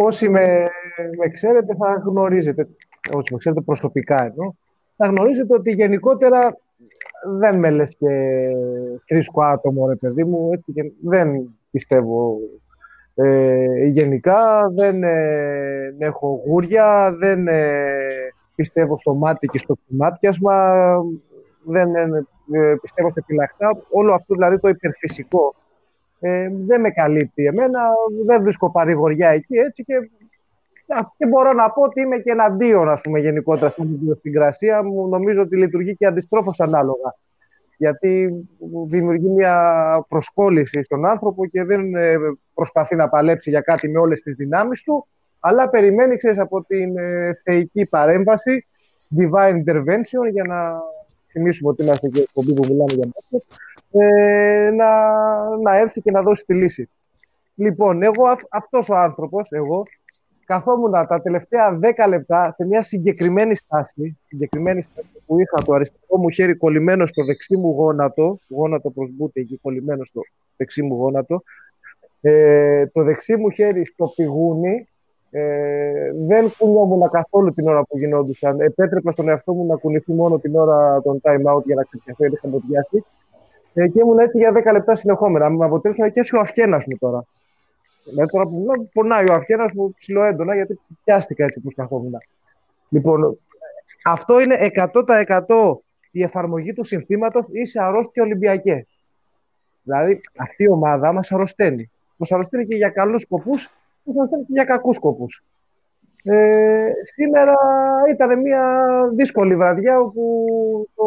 Ε, όσοι με, με ξέρετε θα γνωρίζετε, όσοι με ξέρετε προσωπικά εδώ, θα γνωρίζετε ότι γενικότερα δεν με λες και θρήσκο άτομο, ρε παιδί μου, έτσι, και δεν πιστεύω ε, γενικά, δεν ε, έχω γούρια, δεν ε, πιστεύω στο μάτι και στο μάτιασμα, δεν ε, πιστεύω σε φυλακτά, όλο αυτό δηλαδή το υπερφυσικό ε, δεν με καλύπτει εμένα, δεν βρίσκω παρηγοριά εκεί έτσι και, και μπορώ να πω ότι είμαι και εναντίον ας πούμε γενικότερα στην γρασία μου. Νομίζω ότι λειτουργεί και αντιστρόφως ανάλογα γιατί δημιουργεί μια προσκόλληση στον άνθρωπο και δεν ε, προσπαθεί να παλέψει για κάτι με όλες τις δυνάμεις του αλλά περιμένει ξέρεις, από την ε, θεϊκή παρέμβαση divine intervention για να θυμίσουμε ότι είμαστε και εκπομπή που μιλάμε για μας ε, να, να έρθει και να δώσει τη λύση. Λοιπόν, εγώ αυτός ο άνθρωπος, εγώ, καθόμουν τα τελευταία 10 λεπτά σε μια συγκεκριμένη στάση, συγκεκριμένη στάση που είχα το αριστερό μου χέρι κολλημένο στο δεξί μου γόνατο, γόνατο προς μπούτε εκεί κολλημένο στο δεξί μου γόνατο, ε, το δεξί μου χέρι στο πηγούνι, ε, δεν κουνιόμουν καθόλου την ώρα που γινόντουσαν. Επέτρεπα στον εαυτό μου να κουνηθεί μόνο την ώρα των time out για να ξεπιαστεί, είχα ε, και ήμουν έτσι για 10 λεπτά συνεχόμενα. Με αποτέλεσμα και έτσι ο αυχένα μου τώρα. Δηλαδή τώρα που πονάει ο αυχένα μου ψηλοέντονα γιατί πιάστηκα έτσι που καθόμουν. Λοιπόν, αυτό είναι 100% η εφαρμογή του συνθήματος είσαι αρρώστια Ολυμπιακέ. Δηλαδή αυτή η ομάδα μας αρρωσταίνει. Μας αρρωσταίνει και για καλούς σκοπούς, μα αρρωσταίνει και για κακούς σκοπούς. Ε, σήμερα ήταν μια δύσκολη βραδιά όπου το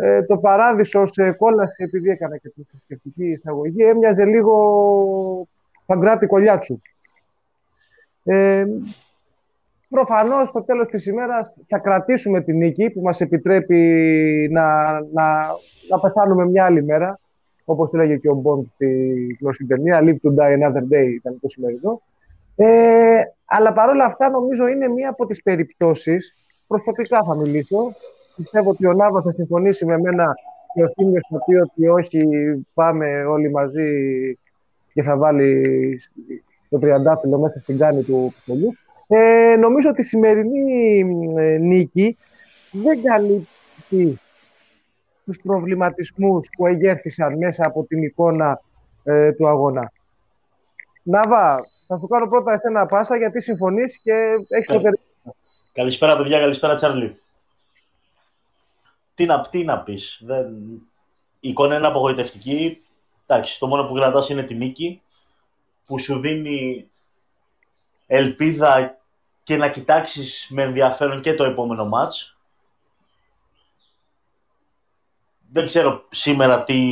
ε, το παράδεισο σε κόλαση, επειδή έκανα και τη θρησκευτική εισαγωγή, έμοιαζε λίγο παγκράτη κολλιάτσου. Ε, προφανώς, στο τέλος της ημέρας, θα κρατήσουμε την νίκη που μας επιτρέπει να, να, να πεθάνουμε μια άλλη μέρα, όπως λέγε και ο Μποντ στη γνωστή ταινία, Live to die another day ήταν το σημερινό. Ε, αλλά παρόλα αυτά, νομίζω είναι μία από τις περιπτώσεις, προσωπικά θα μιλήσω, πιστεύω ότι ο Νάβα θα συμφωνήσει με μένα και ο Θήμιος θα πει ότι όχι, πάμε όλοι μαζί και θα βάλει το τριαντάφυλλο μέσα στην κάνη του πιθολιού. Ε, νομίζω ότι η σημερινή ε, νίκη δεν καλύπτει τους προβληματισμούς που εγέρθησαν μέσα από την εικόνα ε, του αγώνα. Νάβα, θα σου κάνω πρώτα εσένα πάσα γιατί συμφωνείς και έχεις το περιμένει. Καλησπέρα παιδιά, καλησπέρα Τσάρλι τι να, τι να πεις. Δεν... Η εικόνα είναι απογοητευτική. Εντάξει, το μόνο που κρατάς είναι τη νίκη, που σου δίνει ελπίδα και να κοιτάξεις με ενδιαφέρον και το επόμενο μάτς. Δεν ξέρω σήμερα τι,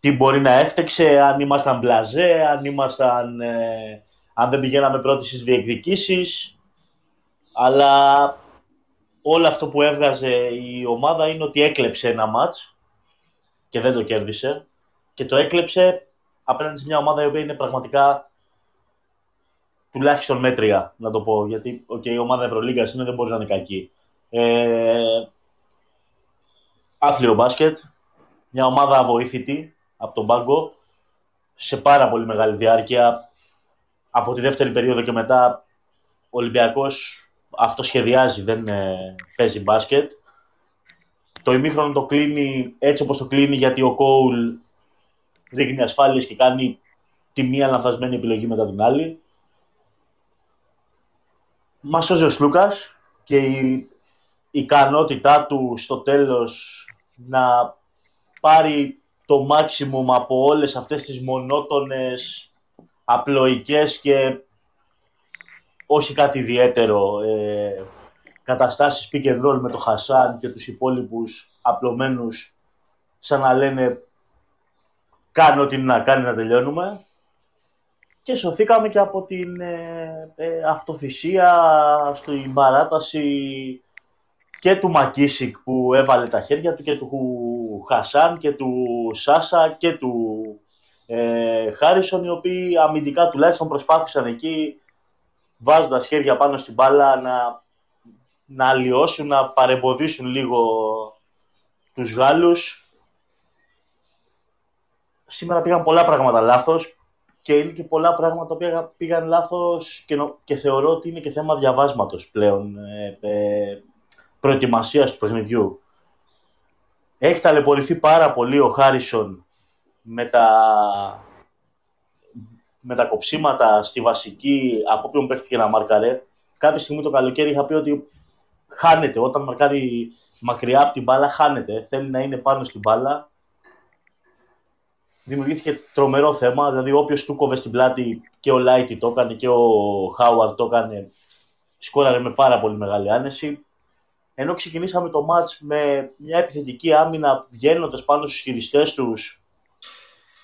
τι μπορεί να έφτεξε, αν ήμασταν μπλαζέ, αν, ήμασταν, ε, αν δεν πηγαίναμε πρώτοι στις διεκδικήσεις. Αλλά όλο αυτό που έβγαζε η ομάδα είναι ότι έκλεψε ένα μάτς και δεν το κέρδισε και το έκλεψε απέναντι σε μια ομάδα η οποία είναι πραγματικά τουλάχιστον μέτρια, να το πω, γιατί okay, η ομάδα Ευρωλίγκας είναι, δεν μπορείς να είναι κακή. Ε, άθλιο μπάσκετ, μια ομάδα αβοήθητη από τον πάγκο, σε πάρα πολύ μεγάλη διάρκεια. Από τη δεύτερη περίοδο και μετά, ο Ολυμπιακός αυτό σχεδιάζει, δεν ε, παίζει μπάσκετ. Το ημίχρονο το κλείνει έτσι όπως το κλείνει γιατί ο Κόουλ ρίχνει ασφάλειες και κάνει τη μία λανθασμένη επιλογή μετά την άλλη. Μας σώζει ο Σλούκας και η ικανότητά του στο τέλος να πάρει το maximum από όλες αυτές τις μονότονες, απλοϊκές και όχι κάτι ιδιαίτερο. Ε, καταστάσεις pick and roll με το Χασάν και τους υπόλοιπους απλωμένους σαν να λένε κάνω ό,τι να κάνει να τελειώνουμε και σωθήκαμε και από την ε, ε, αυτοθυσία στην παράταση και του Μακίσικ που έβαλε τα χέρια του και του Χασάν και του Σάσα και του ε, Χάρισον οι οποίοι αμυντικά τουλάχιστον προσπάθησαν εκεί βάζοντας χέρια πάνω στην μπάλα να, να αλλοιώσουν, να παρεμποδίσουν λίγο τους Γάλλους. Σήμερα πήγαν πολλά πράγματα λάθος και είναι και πολλά πράγματα που πήγαν λάθος και, και θεωρώ ότι είναι και θέμα διαβάσματος πλέον, ε, ε, προετοιμασίας του παιχνιδιού. Έχει ταλαιπωρηθεί πάρα πολύ ο Χάρισον με τα, με τα κοψίματα στη βασική, από όποιον παίχτηκε να μαρκαρέ. Κάποια στιγμή το καλοκαίρι είχα πει ότι χάνεται. Όταν μαρκάρει μακριά από την μπάλα, χάνεται. Θέλει να είναι πάνω στην μπάλα. Δημιουργήθηκε τρομερό θέμα. Δηλαδή, όποιος του κόβε στην πλάτη και ο Λάιτι το έκανε και ο Χάουαρντ το έκανε, σκόραρε με πάρα πολύ μεγάλη άνεση. Ενώ ξεκινήσαμε το μάτς με μια επιθετική άμυνα βγαίνοντας πάνω στους χειριστές τους,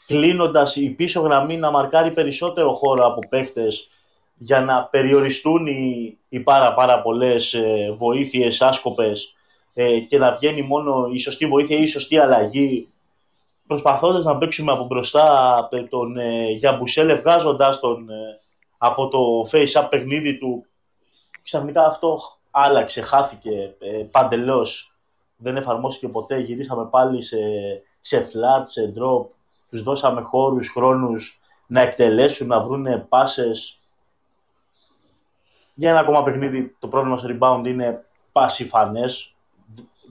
κλείνοντας η πίσω γραμμή να μαρκάρει περισσότερο χώρο από παίχτες για να περιοριστούν οι, οι πάρα, πάρα πολλές ε, βοήθειες άσκοπες ε, και να βγαίνει μόνο η σωστή βοήθεια ή η σωστή αλλαγή. Προσπαθώντας να παίξουμε από μπροστά τον ε, Γιαμπουσέλ βγάζοντας τον ε, από το face-up παιχνίδι του ξαφνικά αυτό άλλαξε, χάθηκε ε, παντελώς. Δεν εφαρμόστηκε ποτέ, γυρίσαμε πάλι σε, σε flat, σε drop. Τους δώσαμε χώρους, χρόνους να εκτελέσουν, να βρουν πάσες. Για ένα ακόμα παιχνίδι το πρόβλημα στο rebound είναι πασιφανές.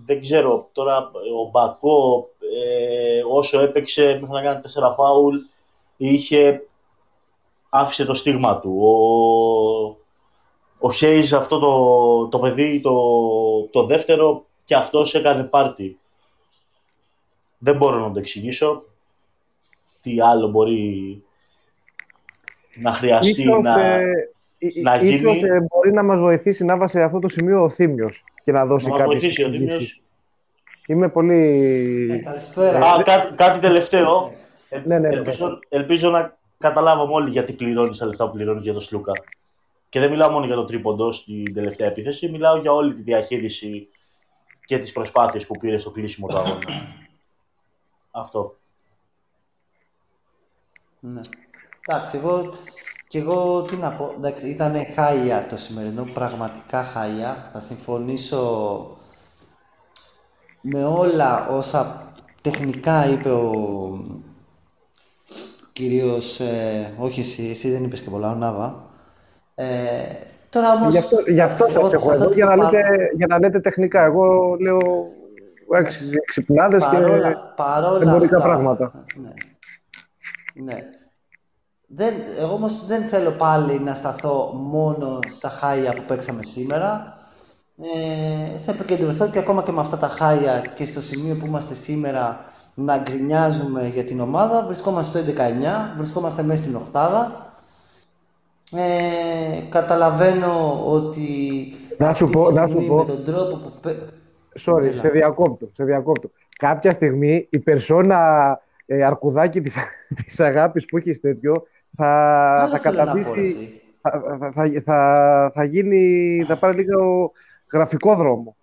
Δεν ξέρω, τώρα ο Μπακό ε, όσο έπαιξε μέχρι να κάνει τέσσερα φάουλ. Είχε, άφησε το στίγμα του. Ο, ο Χέιζ αυτό το, το παιδί το, το δεύτερο και αυτός έκανε πάρτι. Δεν μπορώ να το εξηγήσω. Τι άλλο μπορεί να χρειαστεί να... Ε, να γίνει... Ίσως ε, μπορεί να μας βοηθήσει να βάσει αυτό το σημείο ο Θήμιος και να δώσει να κάποιες βοηθήσει Είμαι πολύ... Ε, καλησπέρα. Α, κάτι, κάτι τελευταίο. Ε, ναι, ναι, ναι, ελπίζω, ελπίζω να καταλάβαμε όλοι γιατί πληρώνεις τα λεφτά που πληρώνεις για τον Σλούκα. Και δεν μιλάω μόνο για το τρίποντο στην τελευταία επίθεση, μιλάω για όλη τη διαχείριση και τις προσπάθειες που πήρε στο κλείσιμο του αγώνα. Αυτό. Ναι. Εντάξει, εγώ και εγώ τι να πω, εντάξει, ήταν χάλια το σημερινό, πραγματικά χάλια. Θα συμφωνήσω με όλα όσα τεχνικά είπε ο κυρίως, ε, όχι εσύ, εσύ δεν είπες και πολλά, ο Νάβα. Ε, τώρα όμως... Γι' αυτό, γι αυτό σας έχω εδώ, για να, λέτε, για να λέτε τεχνικά. Εγώ λέω ξυπνάδες και παρόλα εμπορικά πράγματα. Ναι. ναι. Δεν, εγώ όμως δεν θέλω πάλι να σταθώ μόνο στα χάλια που παίξαμε σήμερα. Ε, θα επικεντρωθώ και ακόμα και με αυτά τα χάλια και στο σημείο που είμαστε σήμερα να γκρινιάζουμε για την ομάδα. Βρισκόμαστε στο 11-9, βρισκόμαστε μέσα στην οχτάδα. Ε, καταλαβαίνω ότι να σου πω, να σου πω. με τον τρόπο που... Sorry, σε διακόπτω, σε διακόπτω. Κάποια στιγμή η περσόνα ε, αρκουδάκι της, της αγάπης που έχεις τέτοιο θα, θα καταβήσει, θα, θα, θα, θα, γίνει, θα πάρει λίγο γραφικό δρόμο.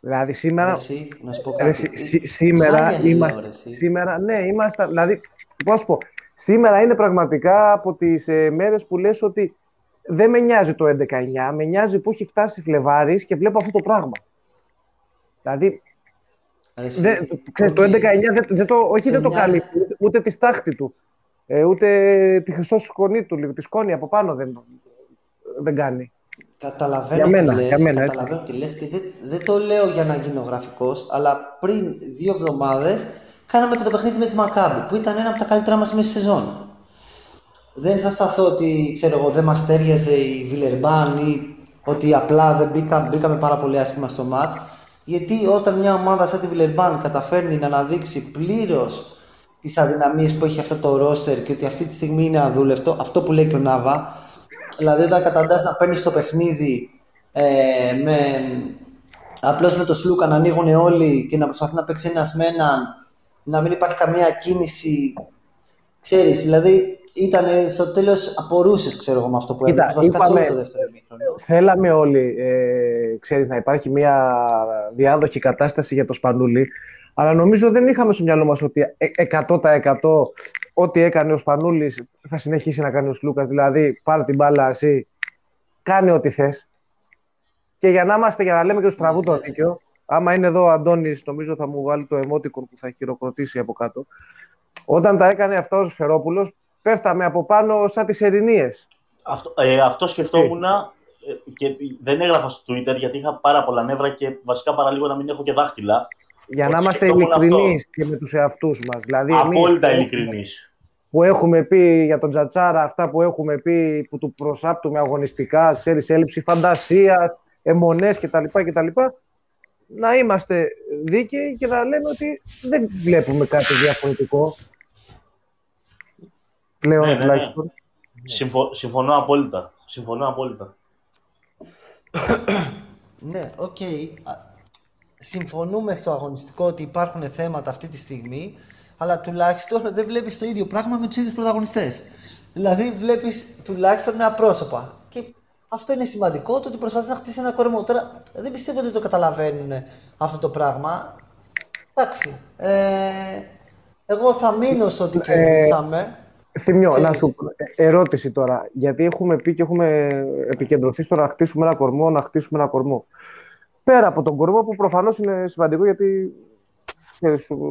Δηλαδή σήμερα, Εσύ, να σου πω κάτι. σήμερα, είμαστε, σήμερα, ναι, είμαστε, δηλαδή, πώς πω, σήμερα είναι πραγματικά από τις ε, μέρες που λες ότι δεν με νοιάζει το 11-9, με νοιάζει που έχει φτάσει Φλεβάρης και βλέπω αυτό το πράγμα. Δηλαδή, δεν, ξέρεις, το 11-9 δεν, δεν το, όχι δεν το καλύπτει, ούτε, ούτε τη στάχτη του. Ε, ούτε τη χρυσό σκονή του, τη σκόνη από πάνω δεν, δεν κάνει. Καταλαβαίνω για μένα, τι λες, για μένα, καταλαβαίνω τι λες και δεν, δεν το λέω για να γίνω γραφικός, αλλά πριν δύο εβδομάδες κάναμε και το παιχνίδι με τη Μακάμπη, που ήταν ένα από τα καλύτερα μας μέσα στη σεζόν. Δεν θα σταθώ ότι, ξέρω εγώ, δεν μας τέριαζε η Βιλερμπάν ή ότι απλά δεν μπήκα, μπήκαμε πάρα πολύ άσχημα στο μάτς. Γιατί όταν μια ομάδα σαν τη Βιλερμπάν καταφέρνει να αναδείξει πλήρως τις αδυναμίες που έχει αυτό το ρόστερ και ότι αυτή τη στιγμή είναι αδούλευτο, αυτό που λέει και ο Νάβα. Δηλαδή, όταν καταντάς να παίρνεις το παιχνίδι ε, με, απλώς με το Σλούκα να ανοίγουν όλοι και να προσπαθεί να παίξει ένας με έναν, να μην υπάρχει καμία κίνηση. Ξέρεις, δηλαδή ήταν στο τέλος απορούσες, ξέρω εγώ, με αυτό που έκανε. Είπαμε, το δεύτερο Θέλαμε όλοι, ε, ξέρεις, να υπάρχει μια διάδοχη κατάσταση για το Σπανούλι. Αλλά νομίζω δεν είχαμε στο μυαλό μας ότι 100% ε, ό,τι έκανε ο Σπανούλης θα συνεχίσει να κάνει ο Σλούκας. Δηλαδή, πάρε την μπάλα εσύ, κάνει ό,τι θες. Και για να είμαστε, για να λέμε και του στραβού το δίκιο, άμα είναι εδώ ο Αντώνης, νομίζω θα μου βάλει το εμότικο που θα χειροκροτήσει από κάτω. Όταν τα έκανε αυτά ο Σφερόπουλος, πέφταμε από πάνω σαν τις ερηνίες. Αυτό, ε, αυτό σκεφτόμουν ε, και δεν έγραφα στο Twitter γιατί είχα πάρα πολλά νεύρα και βασικά παραλίγο να μην έχω και δάχτυλα. Για να είμαστε ειλικρινείς και με τους εαυτούς μας. Δηλαδή, Απόλυτα ειλικρινείς. Που έχουμε πει για τον Τζατσάρα, αυτά που έχουμε πει που του προσάπτουμε αγωνιστικά, ξέρεις, έλλειψη φαντασίας, αιμονές κτλ, κτλ. Να είμαστε δίκαιοι και να λέμε ότι δεν βλέπουμε κάτι διαφορετικό. Πλέον ναι, ναι, ναι. Συμφω... Συμφωνώ απόλυτα. Συμφωνώ απόλυτα. ναι, OK. Okay συμφωνούμε στο αγωνιστικό ότι υπάρχουν θέματα αυτή τη στιγμή, αλλά τουλάχιστον δεν βλέπεις το ίδιο πράγμα με τους ίδιους πρωταγωνιστές. Δηλαδή, βλέπεις τουλάχιστον νέα πρόσωπα. Και αυτό είναι σημαντικό, το ότι προσπαθείς να χτίσεις ένα κορμό. Τώρα, δεν πιστεύω ότι το καταλαβαίνουν αυτό το πράγμα. Εντάξει. Ε, εγώ θα μείνω στο ότι κερδίσαμε. Ε, Θυμιώ, να σου ερώτηση τώρα. Γιατί έχουμε πει και έχουμε επικεντρωθεί στο να χτίσουμε ένα κορμό, να χτίσουμε ένα κορμό. Πέρα από τον κορμό που προφανώς είναι σημαντικό γιατί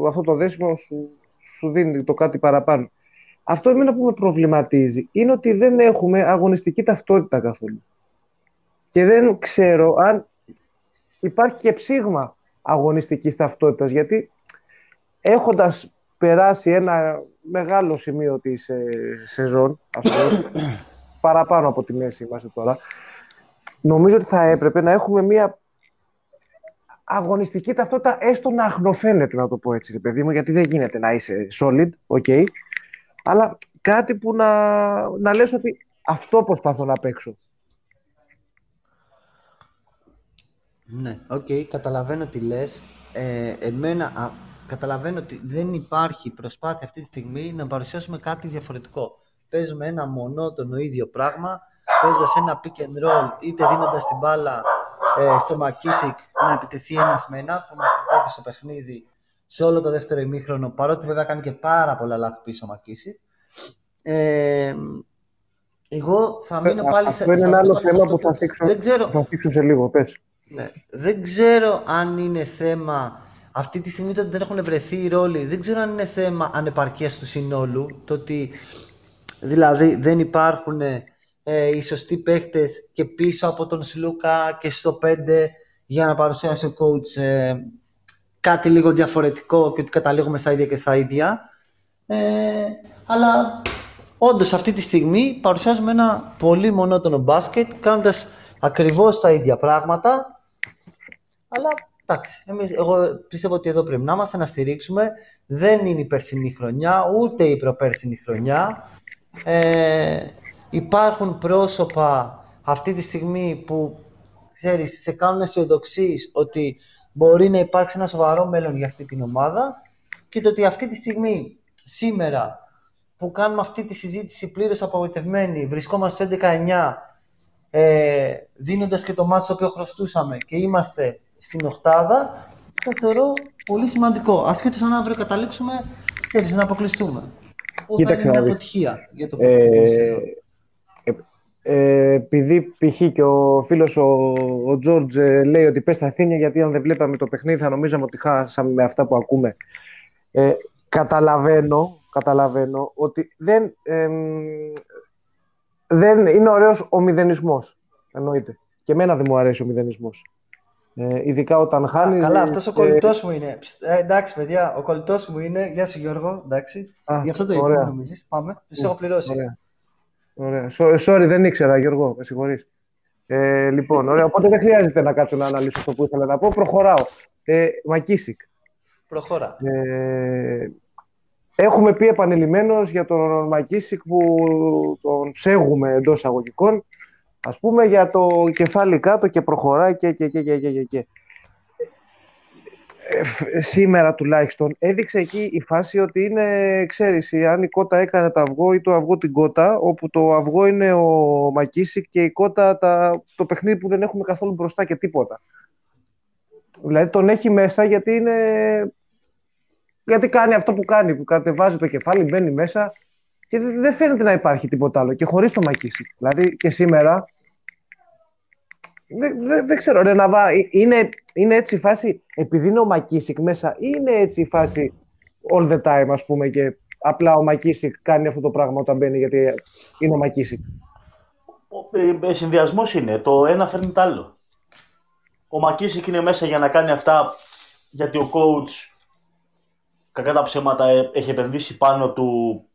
αυτό το δέσιμο σου, σου δίνει το κάτι παραπάνω. Αυτό εμένα που με προβληματίζει είναι ότι δεν έχουμε αγωνιστική ταυτότητα καθόλου. Και δεν ξέρω αν υπάρχει και ψήγμα αγωνιστικής ταυτότητας, γιατί έχοντας περάσει ένα μεγάλο σημείο της ε, σεζόν, ας πούμε, παραπάνω από τη μέση είμαστε τώρα, νομίζω ότι θα έπρεπε να έχουμε μια αγωνιστική ταυτότητα, έστω να αχνοφαίνεται, να το πω έτσι, παιδί μου, γιατί δεν γίνεται να είσαι solid, ok, αλλά κάτι που να, να λες ότι αυτό προσπαθώ να παίξω. Ναι, OK, okay, καταλαβαίνω τι λες. Ε, εμένα, α, καταλαβαίνω ότι δεν υπάρχει προσπάθεια αυτή τη στιγμή να παρουσιάσουμε κάτι διαφορετικό. Παίζουμε ένα μονότονο ίδιο πράγμα, παίζοντας ένα pick and roll, είτε δίνοντας την μπάλα ε, στο Μακίσικ να επιτεθεί ένας με ένα που μας κρατάει στο παιχνίδι σε όλο το δεύτερο ημίχρονο παρότι βέβαια κάνει και πάρα πολλά λάθη πίσω ο Μακίσικ. Ε, εγώ θα μείνω πάλι σε. Αυτό είναι ένα άλλο θέμα που θα θίξω, δεν ξέρω, θα θίξω σε λίγο. Πες. Ναι, δεν ξέρω αν είναι θέμα αυτή τη στιγμή το ότι δεν έχουν βρεθεί οι ρόλοι, δεν ξέρω αν είναι θέμα ανεπαρκείας του συνόλου, το ότι δηλαδή δεν υπάρχουν ε, οι σωστοί παίχτες και πίσω από τον Σλούκα και στο 5 για να παρουσιάσει ο coach ε, κάτι λίγο διαφορετικό και ότι καταλήγουμε στα ίδια και στα ίδια. Ε, αλλά όντως αυτή τη στιγμή παρουσιάζουμε ένα πολύ μονότονο μπάσκετ κάνοντας ακριβώς τα ίδια πράγματα αλλά εντάξει, εμείς, εγώ πιστεύω ότι εδώ πρέπει να είμαστε να στηρίξουμε δεν είναι η περσινή χρονιά ούτε η προπέρσινη χρονιά. Ε, υπάρχουν πρόσωπα αυτή τη στιγμή που ξέρεις, σε κάνουν αισιοδοξεί ότι μπορεί να υπάρξει ένα σοβαρό μέλλον για αυτή την ομάδα και το ότι αυτή τη στιγμή, σήμερα, που κάνουμε αυτή τη συζήτηση πλήρως απογοητευμένη, βρισκόμαστε στο 11-9, ε, δίνοντας και το μάτι το οποίο χρωστούσαμε και είμαστε στην οχτάδα, το θεωρώ πολύ σημαντικό. Ασχέτως αν αύριο καταλήξουμε, ξέρεις, να αποκλειστούμε. Κοίταξε, θα είναι μια αποτυχία για το ε, ε, επειδή π.χ. και ο φίλος ο, ο Τζόρτζ ε, λέει ότι πες στα θύνια γιατί αν δεν βλέπαμε το παιχνίδι θα νομίζαμε ότι χάσαμε με αυτά που ακούμε. Ε, καταλαβαίνω, καταλαβαίνω ότι δεν, δεν είναι ωραίος ο μηδενισμός. Εννοείται. Και εμένα δεν μου αρέσει ο μηδενισμός. Ε, ειδικά όταν χάνεις. Καλά, αυτός ο κολλητός μου είναι. Ε, εντάξει, παιδιά, ο κολλητός μου είναι. Γεια σου, Γιώργο. Εντάξει. Α, Γι' αυτό το είπα, νομίζει. Πάμε. Τους έχω πληρώσει. Ωραία. Ωραία. Sorry, δεν ήξερα, Γιώργο, με συγχωρείς. Ε, λοιπόν, ωραία, οπότε δεν χρειάζεται να κάτσω να αναλύσω αυτό που ήθελα να πω. Προχωράω. Ε, Μακίσικ. Προχώρα. Ε, έχουμε πει επανειλημμένως για τον Μακίσικ που τον ψέγουμε εντός αγωγικών. Ας πούμε για το κεφάλι κάτω και προχωράει και και και και και. και σήμερα τουλάχιστον έδειξε εκεί η φάση ότι είναι, ξέρεις, αν η κότα έκανε το αυγό ή το αυγό την κότα, όπου το αυγό είναι ο Μακίσικ και η κότα τα, το παιχνίδι που δεν έχουμε καθόλου μπροστά και τίποτα. Δηλαδή τον έχει μέσα γιατί είναι... Γιατί κάνει αυτό που κάνει, που κατεβάζει το κεφάλι, μπαίνει μέσα και δεν φαίνεται να υπάρχει τίποτα άλλο και χωρίς το Μακίσικ. Δηλαδή και σήμερα δεν, δεν, δεν ξέρω, ρε Ναβά, ε, είναι, είναι έτσι η φάση επειδή είναι ο Μακίσικ μέσα ή είναι έτσι η φάση all the time, ας πούμε, και απλά ο Μακίσικ κάνει αυτό το πράγμα όταν μπαίνει γιατί είναι ο Μακίσικ. Ο ε, ε, συνδυασμός είναι. Το ένα φέρνει το άλλο. Ο Μακίσικ είναι μέσα για να κάνει αυτά γιατί ο coach κακά τα ψέματα ε, έχει επενδύσει πάνω του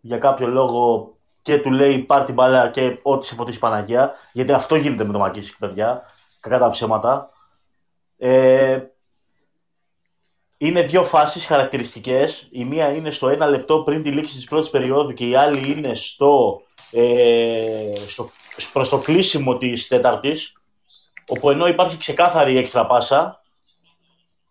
για κάποιο λόγο και του λέει πάρ την μπάλα και ό,τι σε φωτίσει Παναγία. Γιατί αυτό γίνεται με το Μακίσικ, παιδιά. Κακά τα ψέματα. Ε, είναι δύο φάσεις χαρακτηριστικές. Η μία είναι στο ένα λεπτό πριν τη λήξη της πρώτης περίοδου και η άλλη είναι στο, ε, στο, προς το κλείσιμο της τέταρτης, όπου ενώ υπάρχει ξεκάθαρη έξτρα πάσα,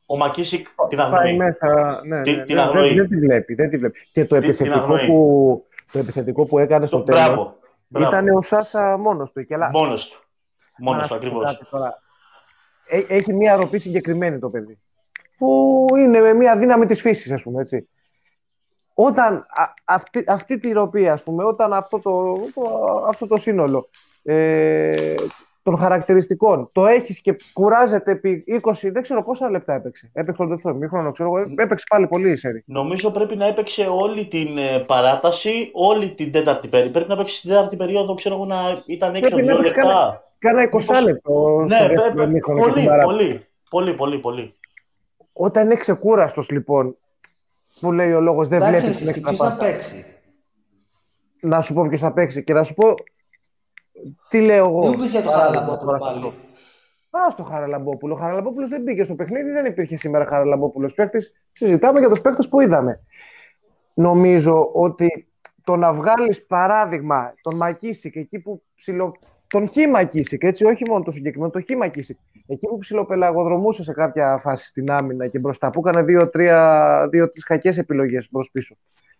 ο Μακίσικ την αγνοεί. Μέσα, ναι, ναι, την, ναι, αγνοεί. Δεν, δεν, τη βλέπει, δεν τη βλέπει. Και το επιθετικό, που, το επιθετικό που έκανε στο τέλος ήταν ο Σάσα μόνος του. Μόνος του. Μόνος του, ακριβώς. Ε, έχει μια ροπή συγκεκριμένη το παιδί που είναι με μια δύναμη της φύσης, ας πούμε, έτσι. Όταν αυτή, αυτή τη ροπή, ας πούμε, όταν αυτό το, το αυτό το σύνολο ε, των χαρακτηριστικών το έχεις και κουράζεται επί 20, δεν ξέρω πόσα λεπτά έπαιξε. Έπαιξε το δεύτερο μήχρονο, ξέρω εγώ, έπαιξε πάλι πολύ η σέρη. Νομίζω πρέπει να έπαιξε όλη την ε, παράταση, όλη την τέταρτη περίοδο. Πρέπει να έπαιξε στην τέταρτη περίοδο, ξέρω εγώ, να ήταν έξω δύο λεπτά. Κάνα 20 λεπτό. Ναι, πολύ, πολύ, πολύ, πολύ, πολύ. Όταν είναι ξεκούραστος, λοιπόν, που λέει ο λόγος δεν βλέπει την έξτρα θα παίξει. Να σου πω ποιος θα παίξει και να σου πω τι λέω εγώ; Δεν μου πεις για το Χαραλαμπόπουλο πάλι. Α, στο Χαραλαμπόπουλο. Ο Χαραλαμπόπουλος δεν μπήκε στο παιχνίδι, δεν υπήρχε σήμερα Χαραλαμπόπουλος παίκτης. Συζητάμε για τους παίκτες που είδαμε. Νομίζω ότι το να βγάλεις παράδειγμα τον Μακίσικ εκεί που ψιλο τον Χίμα Κίσικ, έτσι, όχι μόνο το συγκεκριμένο, τον Χίμα Κίσικ. Εκεί που ψιλοπελαγοδρομούσε σε κάποια φάση στην άμυνα και μπροστά, που έκανε δύο-τρει δύο, κακές επιλογές προ πίσω.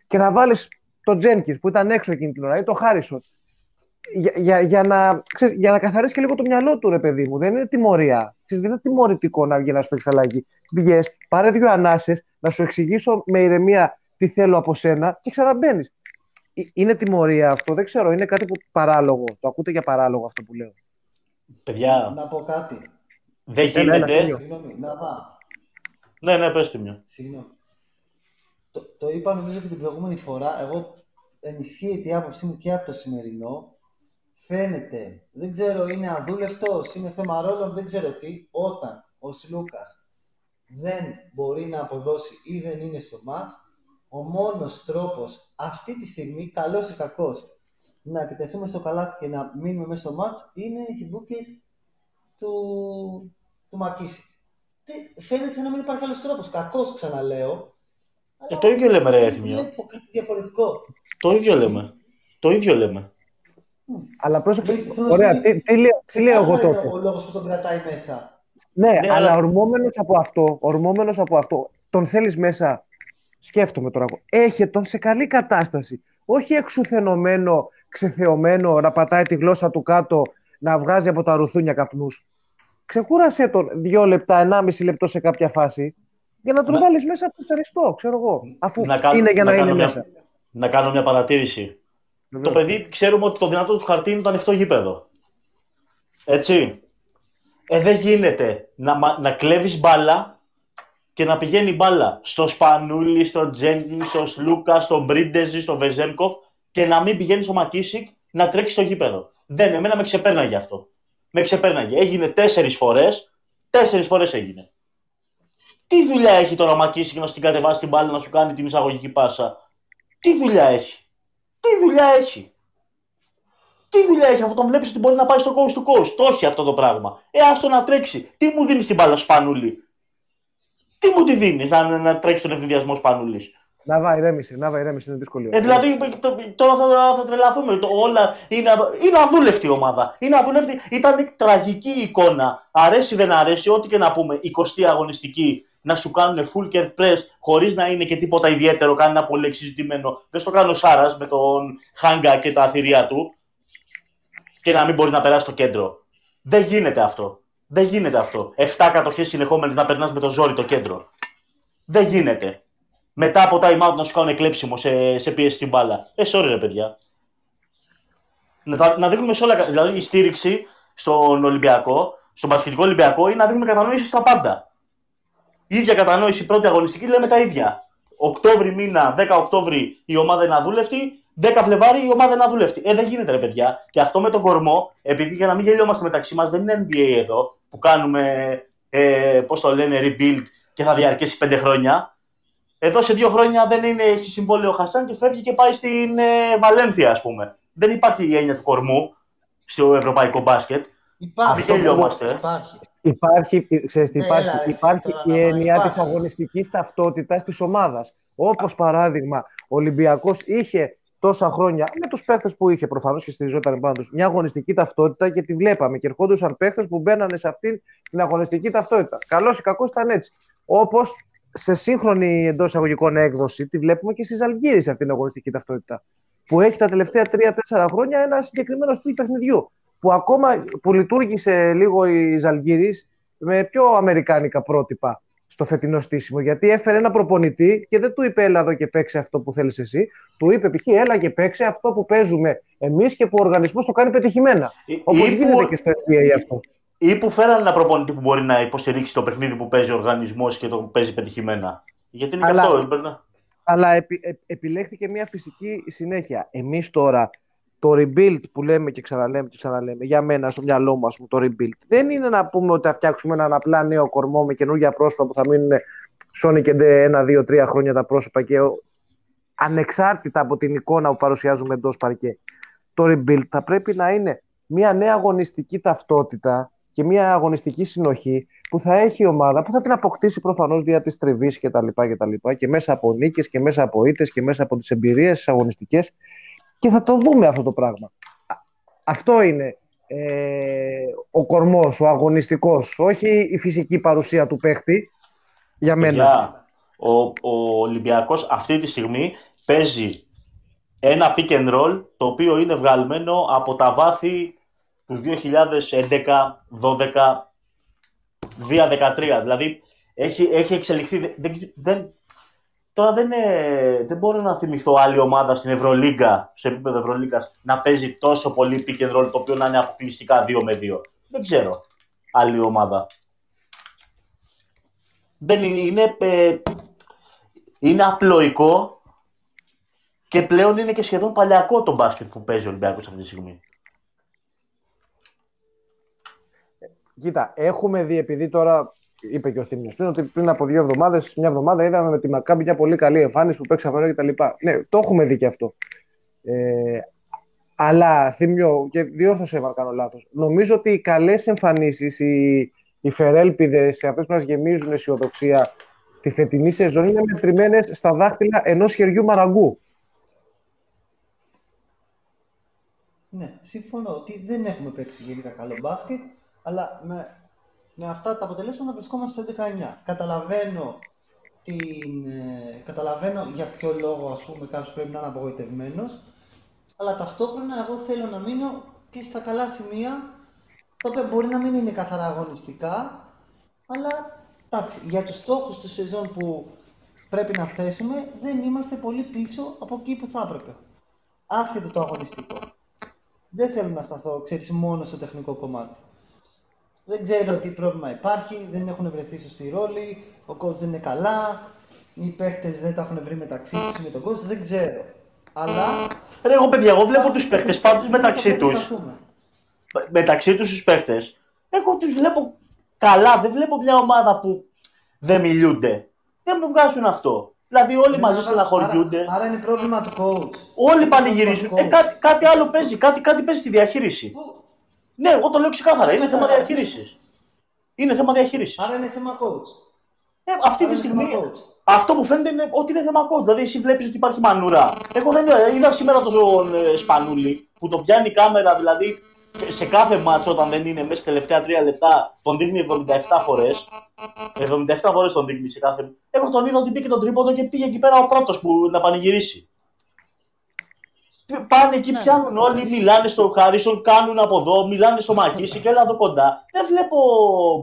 Και να βάλεις τον Τζένκι που ήταν έξω εκείνη την ώρα ή τον Χάρισον. Για, για, για, να, ξέρεις, για να καθαρίσει και λίγο το μυαλό του, ρε παιδί μου. Δεν είναι τιμωρία. Ξέρεις, δεν είναι τιμωρητικό να βγει να σου παίξει αλλαγή. Πηγέ, πάρε δύο ανάσες, να σου εξηγήσω με ηρεμία τι θέλω από σένα και ξαναμπαίνεις. Ε, είναι τιμωρία αυτό, δεν ξέρω. Είναι κάτι που παράλογο. Το ακούτε για παράλογο αυτό που λέω. Παιδιά. Να πω κάτι. Δεν γίνεται. Συγγνώμη, να δω. Ναι, ναι, πες μια. Συγγνώμη. Το, το είπα νομίζω και την προηγούμενη φορά. Εγώ ενισχύεται η άποψή μου και από το σημερινό. Φαίνεται, δεν ξέρω, είναι αδούλευτος, είναι θέμα ρόλων, δεν ξέρω τι, όταν ο Σλούκας δεν μπορεί να αποδώσει ή δεν είναι στο μάτς, ο μόνος τρόπος αυτή τη στιγμή, καλός ή κακός, να επιτεθούμε στο καλάθι και να μείνουμε μέσα στο μάτς είναι οι χιμπούκες του, του Μακίση. Φαίνεται σαν να μην υπάρχει άλλος τρόπος. Κακός ξαναλέω. Ε, το ίδιο λέμε ρε Έθιμιο. Βλέπω κάτι διαφορετικό. Το ίδιο λέμε. Το ίδιο λέμε. Αλλά πρόσεξε, ωραία, τι, τι, λέω, τι λέω εγώ τότε. Είναι ο λόγος που τον κρατάει μέσα. Ναι, ναι αλλά, αλλά ορμόμενος από αυτό, ορμόμενος από αυτό, τον θέλεις μέσα σκέφτομαι τώρα εγώ, έχει τον σε καλή κατάσταση. Όχι εξουθενωμένο, ξεθεωμένο, να πατάει τη γλώσσα του κάτω, να βγάζει από τα ρουθούνια καπνούς. Ξεκούρασέ τον δύο λεπτά, ενάμιση λεπτό σε κάποια φάση, για να τον να... βάλεις μέσα από το τσαριστό, ξέρω εγώ. Αφού να είναι για να, να είναι μια... μέσα. Να κάνω μια παρατήρηση. Το παιδί ξέρουμε ότι το δυνατό του χαρτί είναι το ανοιχτό γήπεδο. Έτσι. Ε, δεν γίνεται να, να κλέβεις μπάλα και να πηγαίνει μπάλα στο Σπανούλι, στο Τζέντιν, στο Σλούκα, στο Μπρίντεζι, στο Βεζένκοφ και να μην πηγαίνει στο Μακίσικ να τρέξει στο γήπεδο. Δεν, εμένα με ξεπέρναγε αυτό. Με ξεπέρναγε. Έγινε τέσσερις φορές. Τέσσερις φορές έγινε. Τι δουλειά έχει τώρα ο Μακίσικ να στην κατεβάσει την μπάλα να σου κάνει την εισαγωγική πάσα; Τι δουλειά έχει; Τι δουλειά έχει; Τι δουλειά έχει, αφού τον βλέπεις ότι μπορεί να πάει στο coast του coast. Το έχει αυτό το πράγμα. Ε, άστο να τρέξει. Τι μου δίνεις την μπάλα, Σπανούλη; Τι μου τη δίνεις να, να τρέξει τον ευνηδιασμό Σπανούλης; Να βάει ηρέμηση, να βάει ηρέμηση, είναι δύσκολο. Ε, δηλαδή τώρα θα, θα τρελαθούμε. Το, όλα είναι, είναι αδούλευτη η ομάδα. Είναι αδούλευτη. Ήταν τραγική εικόνα. Αρέσει δεν αρέσει, ό,τι και να πούμε. 20η αγωνιστική να σου κάνουν full care press χωρίς να είναι και τίποτα ιδιαίτερο, κάνει ένα πολύ εξειδικευμένο. Δεν στο κάνω Σάρας με τον Χάγκα και τα αθυρία του και να μην μπορείς να περάσεις στο κέντρο. Δεν γίνεται αυτό. Δεν γίνεται αυτό. 7 κατοχές συνεχόμενες να περνάς με το ζόρι το κέντρο. Δεν γίνεται. Μετά από time out να σου κάνουν εκλέψιμο σε, σε πίεση στην μπάλα. Ε, sorry ρε παιδιά. Να, να δείχνουμε σε όλα. Δηλαδή η στήριξη στον Ολυμπιακό, στον Πασχετικό Ολυμπιακό, είναι να δείχνουμε κατανόηση στα πάντα. Η ίδια κατανόηση πρώτη αγωνιστική λέμε τα ίδια. Οκτώβρη μήνα, 10 Οκτώβρη η ομάδα είναι αδούλευτη, 10 Φλεβάρι η ομάδα είναι αδούλευτη. Ε, δεν γίνεται ρε παιδιά. Και αυτό με τον κορμό, επειδή για να μην γελιόμαστε μεταξύ μας, δεν είναι NBA εδώ που κάνουμε, ε, πώς το λένε, rebuild και θα διαρκέσει 5 χρόνια. Εδώ σε δύο χρόνια δεν είναι, έχει συμβόλαιο ο Χασάν και φεύγει και πάει στην ε, Βαλένθια, ας πούμε. Δεν υπάρχει η έννοια του κορμού στο ευρωπαϊκό μπάσκετ. Υπάρχει. Υπάρχει. Υπάρχει, ξέρεις, ναι, υπάρχει, έλα, υπάρχει η έννοια της αγωνιστικής ταυτότητας της ομάδας. Όπως παράδειγμα, ο Ολυμπιακός είχε τόσα χρόνια με τους παίχτες που είχε προφανώς και στηριζόταν πάνω τους μια αγωνιστική ταυτότητα και τη βλέπαμε. Και ερχόντουσαν παίχτες που μπαίνανε σε αυτήν την αγωνιστική ταυτότητα. Καλός ή κακός ήταν έτσι. Όπως σε σύγχρονη εντός εισαγωγικών έκδοση τη βλέπουμε και στις Αλγύρε αυτή την αγωνιστική ταυτότητα. Που έχει τα τελευταία 3-4 χρόνια ένα συγκεκριμένο στυλ παιχνιδιού που ακόμα που λειτουργήσε λίγο η Ζαλγκύρης με πιο αμερικάνικα πρότυπα στο φετινό στήσιμο. Γιατί έφερε ένα προπονητή και δεν του είπε έλα εδώ και παίξε αυτό που θέλεις εσύ. Του είπε π.χ. έλα και παίξε αυτό που παίζουμε εμείς και που ο οργανισμός το κάνει πετυχημένα. Όπως γίνεται και στο NBA αυτό. Ή που φέραν ένα προπονητή που μπορεί να υποστηρίξει το παιχνίδι που παίζει ο οργανισμός και το παίζει πετυχημένα. Γιατί είναι αλλά, και αυτό. Αλλά επι, επιλέχθηκε μια φυσική συνέχεια. Εμείς τώρα το rebuild που λέμε και ξαναλέμε και ξαναλέμε, για μένα στο μυαλό μου, πούμε, το rebuild, δεν είναι να πούμε ότι θα φτιάξουμε έναν απλά νέο κορμό με καινούργια πρόσωπα που θα μείνουν σώνει και ένα, δύο, τρία χρόνια τα πρόσωπα και ανεξάρτητα από την εικόνα που παρουσιάζουμε εντός παρκέ. Το rebuild θα πρέπει να είναι μια νέα αγωνιστική ταυτότητα και μια αγωνιστική συνοχή που θα έχει η ομάδα, που θα την αποκτήσει προφανώς δια της τριβής κτλ. Και, και, και μέσα από νίκες και μέσα από ήττες και μέσα από τις εμπειρίες αγωνιστικές και θα το δούμε αυτό το πράγμα. Αυτό είναι ε, ο κορμός, ο αγωνιστικός, όχι η φυσική παρουσία του παίχτη, για μένα. ο, ο Ολυμπιακός αυτή τη στιγμή παίζει ένα pick and roll, το οποίο είναι βγαλμένο από τα βάθη του 2011, 12, 2013. Δηλαδή, έχει, έχει εξελιχθεί, δεν, δεν, Τώρα δεν, είναι, δεν μπορώ να θυμηθώ άλλη ομάδα στην Ευρωλίγκα, σε επίπεδο Ευρωλίγκας, να παίζει τόσο πολύ pick and roll το οποίο να είναι αποκλειστικά 2 με 2. Δεν ξέρω άλλη ομάδα. Δεν είναι, είναι, ε, είναι απλοϊκό και πλέον είναι και σχεδόν παλιακό το μπάσκετ που παίζει ο Ολυμπιακός αυτή τη στιγμή. Κοίτα, έχουμε δει, επειδή τώρα είπε και ο Θήμιος πριν, ότι πριν από δύο εβδομάδες, μια εβδομάδα είδαμε με τη Μακάμπη μια πολύ καλή εμφάνιση που παίξαμε και τα Ναι, το έχουμε δει και αυτό. Ε, αλλά Θήμιο, και διόρθωσε αν κάνω λάθος. Νομίζω ότι οι καλές εμφανίσεις, οι, οι φερέλπιδες, αυτές που μας γεμίζουν αισιοδοξία στη φετινή σεζόν είναι μετρημένες στα δάχτυλα ενός χεριού μαραγκού. Ναι, συμφωνώ ότι δεν έχουμε παίξει γενικά καλό μπάσκετ, αλλά με με αυτά τα αποτελέσματα βρισκόμαστε στο 19. Καταλαβαίνω, την, ε, καταλαβαίνω για ποιο λόγο ας πούμε κάποιος πρέπει να είναι απογοητευμένος, αλλά ταυτόχρονα εγώ θέλω να μείνω και στα καλά σημεία, τα οποία μπορεί να μην είναι καθαρά αγωνιστικά, αλλά εντάξει, για τους στόχους του σεζόν που πρέπει να θέσουμε, δεν είμαστε πολύ πίσω από εκεί που θα έπρεπε. Άσχετο το αγωνιστικό. Δεν θέλω να σταθώ, ξέρεις, μόνο στο τεχνικό κομμάτι. Δεν ξέρω τι πρόβλημα υπάρχει, δεν έχουν βρεθεί σωστή ρόλη, ο coach δεν είναι καλά, οι παίχτε δεν τα έχουν βρει μεταξύ του με τον coach, δεν ξέρω. Αλλά. Ρε, εγώ παιδιά, εγώ βλέπω του παίχτε πάντω μεταξύ του. Μεταξύ του του παίχτε. Εγώ του βλέπω καλά. Δεν βλέπω μια ομάδα που δεν μιλούνται. Δεν μου βγάζουν αυτό. Δηλαδή όλοι ναι, μαζί στεναχωριούνται. Άρα, άρα είναι πρόβλημα του coach. Όλοι πανηγυρίζουν. Ε, κάτι, κάτι άλλο παίζει. Κάτι, κάτι παίζει στη διαχείριση. Που, ναι, εγώ το λέω ξεκάθαρα. Είναι θέμα διαχείρισης. Είναι θέμα διαχείρισης. Άρα είναι θέμα coach. Ε, αυτή Άρα τη στιγμή. Αυτό που φαίνεται είναι ότι είναι θέμα coach. Δηλαδή, εσύ βλέπεις ότι υπάρχει μανούρα. Εγώ δεν είδα σήμερα τον ε, Σπανούλη που τον πιάνει η κάμερα, δηλαδή σε κάθε μάτσο όταν δεν είναι μέσα στα τελευταία τρία λεπτά, τον δείχνει 77 φορές. 77 φορές τον δείχνει σε κάθε. Εγώ τον είδα ότι πήγε τον τρίποντο και πήγε εκεί πέρα ο πρώτος που να πανηγυρίσει. Πάνε εκεί, ναι, πιάνουν ναι, όλοι, ναι. μιλάνε στο Χάρισον, κάνουν από εδώ, μιλάνε στο Μακίσι και έλα εδώ κοντά. Δεν βλέπω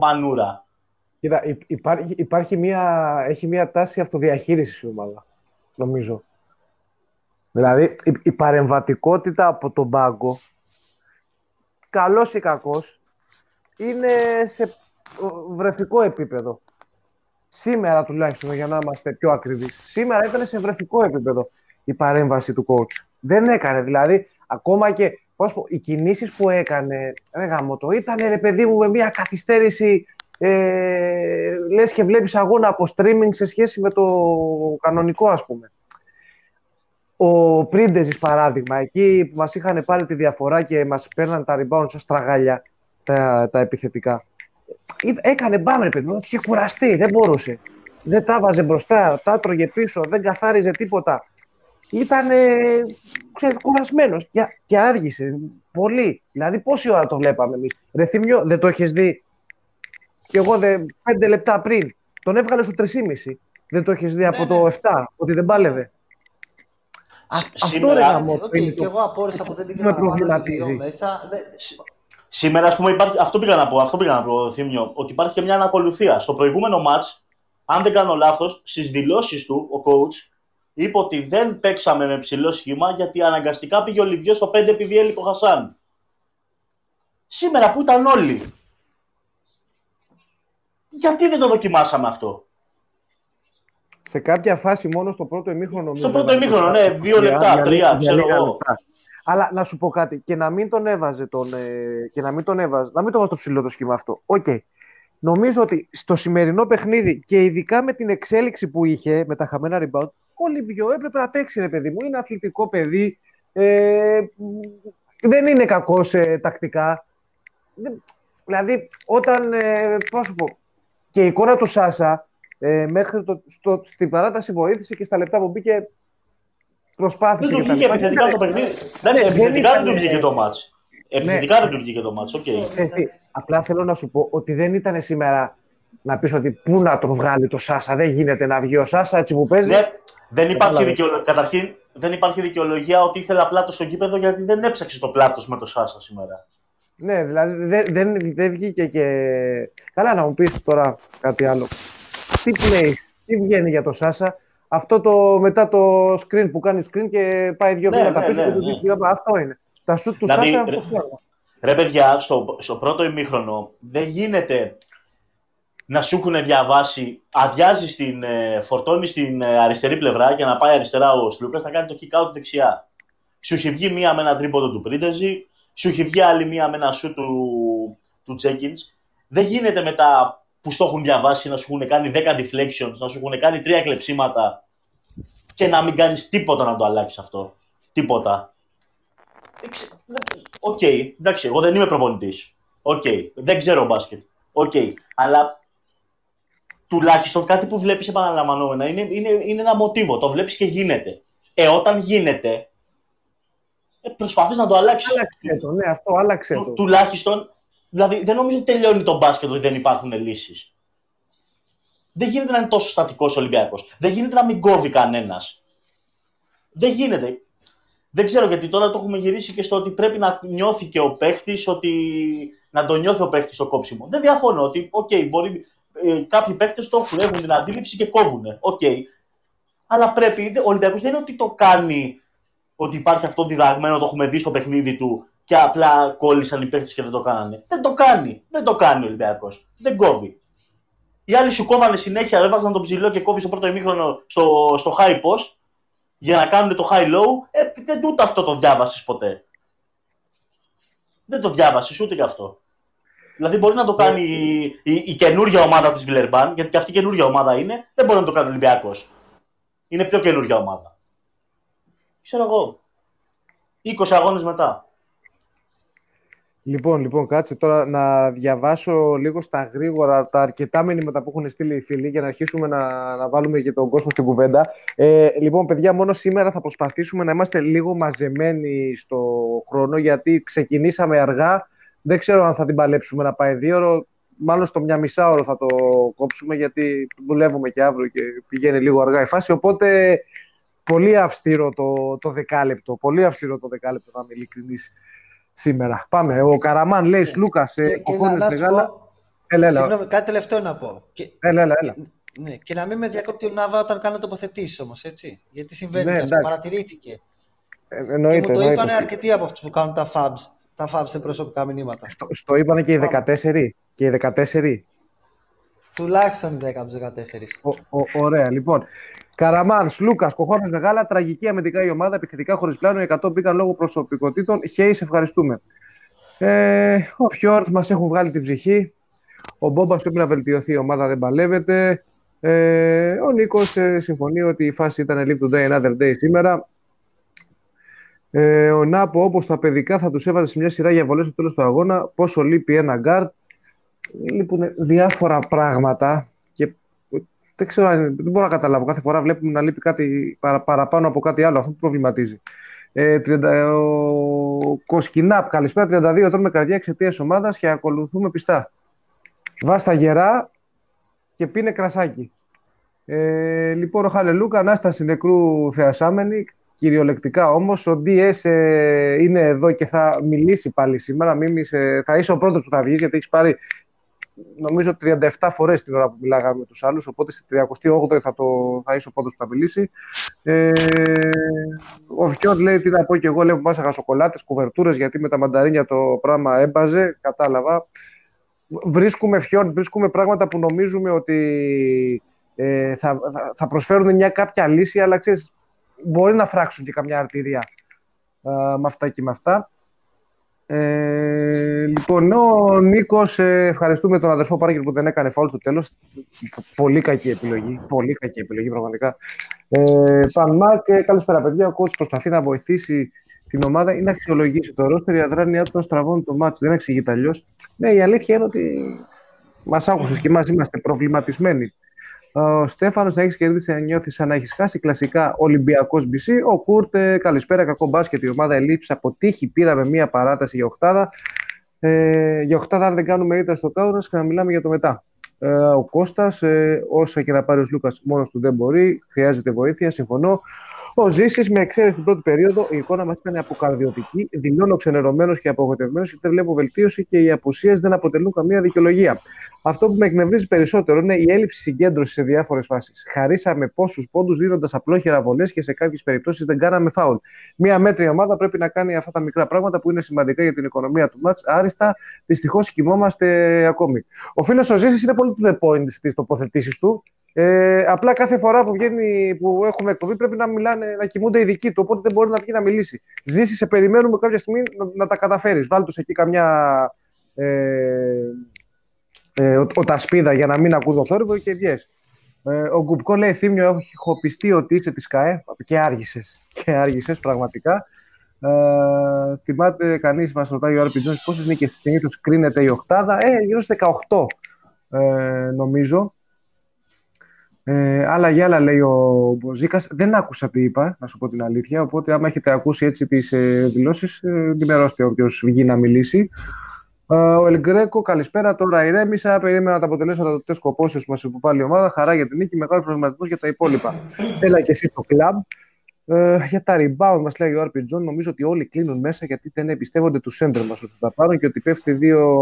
μανούρα. Κοίτα, υπάρχει, υπάρχει μια, έχει μια τάση αυτοδιαχείρισης η ομάδα, νομίζω. Δηλαδή, η, η παρεμβατικότητα από τον πάγκο, καλός ή κακός, είναι σε βρεφικό επίπεδο. σήμερα τουλάχιστον για να είμαστε πιο ακριβείς, σήμερα ήταν σε βρεφικό επίπεδο η παρέμβαση του coach. Δεν έκανε δηλαδή, ακόμα και πώς πω, οι κινήσεις που έκανε, ρε γάμο το, ήταν ρε παιδί μου με μια καθυστέρηση, ε, λες και βλέπεις αγώνα από streaming σε σχέση με το κανονικό ας πούμε. Ο Πρίντεζης παράδειγμα, εκεί που μας είχαν πάλι τη διαφορά και μας παίρναν τα rebound σαν στραγάλια τα, τα επιθετικά. Έκανε μπάμερ παιδί μου, είχε κουραστεί, δεν μπορούσε. Δεν τα βάζε μπροστά, τα τρώγε πίσω, δεν καθάριζε τίποτα ήταν κουρασμένος και, και άργησε πολύ. Δηλαδή, πόση ώρα το βλέπαμε εμείς. Ρε Θήμιο, δεν το έχεις δει; Και εγώ δε, πέντε λεπτά πριν τον έβγαλε στο 3,5. Δεν το έχεις δει από ναι, το 7, ναι. ότι δεν πάλευε; Αυτό ρε γαμό. Okay, και εγώ απόρρισα που δεν πήγε να προβληματίζει. Μέσα, Σήμερα, ας πούμε, υπάρχει, αυτό πήγα να πω, αυτό πήγα να πω, Θήμιο, ότι υπάρχει και μια ανακολουθία. Στο προηγούμενο match, αν δεν κάνω λάθος, στις δηλώσεις του, ο coach είπε ότι δεν παίξαμε με ψηλό σχήμα γιατί αναγκαστικά πήγε ο Λιβιός στο 5 επειδή έλειπε ο Χασάν. Σήμερα που ήταν όλοι. Γιατί δεν το δοκιμάσαμε αυτό; Σε κάποια φάση μόνο στο πρώτο ημίχρονο. Στο πρώτο ημίχρονο, ναι, δύο λεπτά, τρία, ξέρω εγώ. Αλλά να σου πω κάτι, και να μην τον έβαζε τον, ε, και να μην τον έβαζε, να μην το βάζει το ψηλό το σχήμα αυτό. OK. Okay. Νομίζω ότι στο σημερινό παιχνίδι και ειδικά με την εξέλιξη που είχε με τα χαμένα rebound, ο Λιβιό έπρεπε να παίξει, ρε παιδί μου. Είναι αθλητικό παιδί. Ε, δεν είναι κακός ε, τακτικά. Δηλαδή, όταν. Ε, πώς σου πω, και η εικόνα του Σάσα ε, μέχρι το, στο, στην παράταση βοήθησε και στα λεπτά που μπήκε προσπάθησε. Δεν του βγήκε επιθετικά το παιχνίδι. Ναι, επιθετικά δεν του βγήκε το μάτς. Επιθετικά δεν του βγήκε το μάτς. Okay. Απλά θέλω να σου πω ότι δεν ήταν σήμερα να πεις ότι πού να τον βγάλει το Σάσα. Δεν γίνεται να βγει ο Σάσα έτσι που παίζει. Ναι, δεν υπάρχει, δικαιολογία. Καταρχήν, δεν υπάρχει δικαιολογία ότι ήθελα πλάτο στο γήπεδο γιατί δεν έψαξε το πλάτος με το Σάσα σήμερα. Ναι, δηλαδή δεν, δεν, δεν βγήκε και. Καλά, να μου πεις τώρα κάτι άλλο. Τι λέει, τι βγαίνει για το Σάσα, αυτό το μετά το screen που κάνει screen και πάει δύο ναι, βήματα ναι, πίσω ναι, και ναι. αυτό είναι. Τα σου του δηλαδή, Σάσα αυτό Ρε παιδιά, στο, στο πρώτο ημίχρονο δεν γίνεται να σου έχουν διαβάσει, αδειάζει την, ε, φορτώνεις στην ε, αριστερή πλευρά για να πάει αριστερά ο Σλούκας να κάνει το kick out δεξιά. Σου έχει βγει μία με ένα τρίποδο του Πρίντεζη, σου έχει βγει άλλη μία με ένα σου του, του Δεν γίνεται μετά που στο έχουν διαβάσει να σου έχουν κάνει 10 deflections, να σου έχουν κάνει τρία κλεψίματα και να μην κάνεις τίποτα να το αλλάξεις αυτό. Τίποτα. OK, okay, εντάξει, εγώ δεν είμαι προπονητής. OK, okay, δεν ξέρω μπάσκετ. OK, okay, αλλά τουλάχιστον κάτι που βλέπεις επαναλαμβανόμενα είναι, είναι, είναι ένα μοτίβο. Το βλέπεις και γίνεται. Ε, όταν γίνεται, ε, προσπαθείς να το αλλάξεις. Άλλαξε το, ναι, αυτό άλλαξε το. Τουλάχιστον, δηλαδή δεν νομίζω ότι τελειώνει το μπάσκετ ότι δεν υπάρχουν λύσεις. Δεν γίνεται να είναι τόσο στατικός ο Ολυμπιακός. Δεν γίνεται να μην κόβει κανένας. Δεν γίνεται. Δεν ξέρω γιατί τώρα το έχουμε γυρίσει και στο ότι πρέπει να νιώθει και ο παίχτης, ότι να το νιώθει ο παίχτης στο κόψιμο. Δεν διαφωνώ ότι, okay, μπορεί ε, κάποιοι παίκτες το έχουν, έχουν την αντίληψη και κόβουν. OK. Okay. Αλλά πρέπει, ο Ολυμπιακός δεν είναι ότι το κάνει, ότι υπάρχει αυτό διδαγμένο, το έχουμε δει στο παιχνίδι του και απλά κόλλησαν οι παίκτες και δεν το κάνανε. Δεν το κάνει. Δεν το κάνει ο Ολυμπιακός. Δεν κόβει. Οι άλλοι σου κόβανε συνέχεια, έβαζαν τον ψηλό και κόβει στο πρώτο ημίχρονο στο, στο high post για να κάνουν το high low. Ε, δεν ούτε αυτό το διάβασες ποτέ. Δεν το διάβασες ούτε και αυτό. Δηλαδή μπορεί να το κάνει η, η, η καινούργια ομάδα της Βιλερμπάν, γιατί και αυτή η καινούργια ομάδα είναι, δεν μπορεί να το κάνει ο Ολυμπιακός. Είναι πιο καινούργια ομάδα. Ξέρω εγώ. 20 αγώνες μετά. Λοιπόν, λοιπόν, κάτσε τώρα να διαβάσω λίγο στα γρήγορα τα αρκετά μηνύματα που έχουν στείλει οι φίλοι για να αρχίσουμε να, να βάλουμε και τον κόσμο στην κουβέντα. Ε, λοιπόν, παιδιά, μόνο σήμερα θα προσπαθήσουμε να είμαστε λίγο μαζεμένοι στο χρόνο γιατί ξεκινήσαμε αργά δεν ξέρω αν θα την παλέψουμε να πάει δύο ώρο. Μάλλον στο μια μισά ώρα θα το κόψουμε γιατί δουλεύουμε και αύριο και πηγαίνει λίγο αργά η φάση. Οπότε πολύ αυστηρό το, το δεκάλεπτο. Πολύ αυστηρό το δεκάλεπτο, να είμαι ειλικρινής σήμερα. Πάμε. Ο Καραμάν λέει Λούκας. Ε, κοκκόνε μεγάλα. Έλα, έλα. Συγγνώμη, κάτι τελευταίο να πω. Και, έλα, έλα, έλα. Ναι, και να μην με διακόπτει ο Νάβα όταν κάνω τοποθετήσεις όμως, έτσι. Γιατί συμβαίνει ναι, και αυτό. Παρατηρήθηκε. Ε, εννοείται, και μου το είπαν αρκετοί από αυτούς που κάνουν τα fabs τα φάψε προσωπικά μηνύματα. Στο, στο είπανε και οι 14. Και οι 14. Τουλάχιστον 10 από 14. ωραία, λοιπόν. Καραμάνς, Λούκας, Κοχώνας Μεγάλα, τραγική αμυντικά η ομάδα, επιθετικά χωρίς πλάνο, 100 μπήκαν λόγω προσωπικότητων. Χέις, ευχαριστούμε. Ε, ο Φιόρτ μας έχουν βγάλει την ψυχή. Ο Μπόμπας πρέπει να βελτιωθεί, η ομάδα δεν παλεύεται. Ε, ο Νίκος ε, συμφωνεί ότι η φάση ήταν live today, another day σήμερα. Ε, ο Νάπο, όπως τα παιδικά, θα τους έβαζε σε μια σειρά για βολές στο τέλος του αγώνα. Πόσο λείπει ένα γκαρντ. Λείπουν διάφορα πράγματα και δεν ξέρω, δεν μπορώ να καταλάβω. Κάθε φορά βλέπουμε να λείπει κάτι παραπάνω από κάτι άλλο. Αυτό που προβληματίζει. Ε, 30, ο Κοσκινάπ, καλησπέρα. 32 ετών με καρδιά εξαιτίας ομάδας και ακολουθούμε πιστά. Βάστα γερά και πίνε κρασάκι. Ε, λοιπόν, ο Χαλελούκα, ανάσταση νεκρού θεασάμενη, κυριολεκτικά όμως. Ο DS ες, είναι εδώ και θα μιλήσει πάλι σήμερα. Μίμησε, θα είσαι ο πρώτος που θα βγεις, γιατί έχεις πάρει νομίζω 37 φορές την ώρα που μιλάγαμε με τους άλλους, οπότε στη 38η θα, το, θα είσαι ο πρώτος που θα μιλήσει. Ε, ο Φιόρ λέει τι να πω και εγώ, λέω μάσα σοκολάτες, κουβερτούρες, γιατί με τα μανταρίνια το πράγμα έμπαζε, κατάλαβα. Βρίσκουμε Φιόρ, βρίσκουμε πράγματα που νομίζουμε ότι ε, θα, θα, προσφέρουν μια κάποια λύση, αλλά ξέρεις, μπορεί να φράξουν και καμιά αρτηρία ε, με αυτά και με αυτά. Ε, λοιπόν, ο Νίκος, ε, ευχαριστούμε τον αδερφό Πάργερ που δεν έκανε φάουλ στο τέλος. Πολύ κακή επιλογή. Πολύ κακή επιλογή, πραγματικά. Ε, Πανμάκ, ε, καλησπέρα, παιδιά. Ο κότσο προσπαθεί να βοηθήσει την ομάδα ή να αξιολογήσει το ρόστερ. Η αδράνειά του να στραβώνει το μάτσο. Δεν εξηγείται αλλιώς. Ναι, η αλήθεια είναι ότι μας άκουσε και εμά είμαστε προβληματισμένοι ο Στέφανος να έχεις κερδίσει να νιώθεις σαν να έχεις χάσει. Κλασικά Ολυμπιακός BC. Ο Κούρτ, καλησπέρα, κακό μπάσκετ. Η ομάδα ελήψη από τύχη. Πήραμε μία παράταση για οχτάδα. Ε, για οχτάδα, αν δεν κάνουμε ήττα στο κάουνα και να μιλάμε για το μετά. Ε, ο Κώστας, ε, όσα και να πάρει ο Λούκας, μόνος του δεν μπορεί. Χρειάζεται βοήθεια, συμφωνώ. Ο Ζήσης, με εξαίρεση την πρώτη περίοδο, η εικόνα μας ήταν αποκαρδιωτική. Δηλώνω ξενερωμένος και απογοητευμένος και δεν βλέπω βελτίωση και οι απουσίες δεν αποτελούν καμία δικαιολογία. Αυτό που με εκνευρίζει περισσότερο είναι η έλλειψη συγκέντρωσης σε διάφορες φάσεις. Χαρίσαμε πόσους πόντους δίνοντας απλόχερα βολές και σε κάποιες περιπτώσεις δεν κάναμε φάουλ. Μία μέτρη ομάδα πρέπει να κάνει αυτά τα μικρά πράγματα που είναι σημαντικά για την οικονομία του μάτς. Άριστα, δυστυχώς κοιμόμαστε ακόμη. Ο φίλος ο Ζήσης είναι πολύ to the point στις τοποθετήσεις του. Ε, απλά κάθε φορά που, βγαίνει, που έχουμε εκπομπή πρέπει να, μιλάνε, να κοιμούνται οι δικοί του, οπότε δεν μπορεί να βγει να μιλήσει. Ζήσει, σε περιμένουμε κάποια στιγμή να, να τα καταφέρεις. Βάλτε εκεί καμιά. Ε, ε, ο, ο Τασπίδα για να μην ακούω το θόρυβο και βγες. Ε, ο Γκουπκό λέει Θύμιο, έχω πιστεί ότι είσαι της ΚΑΕ και άργησες. Και άργησες πραγματικά. Ε, θυμάται κανείς, μας ρωτάει ο Άρπι πόσες νίκες συνήθω κρίνεται η Οχτάδα. Ε, γύρω στι 18 ε, νομίζω. Ε, άλλα για άλλα λέει ο Μποζίκας. Δεν άκουσα τι είπα, να σου πω την αλήθεια. Οπότε, άμα έχετε ακούσει έτσι τις ε, δηλώσεις, ε, ενημερώστε όποιος βγει να μιλήσει. Ε, ο El Greco, καλησπέρα. Τώρα ηρέμησα. Περίμενα τα αποτελέσματα του τεστ κοπώσεως που μας υποβάλλει η ομάδα. Χαρά για την νίκη. Μεγάλος προβληματισμός για τα υπόλοιπα. Έλα και εσύ στο κλαμπ. Ε, για τα rebound, μας λέει ο Άρπι Τζον, νομίζω ότι όλοι κλείνουν μέσα γιατί δεν εμπιστεύονται τους center μας ότι θα πάρουν και ότι πέφτει δύο,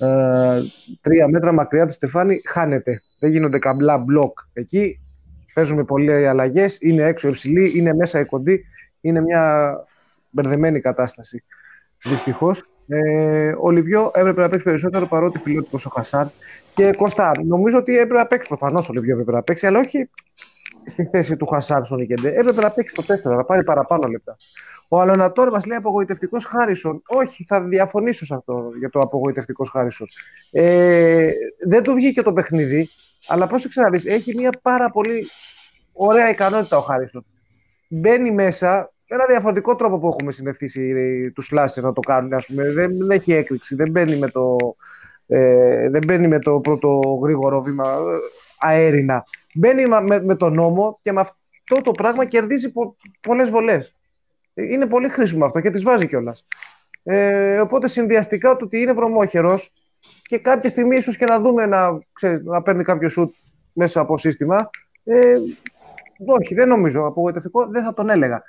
ε, τρία μέτρα μακριά του Στεφάνη, χάνεται. Δεν γίνονται καλά μπλοκ εκεί. Παίζουμε πολλές αλλαγές. Είναι έξω οι ψηλοί, είναι μέσα οι κοντοί. Είναι μια μπερδεμένη κατάσταση. Δυστυχώς. Ε, ο Λιβιό έπρεπε να παίξει περισσότερο παρότι φιλότυπος ο Χασάν. Και Κώστα, νομίζω ότι έπρεπε να παίξει. Προφανώς ο Λιβιό έπρεπε να παίξει, αλλά όχι στη θέση του Χασάν στον Νικεντέ. Έπρεπε να παίξει το 4, να πάρει παραπάνω λεπτά. Ο Αλονατόρ μας λέει απογοητευτικός Χάρισον. Όχι, θα διαφωνήσω σε αυτό για το απογοητευτικός Χάρισον. Ε, δεν του βγήκε το παιχνίδι, αλλά πρόσεξε να δεις, έχει μια πάρα πολύ ωραία ικανότητα ο Χάρισον. Μπαίνει μέσα με ένα διαφορετικό τρόπο που έχουμε συνηθίσει τους Λάστερ να το κάνουν. Ας πούμε. Δεν έχει έκρηξη, δεν μπαίνει με το, ε, δεν μπαίνει με το πρώτο γρήγορο βήμα ε, αέρινα. Μπαίνει με, με τον νόμο και με αυτό το πράγμα κερδίζει πο, πολλές βολές. Είναι πολύ χρήσιμο αυτό και τις βάζει κιόλας. Ε, οπότε συνδυαστικά το ότι είναι βρωμόχερος και κάποια στιγμή ίσως και να δούμε να, ξέρεις, να παίρνει κάποιο σουτ μέσα από σύστημα. Ε, όχι, δεν νομίζω. Απογοητευτικό δεν θα τον έλεγα.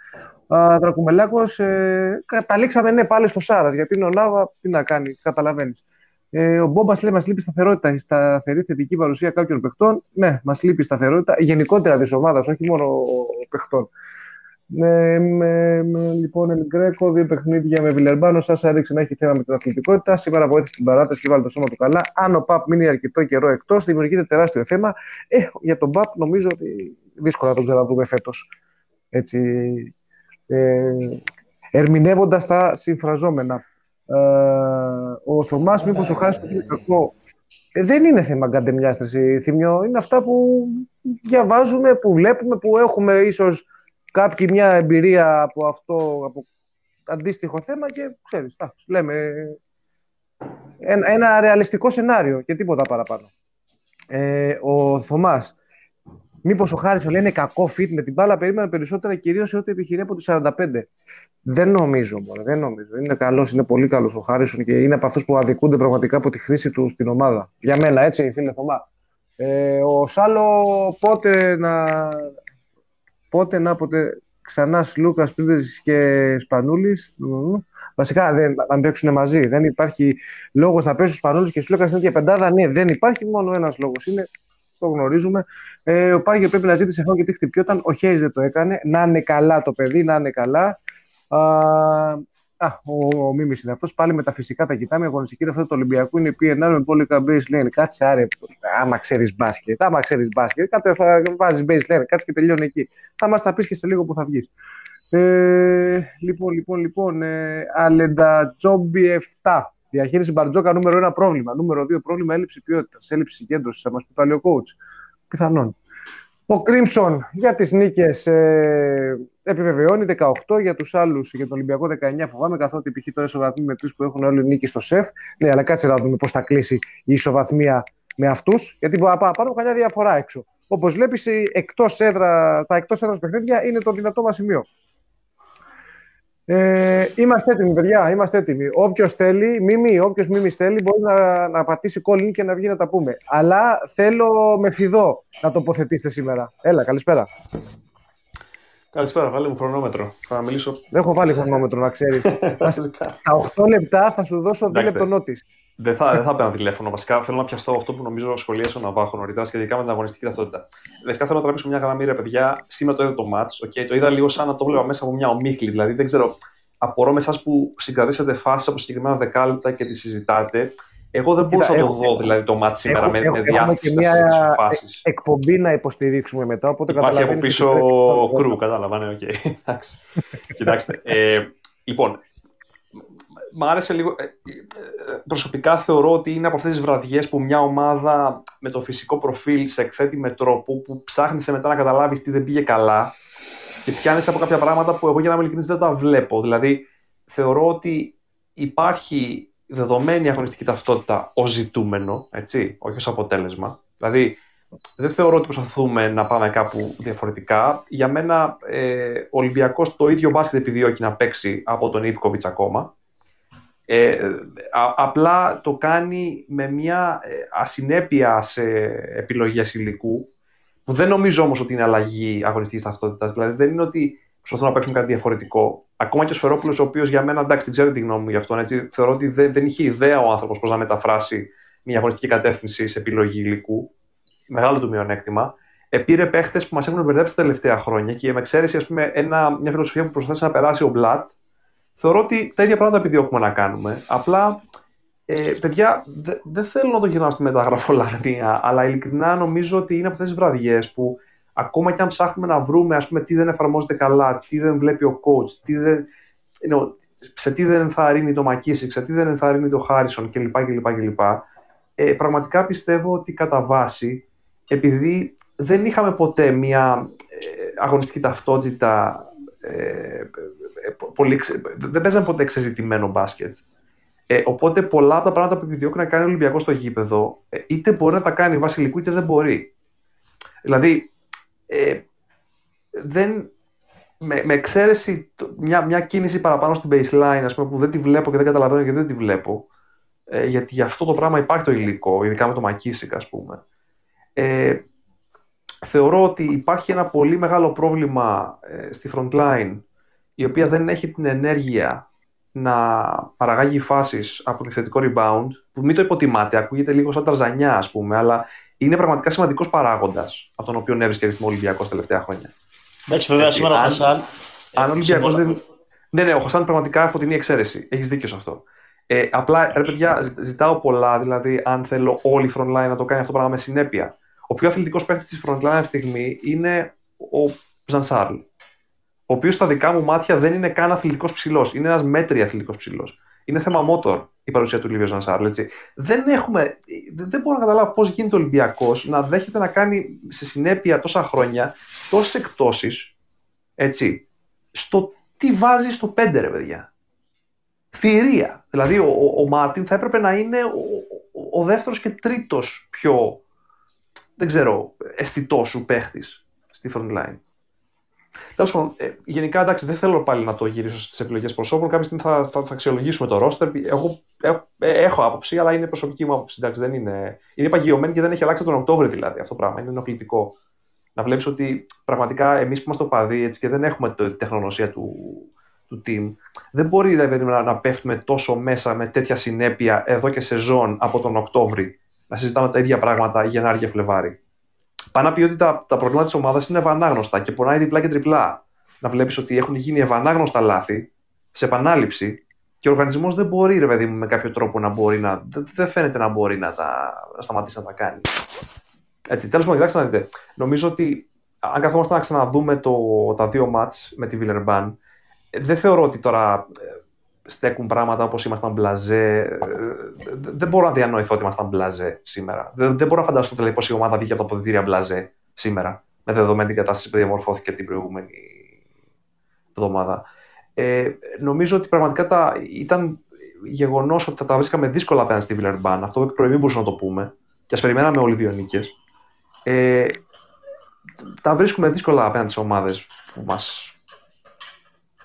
Δρακουμελάκος, ε, καταλήξαμε ναι πάλι στο Σάρας. Γιατί είναι ο Λάβα, τι να κάνει, καταλαβαίνεις. Ε, ο Μπόμπας λέει: Μας λείπει σταθερότητα, η σταθερή θετική παρουσία κάποιων παιχτών. Ναι, μας λείπει σταθερότητα γενικότερα της ομάδας, όχι μόνο παιχτών. Με, με, με, λοιπόν, Ελγκρέκο, δύο παιχνίδια με Βιλερμπάνο. Σα έριξε να έχει θέμα με την αθλητικότητα. Σήμερα βοήθησε την παράταση και βάλει το σώμα του καλά. Αν ο Παπ μείνει αρκετό καιρό εκτός, δημιουργείται τεράστιο θέμα. Ε, για τον Παπ νομίζω ότι δύσκολα να τον ξαναδούμε φέτος. Έτσι, ε, ερμηνεύοντας τα συμφραζόμενα. Ε, ο Θωμάς, μήπως ο Χάρης είναι κακό. Ε, δεν είναι θέμα γκαντεμιάστρηση, Θημιό. Είναι αυτά που διαβάζουμε, που βλέπουμε, που έχουμε ίσως κάποιοι μια εμπειρία από αυτό, από αντίστοιχο θέμα και ξέρεις, τα, λέμε ένα, ένα ρεαλιστικό σενάριο και τίποτα παραπάνω. Ε, ο Θωμάς, Μήπως ο Χάρισον είναι κακό fit με την μπάλα, περίμενα περισσότερα κυρίως σε ό,τι επιχειρεί από τις 45. Δεν νομίζω, μόνο, δεν νομίζω. Είναι καλός, είναι πολύ καλός ο Χάρισον και είναι από αυτούς που αδικούνται πραγματικά από τη χρήση του στην ομάδα. Για μένα, έτσι, φίλε Θωμά. Ε, ο Σάλο πότε να, Πότε να πότε ξανά Λούκας, Πίδες και Σπανούλης. Βασικά δεν, να παίξουν μαζί. Δεν υπάρχει λόγος να παίξουν Σπανούλης και Σλούκα στην ίδια πεντάδα. Ναι, δεν υπάρχει μόνο ένας λόγος. Είναι το γνωρίζουμε. Ε, ο Πάγιο πρέπει να ζήτησε χρόνο γιατί χτυπιόταν. Ο Χέι δεν το έκανε. Να είναι καλά το παιδί, να είναι καλά. Α, ο, ο Μίμης είναι αυτός. Πάλι με τα φυσικά τα κοιτάμε. Η αγωνιστική αυτό το Ολυμπιακού είναι η PNR με πόλικα baseline. Κάτσε άρε. Άμα ξέρεις μπάσκετ. Άμα ξέρεις μπάσκετ. Κάτσε βάζεις baseline. Κάτσε και τελειώνει εκεί. Θα μας τα πεις και σε λίγο που θα βγεις. Ε, λοιπόν, λοιπόν, λοιπόν. Ε, Αλεντα Τζόμπι 7. Διαχείριση Μπαρτζόκα νούμερο 1 πρόβλημα. Νούμερο 2 πρόβλημα έλλειψη ποιότητας. Έλλειψη συγκέντρωσης. Θα μας πει πάλι ο coach. Πιθανόν. Ο Κρίμψον για τις νίκες ε, επιβεβαιώνει 18 για τους άλλους, για τον Ολυμπιακό 19 φοβάμαι καθότι π.χ. το ισοβαθμί με τρεις που έχουν όλοι νίκη στο ΣΕΦ. Ναι, αλλά κάτσε να δούμε πώς θα κλείσει η ισοβαθμία με αυτούς, γιατί πάνω καμιά διαφορά έξω. Όπως βλέπεις, εκτός έδρα, τα εκτός έδρας παιχνίδια είναι το δυνατό μας σημείο. Ε, είμαστε έτοιμοι, παιδιά. Είμαστε έτοιμοι. Όποιος θέλει, μίμη, όποιος μίμη θέλει, μπορεί να, να πατήσει κόλλιν και να βγει να τα πούμε. Αλλά θέλω με φιδό να τοποθετήσετε σήμερα. Έλα, καλησπέρα. Καλησπέρα, βάλε μου χρονόμετρο. Θα μιλήσω. Δεν έχω βάλει χρονόμετρο, να ξέρεις. Στα 8 λεπτά θα σου δώσω 2 λεπτό νότη. Δεν θα, δεν θα παίρνω τηλέφωνο. Βασικά θέλω να πιαστώ αυτό που νομίζω σχολίασε ο Ναβάχο νωρίτερα σχετικά με την αγωνιστική ταυτότητα. Βασικά θέλω να τραβήσω μια γραμμή, ρε παιδιά. Σήμερα το είδα το match. Okay, το είδα λίγο σαν να το βλέπα μέσα από μια ομίχλη. Δηλαδή δεν ξέρω. Απορώ με εσάς που συγκρατήσατε φάσεις από συγκεκριμένα δεκάλεπτα και τη συζητάτε. Εγώ δεν μπορούσα να το δω δηλαδή, το μάτι σήμερα με, με διάθεση και μια εκπομπή να υποστηρίξουμε μετά. Οπότε Υπάρχει από πίσω κρού, κατάλαβα. Ναι, okay. Κοιτάξτε. Ε, λοιπόν, μ' άρεσε λίγο. Ε, ε, προσωπικά θεωρώ ότι είναι από αυτές τις βραδιές που μια ομάδα με το φυσικό προφίλ σε εκθέτει με τρόπο που ψάχνεις μετά να καταλάβεις τι δεν πήγε καλά και πιάνεις από κάποια πράγματα που εγώ για να είμαι ειλικρινής δεν τα βλέπω. Δηλαδή, θεωρώ ότι υπάρχει δεδομένη αγωνιστική ταυτότητα ως ζητούμενο, έτσι, όχι ως αποτέλεσμα. Δηλαδή, δεν θεωρώ ότι προσπαθούμε να πάμε κάπου διαφορετικά. Για μένα, ε, ο Ολυμπιακός το ίδιο μπάσκετ επιδιώκει να παίξει από τον Ιβκοβιτς ακόμα. Ε, απλά το κάνει με μια ε, ασυνέπεια σε επιλογές υλικού, που δεν νομίζω όμως ότι είναι αλλαγή αγωνιστικής ταυτότητας. Δηλαδή δεν είναι ότι προσπαθούν να παίξουν κάτι διαφορετικό. Ακόμα και ο Σφερόπουλος, ο οποίος για μένα εντάξει, δεν ξέρει τη γνώμη μου γι' αυτό. Έτσι, θεωρώ ότι δεν, δεν είχε ιδέα ο άνθρωπος πώς να μεταφράσει μια αγωνιστική κατεύθυνση σε επιλογή υλικού. Μεγάλο του μειονέκτημα. Επήρε παίχτες που μας έχουν μπερδέψει τα τελευταία χρόνια και με εξαίρεση ας πούμε, ένα, μια φιλοσοφία που προσπάθησε να περάσει ο Μπλατ, θεωρώ ότι τα ίδια πράγματα επιδιώκουμε να κάνουμε. Απλά, ε, παιδιά, δεν δε θέλω να το γυρνάω στη μεταγραφολαγνία, αλλά ειλικρινά νομίζω ότι είναι από αυτές τις βραδιές που ακόμα και αν ψάχνουμε να βρούμε ας πούμε, τι δεν εφαρμόζεται καλά, τι δεν βλέπει ο coach, τι δεν, you σε τι δεν ενθαρρύνει το Μακίσικ, σε τι δεν ενθαρρύνει το Χάρισον κλπ. κλπ, κλπ. Ε, πραγματικά πιστεύω ότι κατά βάση, επειδή δεν είχαμε ποτέ μια ε, αγωνιστική ταυτότητα, ε, ε πολύ, δεν παίζαμε ποτέ εξεζητημένο μπάσκετ. Ε, οπότε πολλά από τα πράγματα που επιδιώκει να κάνει ο Ολυμπιακός στο γήπεδο, ε, είτε μπορεί να τα κάνει βάσει υλικού, είτε δεν μπορεί. Δηλαδή, ε, δεν, με, με εξαίρεση μια, μια κίνηση παραπάνω στην baseline, ας πούμε, που δεν τη βλέπω και δεν καταλαβαίνω και δεν τη βλέπω, ε, γιατί για αυτό το πράγμα υπάρχει το υλικό, ειδικά με το Μακίσικα, ας πούμε. Ε, θεωρώ ότι υπάρχει ένα πολύ μεγάλο πρόβλημα ε, στη front line, η οποία δεν έχει την ενέργεια να παραγάγει φάσεις από το θετικό rebound, που μην το υποτιμάτε, ακούγεται λίγο σαν ταρζανιά, ας πούμε, αλλά είναι πραγματικά σημαντικός παράγοντας από τον οποίο έβρισκε ρυθμό Ολυμπιακός τα τελευταία χρόνια. Εντάξει, βέβαια σήμερα ο Χασάν, αν ο Ολυμπιακός δεν. Ναι, ναι, ο Χασάν πραγματικά φωτεινή εξαίρεση. Έχεις δίκιο σε αυτό. Ε, απλά, ρε παιδιά, ζητάω πολλά. Δηλαδή, αν θέλω όλη η frontline να το κάνει αυτό το πράγμα με συνέπεια. Ο πιο αθλητικός παίκτης της frontline αυτή τη στιγμή είναι ο Ζανσάρλ. Ο οποίος στα δικά μου μάτια δεν είναι καν αθλητικός ψηλός. Είναι ένας μέτρη αθλητικός ψηλός. Είναι θέμα motor η παρουσία του Λίβιο Ζανσάρλ. Δεν, έχουμε, δεν μπορώ να καταλάβω πώς γίνεται ο Ολυμπιακός να δέχεται να κάνει σε συνέπεια τόσα χρόνια τόσες εκτόσει. Έτσι, στο τι βάζει στο 5 ρε παιδιά. Φιερία. Δηλαδή ο, ο, ο Μάρτιν θα έπρεπε να είναι ο, ο, ο δεύτερος και τρίτος πιο, δεν ξέρω, αισθητός σου παίχτης στη front line. Τέλος πάντων, ε, γενικά εντάξει, δεν θέλω πάλι να το γυρίσω στις επιλογές προσώπων. Κάποια στιγμή θα, θα, θα αξιολογήσουμε το ρόστερ. Εγώ έχω, ε, έχω άποψη, αλλά είναι προσωπική μου άποψη. Εντάξει, δεν είναι... είναι παγιωμένη και δεν έχει αλλάξει τον Οκτώβριο δηλαδή αυτό το πράγμα. Είναι ενοχλητικό να βλέπεις ότι πραγματικά εμείς που είμαστε οπαδοί έτσι, και δεν έχουμε τη τεχνογνωσία του, του team, δεν μπορεί δηλαδή, να, να πέφτουμε τόσο μέσα με τέτοια συνέπεια εδώ και σεζόν από τον Οκτώβρη να συζητάμε τα ίδια πράγματα Γενάρη και Φλεβάρη. Πάνω να πει ότι τα, τα προβλήματα της ομάδας είναι ευανάγνωστα και πονάει διπλά και τριπλά. Να βλέπεις ότι έχουν γίνει ευανάγνωστα λάθη σε επανάληψη και ο οργανισμός δεν μπορεί, ρε παιδί μου, με κάποιο τρόπο να μπορεί να. Δεν φαίνεται να μπορεί να, τα, να σταματήσει να τα κάνει. Έτσι, τέλος πάντων, κοιτάξτε να δείτε. Νομίζω ότι αν καθόμαστε να ξαναδούμε το, τα δύο μάτς με τη Βιλερμπάν, δεν θεωρώ ότι τώρα ε, στέκουν πράγματα όπως ήμασταν μπλαζέ. Ε, δεν μπορώ να διανοηθώ ότι ήμασταν μπλαζέ σήμερα. Δεν, δεν μπορώ να φανταστώ δηλαδή πώς η ομάδα βγήκε από τα ποδητήρια μπλαζέ σήμερα, με δεδομένη την κατάσταση που διαμορφώθηκε την προηγούμενη εβδομάδα. Ε, νομίζω ότι πραγματικά τα, ήταν γεγονός ότι θα τα βρίσκαμε δύσκολα απέναντι στη Βιλερμπάν. Αυτό που προηγούμενο μπορούσαμε να το πούμε. Και ας περιμέναμε όλοι δύο νίκες ε, τα βρίσκουμε δύσκολα απέναντι σε ομάδες που μας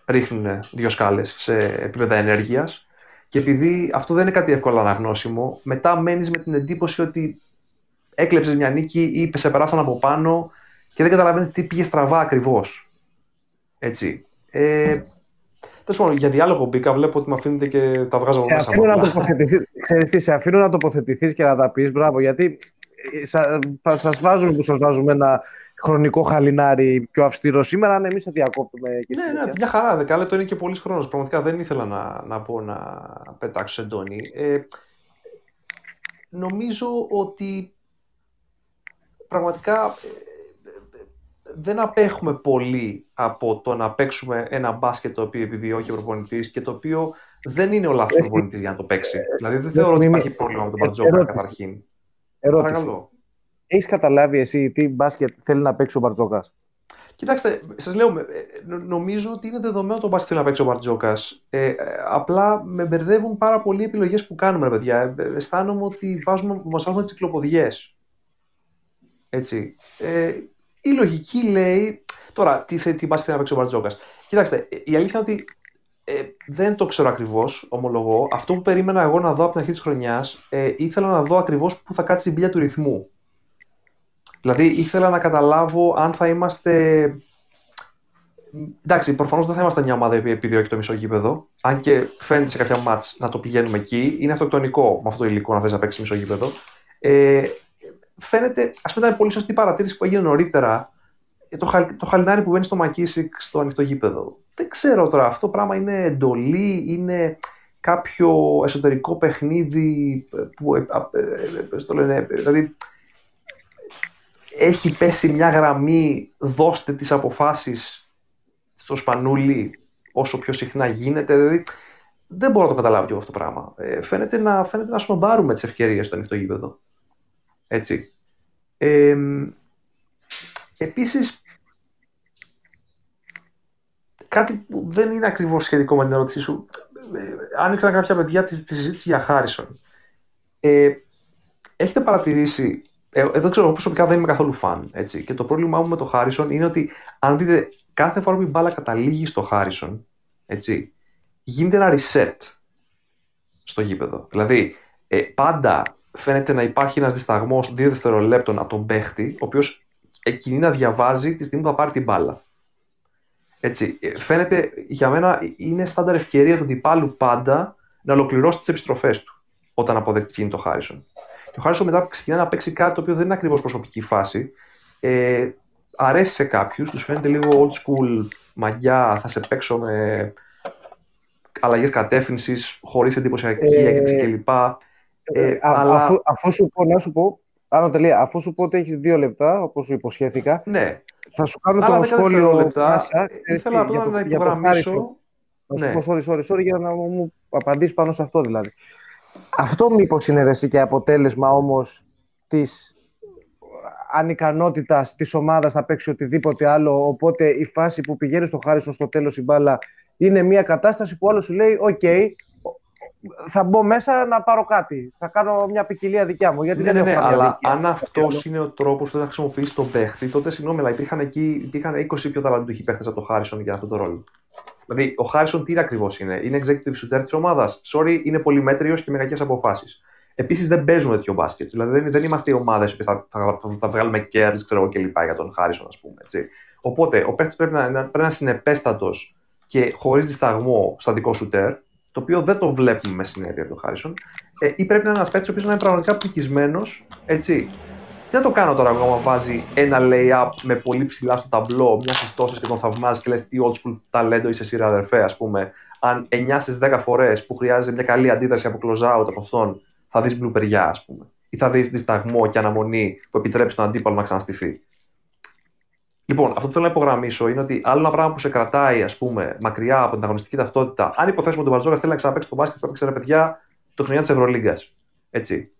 ρίχνουν δύο σκάλες σε επίπεδα ενέργειας και επειδή αυτό δεν είναι κάτι εύκολο αναγνώσιμο, μετά μένεις με την εντύπωση ότι έκλεψες μια νίκη ή σε περάσαν από πάνω και δεν καταλαβαίνεις τι πήγε στραβά ακριβώς. Έτσι. Ε, Τέλος για διάλογο μπήκα, βλέπω ότι με αφήνετε και τα βγάζω μέσα. Σε αφήνω, να σε αφήνω να τοποθετηθείς και να τα πεις. Μπράβο, γιατί θα σας βάζουμε που σας βάζουμε ένα χρονικό χαλινάρι πιο αυστηρό σήμερα, αν εμείς θα διακόπτουμε και Ναι, ναι, μια χαρά. Δεκάλεπτο είναι και πολύς χρόνος. Πραγματικά δεν ήθελα να, να πω να πετάξω εντόνι. Ε, νομίζω ότι πραγματικά ε, δεν απέχουμε πολύ από το να παίξουμε ένα μπάσκετ το οποίο επιδιώκει ο προπονητής και το οποίο δεν είναι ο λάθος προπονητής για να το παίξει. Δηλαδή δεν θεωρώ ότι υπάρχει πρόβλημα με τον Μπαρτζόκα καταρχήν. Ερώτηση. Έχεις καταλάβει εσύ τι μπάσκετ θέλει να παίξει ο Μπαρτζόκας; Κοιτάξτε, σας λέω, ε, νομίζω ότι είναι δεδομένο το μπάσκετ θέλει να παίξει ο Μπαρτζόκας. Ε, απλά με μπερδεύουν πάρα πολλοί επιλογές που κάνουμε, παιδιά. Ε, αισθάνομαι ότι βάζουμε, μας βάζουμε τι κυκλοποδιέ. Έτσι. Ε, η λογική λέει. Τώρα, τι, τι μπάσκετ θέλει να παίξει ο Μπαρτζόκας. Κοιτάξτε, η αλήθεια είναι ότι ε, δεν το ξέρω ακριβώς, ομολογώ. Αυτό που περίμενα εγώ να δω από την αρχή της χρονιάς, ε, ήθελα να δω ακριβώς πού θα κάτσει η μπύλια του ρυθμού. Δηλαδή, ήθελα να καταλάβω αν θα είμαστε. Εντάξει, προφανώς δεν θα είμαστε μια ομάδα που επιδιώκει το μισό γήπεδο. Αν και φαίνεται σε κάποια μάτς να το πηγαίνουμε εκεί, είναι αυτοκτονικό με αυτό το υλικό να θες να παίξεις μισό γήπεδο. Ε, φαίνεται, ας πούμε, ήταν πολύ σωστή παρατήρηση που έγινε νωρίτερα ε, το, το χαλινάρι που μπαίνει στο Μακίσικ στο ανοιχτό γήπεδο. Δεν ξέρω τώρα, αυτό το πράγμα είναι εντολή, είναι κάποιο εσωτερικό παιχνίδι που, ε, ε, στο λένε, δηλαδή έχει πέσει μια γραμμή, δώστε τις αποφάσεις στο σπανούλι όσο πιο συχνά γίνεται, δηλαδή δεν μπορώ να το καταλάβω και αυτό το πράγμα. Ε, φαίνεται, να, φαίνεται να σνομπάρουμε τις ευκαιρίες στο ανοιχτό γήπεδο. Έτσι. Ε, Επίσης, κάτι που δεν είναι ακριβώς σχετικό με την ερώτησή σου, ε, άνοιξαν κάποια παιδιά τη, τη συζήτηση για Χάρισον. Ε, έχετε παρατηρήσει, ε, εδώ ξέρω, προσωπικά δεν είμαι καθόλου φαν, έτσι, και το πρόβλημά μου με το Χάρισον είναι ότι αν δείτε κάθε φορά που η μπάλα καταλήγει στο Χάρισον, έτσι, γίνεται ένα reset στο γήπεδο. Δηλαδή, ε, πάντα φαίνεται να υπάρχει ένας δισταγμός δύο δευτερολέπτων από τον παίχτη, ο οποίος εκείνη να διαβάζει τη στιγμή που θα πάρει την μπάλα. Έτσι, ε, φαίνεται για μένα είναι στάνταρ ευκαιρία του αντιπάλου πάντα να ολοκληρώσει τις επιστροφές του όταν αποδέχτηκε το Χάρισον. Και ο Χάρισον μετά ξεκινάει να παίξει κάτι το οποίο δεν είναι ακριβώς προσωπική φάση. Ε, αρέσει σε κάποιους, τους φαίνεται λίγο old school μαγιά, θα σε παίξω με αλλαγές κατεύθυνσης, χωρίς εντυπωσιακή ε, έκρηξη κλπ. Ε, ε, αλλά... αφού, αφού, σου πω, να σου πω, Άνω τελεία, αφού σου πω ότι έχεις δύο λεπτά, όπως σου υποσχέθηκα, ναι. θα σου κάνω το σχόλιο λεπτά. Μέσα, Ήθελα απλά να υπογραμμίσω. Να σου πω, sorry, sorry, sorry, για να μου απαντήσεις πάνω σε αυτό δηλαδή. Αυτό μήπως είναι ρε, και αποτέλεσμα όμως της ανικανότητας της ομάδας να παίξει οτιδήποτε άλλο. Οπότε η φάση που πηγαίνει στο Χάριστον στο τέλος η μπάλα είναι μια κατάσταση που άλλο σου λέει: Οκ, θα μπω μέσα να πάρω κάτι. Θα κάνω μια ποικιλία δικιά μου. Γιατί ναι, δεν ναι, ναι αλλά αν αυτός είναι ο τρόπος που θα χρησιμοποιήσεις τον παίχτη, τότε συγγνώμη, αλλά υπήρχαν εκεί υπήρχαν 20 πιο ταλαντούχοι παίχτες από τον Χάρισον για αυτόν τον ρόλο. Δηλαδή, ο Χάρισον τι ακριβώς είναι, είναι executive shooter της ομάδας. Sorry, είναι πολυμέτριος και με κακές αποφάσεις. Επίσης δεν παίζουμε τέτοιο μπάσκετ. Δηλαδή δεν, δεν είμαστε οι ομάδες που θα, θα, θα, θα, βγάλουμε κέρδη ξέρω και λοιπά για τον Χάρισον, ας πούμε. Έτσι. Οπότε ο παίκτης πρέπει να, πρέπει να είναι συνεπέστατος και χωρίς δισταγμό στα δικό σου τέρ, το οποίο δεν το βλέπουμε με συνέπεια από τον Χάρισον, ε, ή πρέπει να είναι ένας παίκτης ο οποίος είναι πραγματικά πρικισμένο. Έτσι. Τι να το κάνω τώρα, εγώ, βάζει ένα lay-up με πολύ ψηλά στο ταμπλό, μιας στι και τον θαυμάζει και λες τι old school ταλέντο είσαι εσύ, αδερφέ, ας πούμε. Αν 9 στις 10 φορές που χρειάζεται μια καλή αντίδραση από close out από αυτόν, θα δεις μπλουπεριά, ας πούμε. Ή θα δεις δισταγμό και αναμονή που επιτρέπει στον αντίπαλο να ξαναστηθεί. Λοιπόν, αυτό που θέλω να υπογραμμίσω είναι ότι άλλο ένα πράγμα που σε κρατάει ας πούμε, μακριά από την αγωνιστική ταυτότητα, αν υποθέσουμε ότι ο Μπαρτζώκας θέλει να ξαναπαίξει το μπάσκετ που έπαιξε ρε παιδιά το χρονιά της Ευρωλίγκας. Έτσι.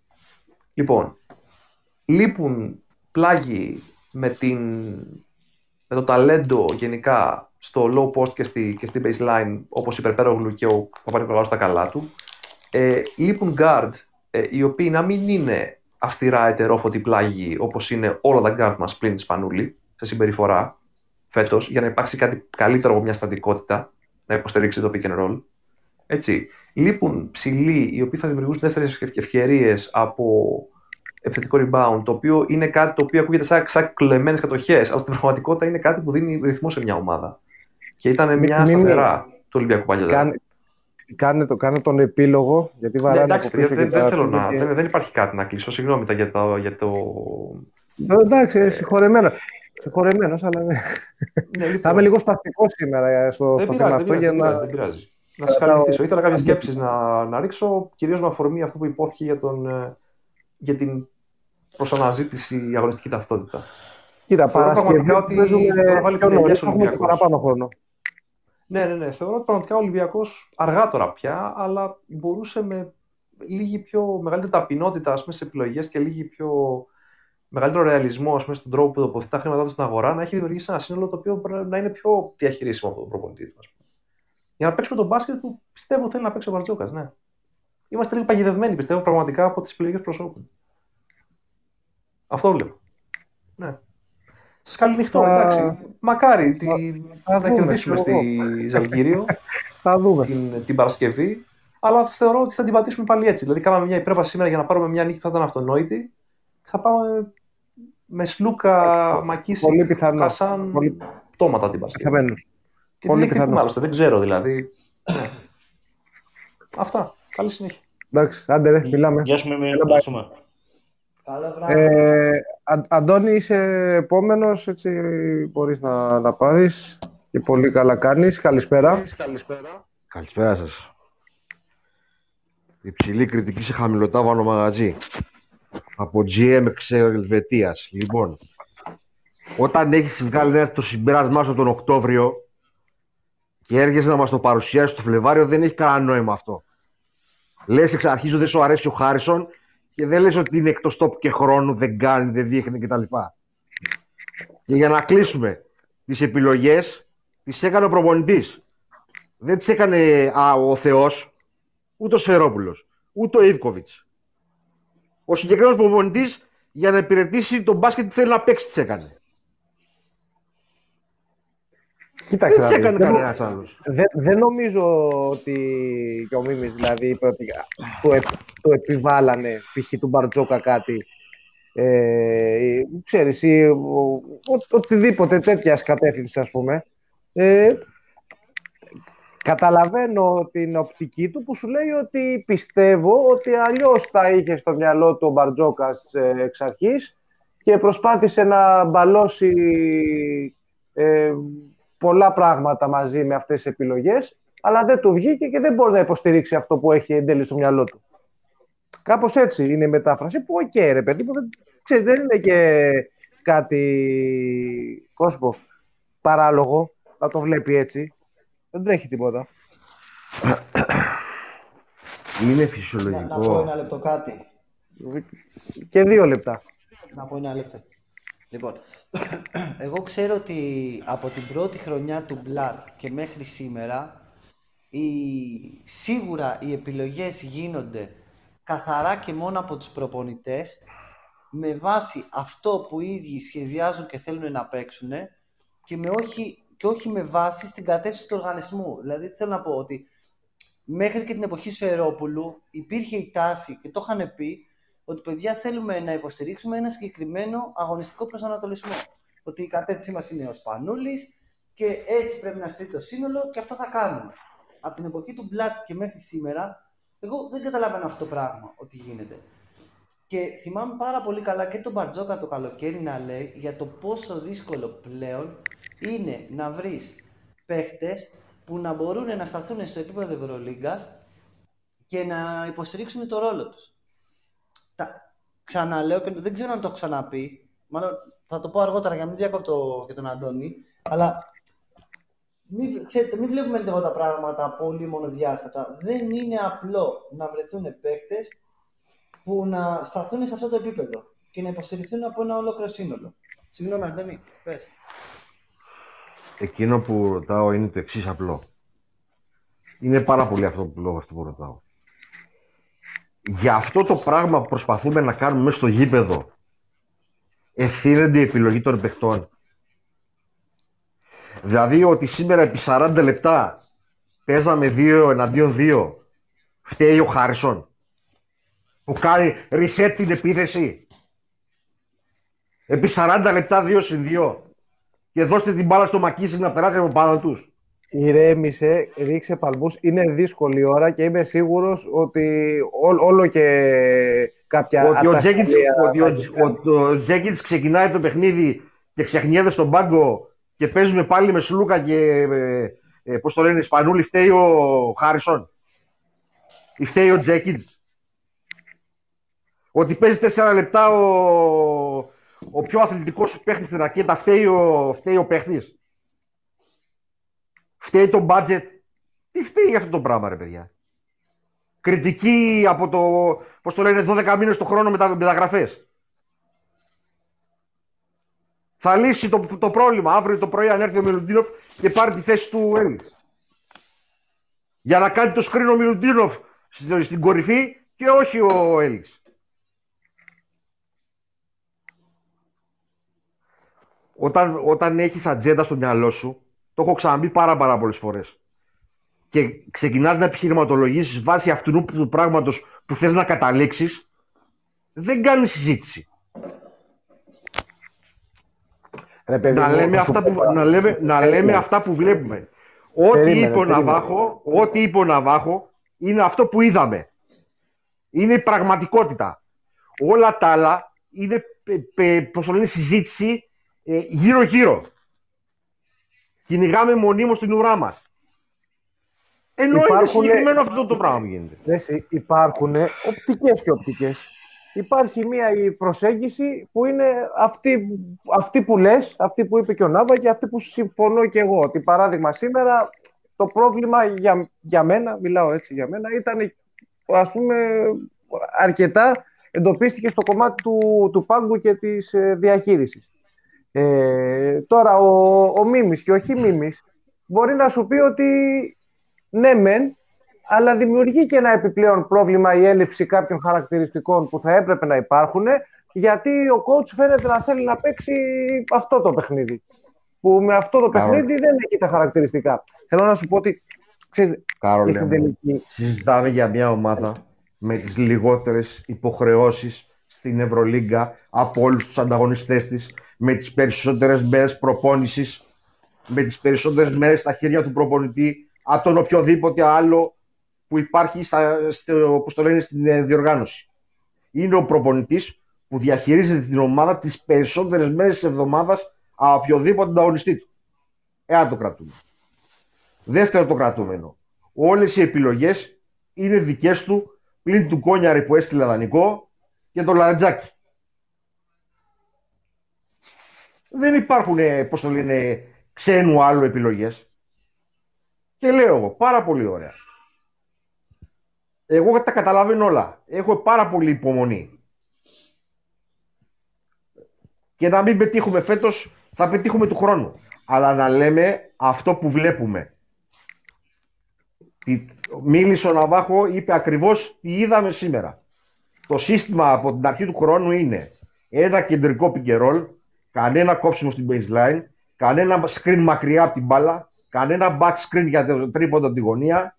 Λοιπόν, λείπουν πλάγιοι με, την, με το ταλέντο γενικά στο low post και στη, και στη baseline, όπως είπε Περπέρογλου και ο Παπανικολάου στα καλά του. Ε, λείπουν guard ε, οι οποίοι να μην είναι αυστηρά ετερόφωτοι πλάγιοι όπως είναι όλα τα γκαρντ μας πλην Σπανούλη σε συμπεριφορά φέτος για να υπάρξει κάτι καλύτερο από μια στατικότητα να υποστηρίξει το pick and roll. Έτσι. Λείπουν ψηλοί οι οποίοι θα δημιουργούν δεύτερες ευκαιρίες από επιθετικό rebound, το οποίο είναι κάτι το οποίο ακούγεται σαν, σαν κλεμμένες κατοχές, αλλά στην πραγματικότητα είναι κάτι που δίνει ρυθμό σε μια ομάδα. Και ήταν μια σταθερά του Ολυμπιακού παλιότερα. Κάνε, το, κάνε τον επίλογο, γιατί βαράνε ναι, εντάξει, δεν, δεν, δεν, θέλω να, δεν, δεν, υπάρχει κάτι να κλείσω. Συγγνώμη για το... Για το... Ε, εντάξει, συγχωρεμένος. Συγχωρεμένος, αλλά ναι. ναι λοιπόν. Θα είμαι λίγο σπαστικός σήμερα στο, δεν πειράζει, αυτό. Δεν πειράζει, να... δεν πειράζει. Να σας καληνυχτήσω. Ήθελα κάποιε σκέψεις να, να ρίξω, κυρίως με αφορμή αυτό που υπόθηκε για, τον, ε, για την προσαναζήτηση αγωνιστική ταυτότητα. Κοίτα, Παρασκευή ότι θα βάλει πιο νωρίς παραπάνω χρόνο. Ναι, ναι, ναι. Θεωρώ ότι πραγματικά ο Ολυμπιακός αργά τώρα πια, αλλά μπορούσε με λίγη πιο μεγαλύτερη ταπεινότητα ας πούμε, σε επιλογές και λίγη πιο μεγαλύτερο ρεαλισμό ας πούμε, στον τρόπο που τοποθετεί τα χρήματά του στην αγορά να έχει δημιουργήσει ένα σύνολο το οποίο να είναι πιο διαχειρίσιμο από τον προπονητή του. Για να παίξουμε τον μπάσκετ που πιστεύω θέλει να παίξει ο Βαρτζόκας. Ναι. Είμαστε λίγο παγιδευμένοι, πιστεύω πραγματικά από τις επιλογές προσώπων. Αυτό βλέπω. Ναι. Σας καληνυχτώ, εντάξει. Μακάρι τη... να κερδίσουμε στη Ζαλγκύριο θα δούμε. Την, την Παρασκευή. Αλλά θεωρώ ότι θα την πατήσουμε πάλι έτσι. Δηλαδή, κάναμε μια υπέρβαση σήμερα για να πάρουμε μια νίκη που θα ήταν αυτονόητη. Θα πάμε με Σλούκα, Μακίση, Πολύ πιθανό. Χασάν, Πολύ... πτώματα την Παρασκευή. Και Πολύ πιθανό. Άλλωστε, δεν ξέρω δηλαδή. Ναι. Αυτά. Καλή συνέχεια. Εντάξει, άντε ρε, μιλάμε. Γεια σου, Μιμή. Ε, Αντώνη, είσαι επόμενος, έτσι μπορείς να, να πάρεις και πολύ καλά κάνεις. Καλησπέρα. Καλησπέρα. Καλησπέρα σας. Υψηλή κριτική σε χαμηλοτάβανο μαγαζί. Από GM Ελβετίας. Λοιπόν, όταν έχεις βγάλει ένα το συμπέρασμά σου τον Οκτώβριο και έρχεσαι να μας το παρουσιάσεις το Φλεβάριο, δεν έχει κανένα νόημα αυτό. Λες εξ αρχής ότι δεν σου αρέσει ο Χάρισον και δεν λες ότι είναι εκτός τόπου και χρόνου, δεν κάνει, δεν δείχνει κτλ. Και για να κλείσουμε, τις επιλογές τις έκανε ο προπονητής. Δεν τις έκανε α, ο Θεός, ούτε ο Σφερόπουλος, ούτε ο Ιβκοβιτς. Ο συγκεκριμένος προπονητής για να υπηρετήσει τον μπάσκετ που θέλει να παίξει τις έκανε. Κοίταξε, δεν έκανε κανένας άλλος. Δεν, δεν νομίζω ότι και ο Μίμης δηλαδή είπε ότι το, το επιβάλλανε π.χ. του Μπαρτζόκα κάτι. Ε, ξέρεις, ή, ο, οτιδήποτε τέτοιας κατεύθυνσης ας πούμε. Ε, καταλαβαίνω την οπτική του που σου λέει ότι πιστεύω ότι αλλιώς θα είχε στο μυαλό του ο Μπαρτζόκας ε, εξ αρχής και προσπάθησε να μπαλώσει ε, πολλά πράγματα μαζί με αυτές τις επιλογές, αλλά δεν του βγήκε και δεν μπορεί να υποστηρίξει αυτό που έχει εντέλει στο μυαλό του. Κάπως έτσι είναι η μετάφραση που, OK, okay, ρε παιδί μου, ξέρεις, δεν είναι και κάτι, κόσμο, παράλογο να το βλέπει έτσι. Δεν τρέχει τίποτα. Είναι φυσιολογικό. Να, να πω ένα λεπτό κάτι. Και δύο λεπτά. Να πω ένα λεπτό. Λοιπόν, εγώ ξέρω ότι από την πρώτη χρονιά του Blood και μέχρι σήμερα η... σίγουρα οι επιλογές γίνονται καθαρά και μόνο από τους προπονητές με βάση αυτό που οι ίδιοι σχεδιάζουν και θέλουν να παίξουν και, με όχι, και όχι με βάση στην κατεύθυνση του οργανισμού. Δηλαδή θέλω να πω ότι μέχρι και την εποχή Σφερόπουλου υπήρχε η τάση και το είχαν πει ότι παιδιά θέλουμε να υποστηρίξουμε ένα συγκεκριμένο αγωνιστικό προσανατολισμό. Ότι η κατεύθυνσή μας είναι ο Σπανούλης και έτσι πρέπει να στείλει το σύνολο και αυτό θα κάνουμε. Από την εποχή του Μπλατ και μέχρι σήμερα, εγώ δεν καταλαβαίνω αυτό το πράγμα ότι γίνεται. Και θυμάμαι πάρα πολύ καλά και τον Μπαρτζόκα το καλοκαίρι να λέει για το πόσο δύσκολο πλέον είναι να βρεις παίχτες που να μπορούν να σταθούν στο επίπεδο Ευρωλίγκας και να υποστηρίξουν το ρόλο τους τα, ξαναλέω και δεν ξέρω αν το έχω ξαναπεί. Μάλλον θα το πω αργότερα για να μην διακόπτω και τον Αντώνη. Αλλά μην, ξέρετε, μην βλέπουμε λίγο τα πράγματα πολύ μονοδιάστατα. Δεν είναι απλό να βρεθούν παίχτε που να σταθούν σε αυτό το επίπεδο και να υποστηριχθούν από ένα ολόκληρο σύνολο. Συγγνώμη, Αντώνη, πες. Εκείνο που ρωτάω είναι το εξής απλό. Είναι πάρα πολύ αυτό που λέω αυτό που ρωτάω για αυτό το πράγμα που προσπαθούμε να κάνουμε μέσα στο γήπεδο ευθύνεται η επιλογή των παιχτών. Δηλαδή ότι σήμερα επί 40 λεπτά παίζαμε 2 εναντίον 2 φταίει ο Χάρισον που κάνει reset την επίθεση επί 40 λεπτά 2 συν 2 και δώστε την μπάλα στο Μακίσι να περάσει από πάνω τους. Ηρέμησε, ρίξε παλμούς. Είναι δύσκολη ώρα και είμαι σίγουρος ότι όλο και κάποια ότι ο Τζέκιτς, ξεκινάει το παιχνίδι και ξεχνιέται στον πάγκο και παίζουμε πάλι με Σλούκα και ε, ε, πώς το λένε, Σπανούλη, φταίει ο Χάρισον. Ή φταίει ο Τζέκιτς. Ότι παίζει τέσσερα λεπτά ο, ο πιο αθλητικός παίχτης στην ρακέτα, φταίει ο, φταίει ο παίχτης. Φταίει το budget. Τι φταίει αυτό το πράγμα, ρε παιδιά. Κριτική από το, πώς το λένε, 12 μήνες το χρόνο με τα μεταγραφές. Θα λύσει το, το πρόβλημα αύριο το πρωί αν έρθει ο Μιλουντίνοφ και πάρει τη θέση του Έλλη. Για να κάνει το σκρίνο ο Μιλουντίνοφ στην κορυφή και όχι ο Έλλη. Όταν, όταν έχεις ατζέντα στο μυαλό σου το έχω ξαναπεί πάρα, πάρα πολλές φορές. Και ξεκινάς να επιχειρηματολογήσεις βάσει αυτού του πράγματος που θες να καταλήξεις, δεν κάνεις συζήτηση. να, λέμε αυτά που, να, λέμε, να λέμε αυτά που βλέπουμε. Ό,τι είπε, ο Ναβάχο, ό,τι είπε ο Ναβάχο είναι αυτό που είδαμε. Είναι η πραγματικότητα. Όλα τα άλλα είναι, πώς το λένε, συζήτηση ε, γύρω-γύρω κυνηγάμε μονίμως την ουρά μας. Ενώ υπάρχουν... είναι συγκεκριμένο αυτό το πράγμα που γίνεται. υπάρχουν οπτικές και οπτικές. Υπάρχει μια προσέγγιση που είναι αυτή, αυτή που λες, αυτή που είπε και ο Νάβα και αυτή που συμφωνώ και εγώ. Ότι παράδειγμα σήμερα το πρόβλημα για, για μένα, μιλάω έτσι για μένα, ήταν ας πούμε αρκετά εντοπίστηκε στο κομμάτι του, του πάγκου και της ε, διαχείρισης. Ε, τώρα ο, ο Μίμης και ο Χι Μίμης μπορεί να σου πει ότι ναι μεν, αλλά δημιουργεί και ένα επιπλέον πρόβλημα η έλλειψη κάποιων χαρακτηριστικών που θα έπρεπε να υπάρχουν, γιατί ο coach φαίνεται να θέλει να παίξει αυτό το παιχνίδι. Που με αυτό το παιχνίδι δεν έχει τα χαρακτηριστικά. Θέλω να σου πω ότι. Ξέρεις, Κάρολε, στην τελική... συζητάμε για μια ομάδα με τις λιγότερες υποχρεώσεις στην Ευρωλίγκα από όλους τους ανταγωνιστές της με τις περισσότερες μέρες προπόνησης, με τις περισσότερες μέρες στα χέρια του προπονητή από τον οποιοδήποτε άλλο που υπάρχει στα, στο, όπως το λένε, στην ε, διοργάνωση. Είναι ο προπονητής που διαχειρίζεται την ομάδα τις περισσότερες μέρες της εβδομάδας από οποιοδήποτε ανταγωνιστή του. Εάν το κρατούμε. Δεύτερο το κρατούμενο. Όλες οι επιλογές είναι δικές του πλην του Κόνιαρη που έστειλε δανεικό και το Λαρετζάκι. Δεν υπάρχουν, ε, πώς το λένε, ξένου άλλου επιλογές. Και λέω εγώ, πάρα πολύ ωραία. Εγώ τα καταλαβαίνω όλα. Έχω πάρα πολύ υπομονή. Και να μην πετύχουμε φέτος, θα πετύχουμε του χρόνου. Αλλά να λέμε αυτό που βλέπουμε. Μίλησε ο Ναβάχο, είπε ακριβώς τι είδαμε σήμερα. Το σύστημα από την αρχή του χρόνου είναι ένα κεντρικό πικερόλ, κανένα κόψιμο στην baseline, κανένα screen μακριά από την μπάλα, κανένα back screen για το τρίποντο τη γωνία,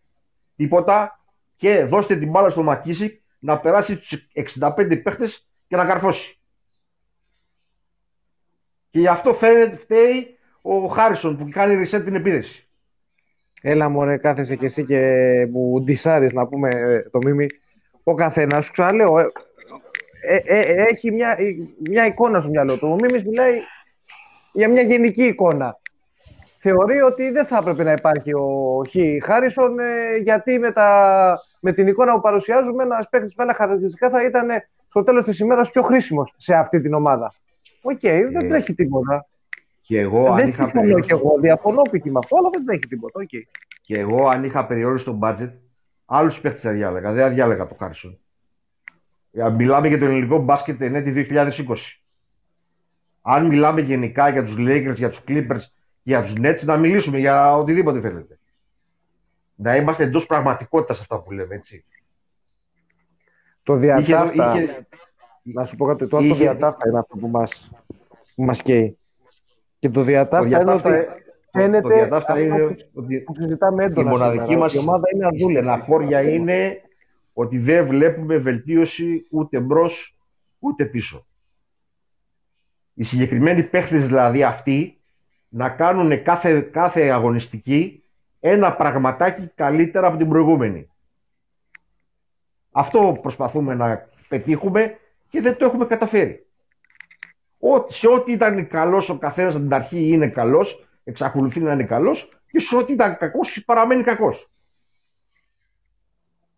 τίποτα και δώστε την μπάλα στο Μακίσικ να περάσει τους 65 παίχτες και να καρφώσει. Και γι' αυτό φαίνεται, φταίει ο Χάρισον που κάνει reset την επίδεση. Έλα μωρέ, κάθεσαι και εσύ και μου ντισάρεις να πούμε ε, το μίμη. Ο καθένας, σου ξαναλέω, ε, ε, ε, έχει μια, μια εικόνα στο μυαλό του. Ο Μίμης μιλάει για μια γενική εικόνα. Θεωρεί ότι δεν θα έπρεπε να υπάρχει ο Χ. Χάρισον ε, γιατί με, τα, με την εικόνα που παρουσιάζουμε ένας παίκτης με ένα χαρακτηριστικά θα ήταν στο τέλος της ημέρας πιο χρήσιμος σε αυτή την ομάδα. OK, okay, δεν ε, τρέχει τίποτα. Και εγώ, δεν είχα περιόριστο... και εγώ διαφωνώ π.χ. με αυτό, αλλά δεν τρέχει τίποτα. Okay. Και εγώ, αν είχα απεριόριστο budget, άλλους παίχτες θα διάλεγα. Δεν θα διάλεγα το Χάρισον. Μιλάμε για το ελληνικό μπάσκετ εν έτει 2020. Αν μιλάμε γενικά για τους Lakers, για τους Clippers, για τους Nets, να μιλήσουμε για οτιδήποτε θέλετε. Να είμαστε εντός πραγματικότητας αυτά που λέμε, έτσι. Το διατάφτα, είχε... να σου πω κάτι, το, είχε... το διατάφτα είναι αυτό που μας, που μας καίει. Και το διατάφτα, είναι ότι φαίνεται το διατάφτα είναι ότι που συζητάμε έντονα η μοναδική μας η ομάδα είναι αδούλευτη. Η είναι ότι δεν βλέπουμε βελτίωση ούτε μπρος ούτε πίσω. Οι συγκεκριμένοι παίχτες δηλαδή αυτοί να κάνουν κάθε, κάθε αγωνιστική ένα πραγματάκι καλύτερα από την προηγούμενη. Αυτό προσπαθούμε να πετύχουμε και δεν το έχουμε καταφέρει. Ό, σε ό,τι ήταν καλός ο καθένας από την αρχή είναι καλός, εξακολουθεί να είναι καλός και σε ό,τι ήταν κακός παραμένει κακός.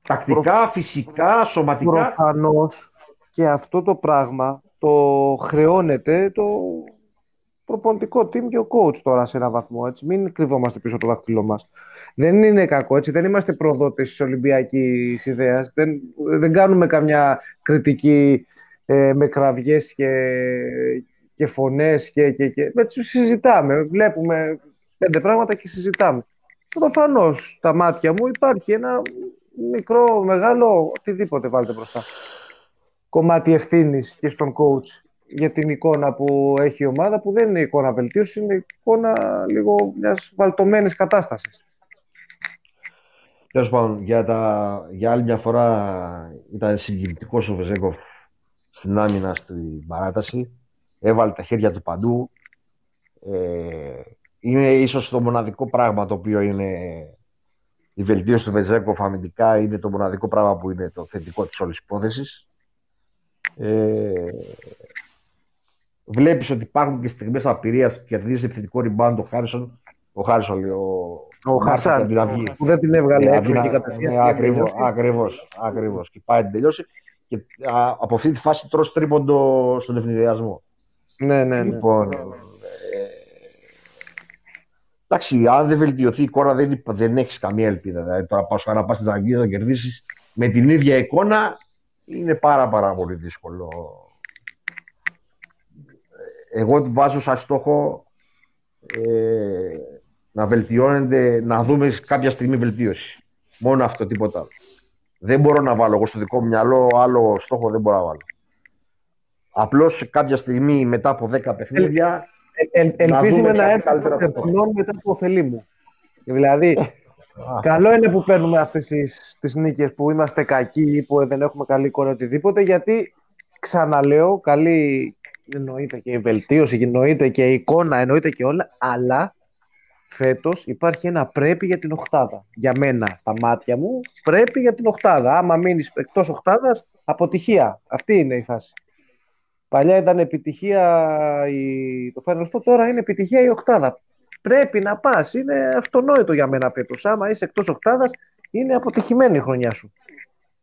Τακτικά, φυσικά, σωματικά. Προφανώς και αυτό το πράγμα το χρεώνεται το προπονητικό team και ο coach τώρα σε ένα βαθμό. Έτσι. Μην κρυβόμαστε πίσω το δάχτυλό μας. Δεν είναι κακό, έτσι. δεν είμαστε προδότες της Ολυμπιακής ιδέας. Δεν, δεν κάνουμε καμιά κριτική ε, με κραυγές και, και φωνές και, και, και... Έτσι, συζητάμε, βλέπουμε πέντε πράγματα και συζητάμε. Προφανώς στα μάτια μου υπάρχει ένα μικρό, μεγάλο, οτιδήποτε βάλτε μπροστά. Κομμάτι ευθύνης και στον coach για την εικόνα που έχει η ομάδα, που δεν είναι εικόνα βελτίωσης, είναι εικόνα λίγο μιας βαλτωμένης κατάστασης. Τέλος πάντων, για, τα, για άλλη μια φορά ήταν συγκινητικός ο Βεζέκοφ στην άμυνα στην παράταση. Έβαλε τα χέρια του παντού. Ε, είναι ίσως το μοναδικό πράγμα το οποίο είναι η βελτίωση του Βεζέκοφ αμυντικά είναι το μοναδικό πράγμα που είναι το θετικό της όλης υπόθεσης. Ε, βλέπεις ότι υπάρχουν και στιγμές απειρίας που κερδίζει επιθετικό rebound ο Χάρισον ο Χάρισον λέει, ο, ο Χασάν, που δεν την έβγαλε έξω και κατευθείαν. Ναι, ακριβώς, ακριβώς, ακριβώς. Και πάει να τελειώσει. Και α, από αυτή τη φάση τρως τρίποντο στον ευνηδιασμό. Ναι, ναι, ναι. Λοιπόν, Εντάξει, αν δεν βελτιωθεί η εικόνα, δεν, δεν έχεις καμία ελπίδα. Δηλαδή, τώρα πας να πας στην Αγγλία να κερδίσεις με την ίδια εικόνα είναι πάρα, πάρα πολύ δύσκολο. Εγώ βάζω σαν στόχο ε, να βελτιώνεται, να δούμε κάποια στιγμή βελτίωση. Μόνο αυτό, τίποτα άλλο. Δεν μπορώ να βάλω εγώ στο δικό μου μυαλό άλλο στόχο, δεν μπορώ να βάλω. Απλώς κάποια στιγμή μετά από 10 παιχνίδια ε, ε, ελπίζουμε να έρθει το μετά του ωφελή μου. Δηλαδή, καλό είναι που παίρνουμε αυτές τις νίκες που είμαστε κακοί, που δεν έχουμε καλή εικόνα οτιδήποτε, γιατί ξαναλέω, καλή εννοείται και η βελτίωση, εννοείται και η εικόνα, εννοείται και όλα, αλλά φέτος υπάρχει ένα πρέπει για την οχτάδα. Για μένα, στα μάτια μου, πρέπει για την οχτάδα. Άμα μείνεις εκτός οχτάδας, αποτυχία. Αυτή είναι η φάση. Παλιά ήταν επιτυχία η... το Final Four, τώρα είναι επιτυχία η οκτάδα. Πρέπει να πας. Είναι αυτονόητο για μένα φέτος. Άμα είσαι εκτός οκτάδας, είναι αποτυχημένη η χρονιά σου.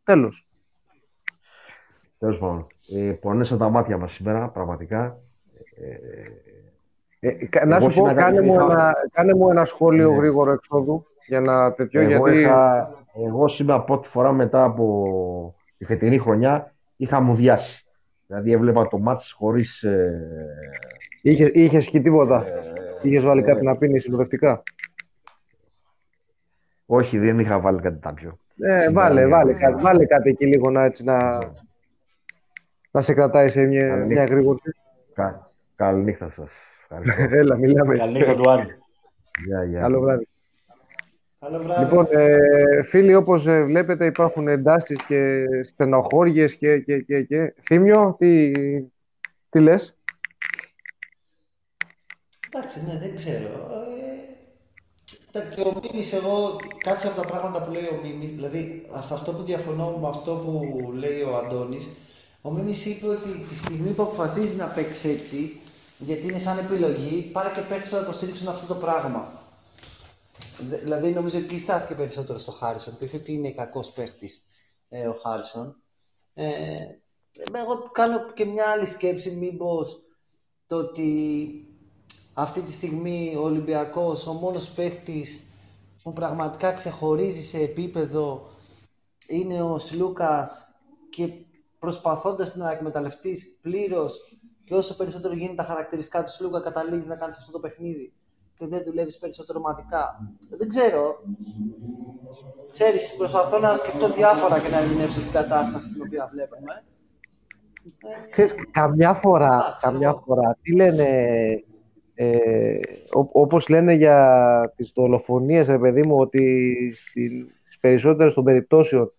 Τέλος. Τέλος πάντων. Ε, πονέσαν τα μάτια μας σήμερα, πραγματικά. Ε, ε, να σου πω, κάνε μου, ένα, κάνε μου ένα σχόλιο ναι. γρήγορο εξόδου για να τέτοιο. Εγώ, γιατί... είχα, εγώ σήμερα πρώτη φορά μετά από τη φετινή χρονιά είχα μου διάσει. Δηλαδή έβλεπα το μάτς χωρίς... Ε... Είχε, είχες και τίποτα. Ε, είχες βάλει ε, κάτι να πίνεις συνοδευτικά. Όχι, δεν είχα βάλει κάτι τέτοιο. Ε, βάλε, βάλε, κάτι, βάλε κάτι εκεί λίγο να, έτσι, να, να σε κρατάει σε μια, μια γρήγορη. Κα, καληνύχτα σας. Έλα, μιλάμε. Καληνύχτα του Άννη. Καλό βράδυ. Καλό βράδυ. Λοιπόν, ε, φίλοι, όπως ε, βλέπετε υπάρχουν εντάσεις και στενοχώριες και, και, και, και. Θύμιο, τι, τι λες; Εντάξει, ναι, δεν ξέρω. Ε, και ο Μίμης, εγώ, κάποια από τα πράγματα που λέει ο Μίμης, δηλαδή, σε αυτό που διαφωνώ με αυτό που λέει ο Αντώνης, ο Μίμης είπε ότι τη στιγμή που αποφασίζει να παίξει έτσι, γιατί είναι σαν επιλογή, πάρε και παίξει που θα υποστηρίξουν αυτό το πράγμα. Δηλαδή νομίζω εκεί στάθηκε περισσότερο στο Χάρισον. Πει ότι είναι κακός παίχτης ε, ο Χάρισον. Ε, εγώ κάνω και μια άλλη σκέψη, μήπως το ότι αυτή τη στιγμή ο Ολυμπιακός, ο μόνος παίχτης που πραγματικά ξεχωρίζει σε επίπεδο είναι ο Σλούκας και προσπαθώντας να εκμεταλλευτείς πλήρως και όσο περισσότερο γίνεται τα χαρακτηριστικά του Σλούκα καταλήγεις να κάνεις αυτό το παιχνίδι και δεν δουλεύεις περισσότερο ομαδικά. Δεν ξέρω. Ξέρεις, προσπαθώ να σκεφτώ διάφορα και να ερμηνεύσω την κατάσταση στην οποία βλέπουμε. Ξέρεις, καμιά φορά, καμιά φορά, τι λένε, ε, όπως λένε για τις δολοφονίες, ρε παιδί μου, ότι στις περισσότερες των περιπτώσεων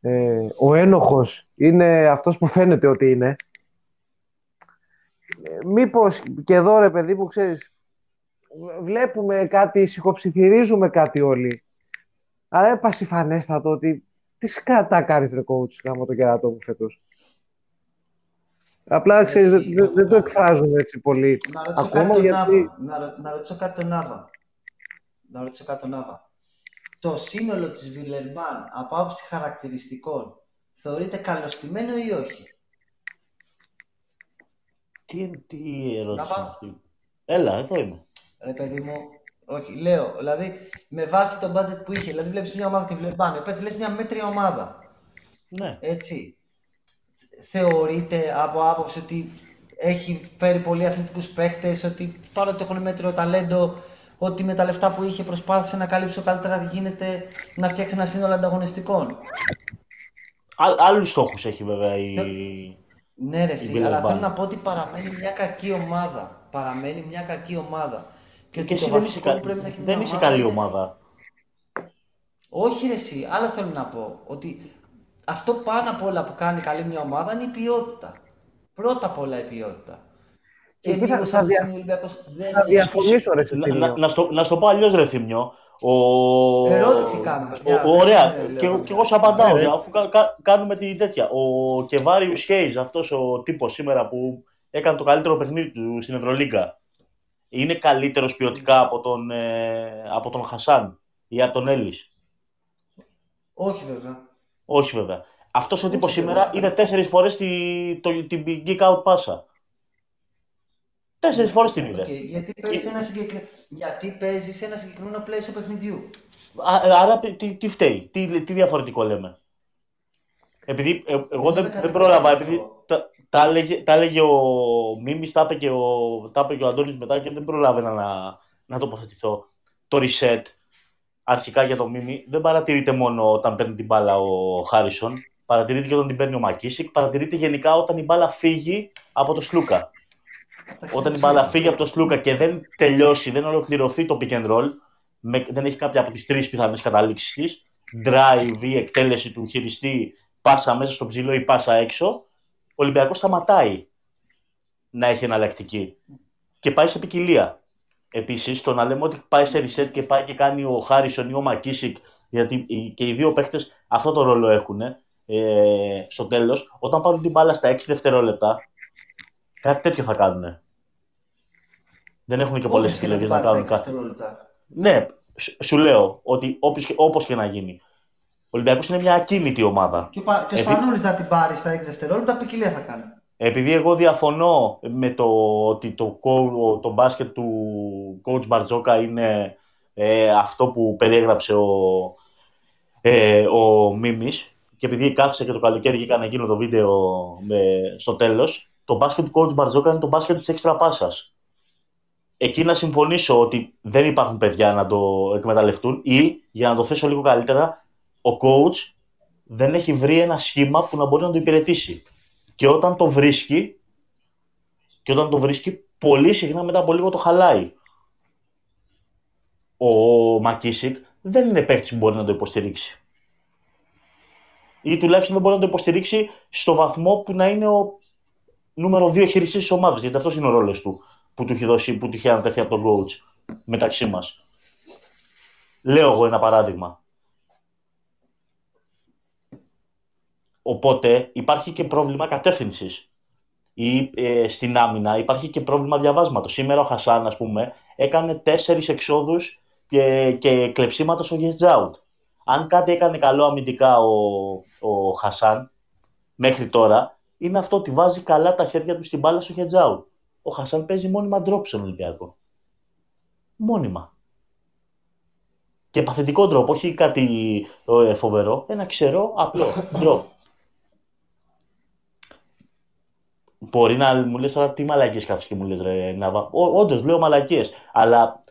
ε, ο ένοχος είναι αυτός που φαίνεται ότι είναι. Ε, μήπως και εδώ, ρε παιδί μου, ξέρεις, βλέπουμε κάτι, συγχοψιθυρίζουμε κάτι όλοι. Αλλά είναι πασιφανέστατο ότι τι σκατά κάνεις ρε coach γάμο το κεράτο μου φέτος. Απλά ξέρεις, δεν, δεν το εκφράζουν έτσι πολύ. Να ρωτήσω Ακόμα κάτι γιατί... Να, να ρωτήσω κάτι τον Νάβα. Να ρωτήσω κάτι τον Νάβα. Το σύνολο της Βιλερμάν από άψη χαρακτηριστικών θεωρείται καλωστημένο ή όχι; Τι, τι ερώτηση είναι αυτή; Έλα, εδώ είμαι ρε παιδί μου, όχι, λέω, δηλαδή με βάση το budget που είχε, δηλαδή βλέπεις μια ομάδα τη Βλεμπάνε, πέτει λες μια μέτρια ομάδα. Ναι. Έτσι. Θεωρείται από άποψη ότι έχει φέρει πολύ αθλητικούς παίχτες, ότι παρότι έχουν μέτριο ταλέντο, ότι με τα λεφτά που είχε προσπάθησε να καλύψει όσο καλύτερα γίνεται να φτιάξει ένα σύνολο ανταγωνιστικών. Άλλους στόχους έχει βέβαια η. Ναι, ρε, η αλλά θέλω να πω ότι παραμένει μια κακή ομάδα. Παραμένει μια κακή ομάδα. Και, και εσύ δεν είσαι, κα... δεν είσαι καλή ομάδα. Όχι ρε εσύ, άλλο θέλω να πω. Ότι αυτό πάνω απ' όλα που κάνει καλή μια ομάδα είναι η ποιότητα. Πρώτα απ' όλα η ποιότητα. Και λίγο θα, θα, δια... δεν θα διαφωνήσω ρε να, να, στο, να στο πω αλλιώς ρε Θημιό. Ο... Ερώτηση κάνουμε. Ωραία. και, και εγώ σου απαντάω, ναι, αφού κα, κα, κάνουμε την τέτοια. Ο Κεβάριους Χέιζ, αυτός ο τύπος σήμερα που έκανε το καλύτερο παιχνίδι του στην Ευρωλίγκα είναι καλύτερος ποιοτικά από τον, ε, από τον Χασάν ή από τον Έλλης. Όχι βέβαια. Όχι βέβαια. Αυτός ο τύπος σήμερα βέβαια. είναι τέσσερις φορές τη, το, την geek out πάσα. Τέσσερις φορές την είδε. Okay. Γιατί, παίζει ένα συγκεκρι... Γιατί παίζει σε ένα συγκεκριμένο πλαίσιο παιχνιδιού. άρα τι, τι φταίει, τι, τι διαφορετικό λέμε; Επειδή ε, εγώ δεν, δεν πρόλαβα, επειδή τα, τα, έλεγε, τα έλεγε ο Μίμης, τα είπε και ο, τα είπε και ο Αντώνης μετά και δεν προλάβαινα να, να τοποθετηθώ. Το reset, αρχικά για το Μίμη, δεν παρατηρείται μόνο όταν παίρνει την μπάλα ο Χάρισον, παρατηρείται και όταν την παίρνει ο Μακίσικ, παρατηρείται γενικά όταν η μπάλα φύγει από το Σλούκα. Όταν η μπάλα φύγει από το Σλούκα και δεν τελειώσει, δεν ολοκληρωθεί το pick and roll, με, δεν έχει κάποια από τις τρεις πιθανές καταλήξεις της, drive ή εκτέλεση του χειριστή, πάσα μέσα στο ψηλό ή πάσα έξω, ο Ολυμπιακός σταματάει να έχει εναλλακτική και πάει σε ποικιλία. Επίσης, το να λέμε ότι πάει σε reset και πάει και κάνει ο Χάρισον ή ο Μακίσικ, γιατί και οι δύο παίχτε αυτό το ρόλο έχουν ε, στο τέλος, όταν πάρουν την μπάλα στα 6 δευτερόλεπτα, Κάτι τέτοιο θα κάνουν. Δεν έχουν και πολλές επιλογές να κάνουν κάτι. Ναι, σου λέω ότι όπως και να γίνει. Ο Ολυμπιακός είναι μια ακίνητη ομάδα. Και, ο, και ο θα την πάρει στα 6 δευτερόλεπτα, ποικιλία θα κάνει; Επειδή εγώ διαφωνώ με το ότι το, το μπάσκετ του coach Μπαρτζόκα είναι ε, αυτό που περιέγραψε ο, ε, ο Μίμης και επειδή κάθισε και το καλοκαίρι και έκανε εκείνο το βίντεο με, στο τέλος, το μπάσκετ του coach Μπαρτζόκα είναι το μπάσκετ της έξτρα πάσας. Εκεί να συμφωνήσω ότι δεν υπάρχουν παιδιά να το εκμεταλλευτούν ή, για να το θέσω λίγο καλύτερα, ο coach δεν έχει βρει ένα σχήμα που να μπορεί να το υπηρετήσει. Και όταν το βρίσκει, και όταν το βρίσκει, πολύ συχνά μετά από λίγο το χαλάει. Ο Μακίσικ δεν είναι παίκτης που μπορεί να το υποστηρίξει. Ή τουλάχιστον δεν μπορεί να το υποστηρίξει στο βαθμό που να είναι ο νούμερο 2 χειριστής της ομάδας. Γιατί αυτός είναι ο ρόλος του που του έχει δώσει, που του είχε ανατεθεί από τον coach μεταξύ μας. Λέω εγώ ένα παράδειγμα. Οπότε υπάρχει και πρόβλημα κατεύθυνσης. Ή ε, στην άμυνα υπάρχει και πρόβλημα διαβάσματος. Σήμερα ο Χασάν, ας πούμε, έκανε τέσσερις εξόδους και, και κλεψίματα στο Out. Αν κάτι έκανε καλό αμυντικά ο, ο Χασάν μέχρι τώρα, είναι αυτό ότι βάζει καλά τα χέρια του στην μπάλα στο Out. Ο Χασάν παίζει μόνιμα ντρόπ στον Ολυμπιακό. Μόνιμα. Και παθητικό τρόπο, όχι κάτι ε, φοβερό, ένα ξερό απλό ντρόπ. Μπορεί να μου λες τώρα τι μαλακίες κάθεσαι και μου λες ρε Ναβα. Όντως λέω μαλακίες, αλλά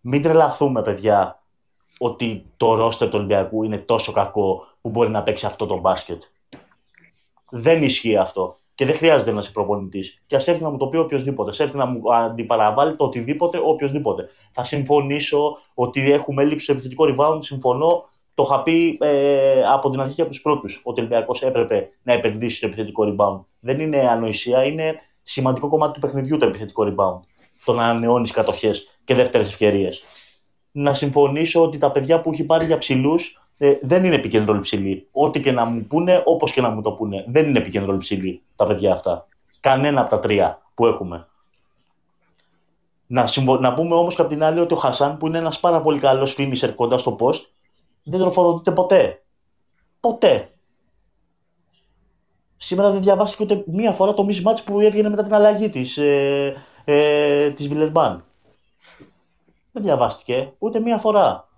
μην τρελαθούμε παιδιά ότι το ρόστερ του Ολυμπιακού είναι τόσο κακό που μπορεί να παίξει αυτό το μπάσκετ. Δεν ισχύει αυτό. Και δεν χρειάζεται να είσαι προπονητής. Και ας έρθει να μου το πει οποιοδήποτε. Α έρθει να μου αντιπαραβάλει το οτιδήποτε οποιοδήποτε. Θα συμφωνήσω ότι έχουμε έλλειψη στο επιθετικό rebound. Συμφωνώ το είχα πει ε, από την αρχή και από τους πρώτους ότι ο Ολυμπιακός έπρεπε να επενδύσει στο επιθετικό rebound. Δεν είναι ανοησία, είναι σημαντικό κομμάτι του παιχνιδιού το επιθετικό rebound. Το να ανανεώνει κατοχές και δεύτερες ευκαιρίες. Να συμφωνήσω ότι τα παιδιά που έχει πάρει για ψηλούς ε, δεν είναι επικεντρώνοι ψηλοί. Ό,τι και να μου πούνε, όπως και να μου το πούνε, δεν είναι επικεντρώνοι ψηλοί τα παιδιά αυτά. Κανένα από τα τρία που έχουμε. Να, συμφω... να πούμε όμως και από την άλλη ότι ο Χασάν, που είναι ένας πάρα πολύ καλός φίνισερ κοντά στο post, δεν τροφοδοτείται ποτέ. Ποτέ. Σήμερα δεν διαβάστηκε ούτε μία φορά το mismatch που έβγαινε μετά την αλλαγή της, ε, ε, της Βιλερμπάν. Δεν διαβάστηκε ούτε μία φορά.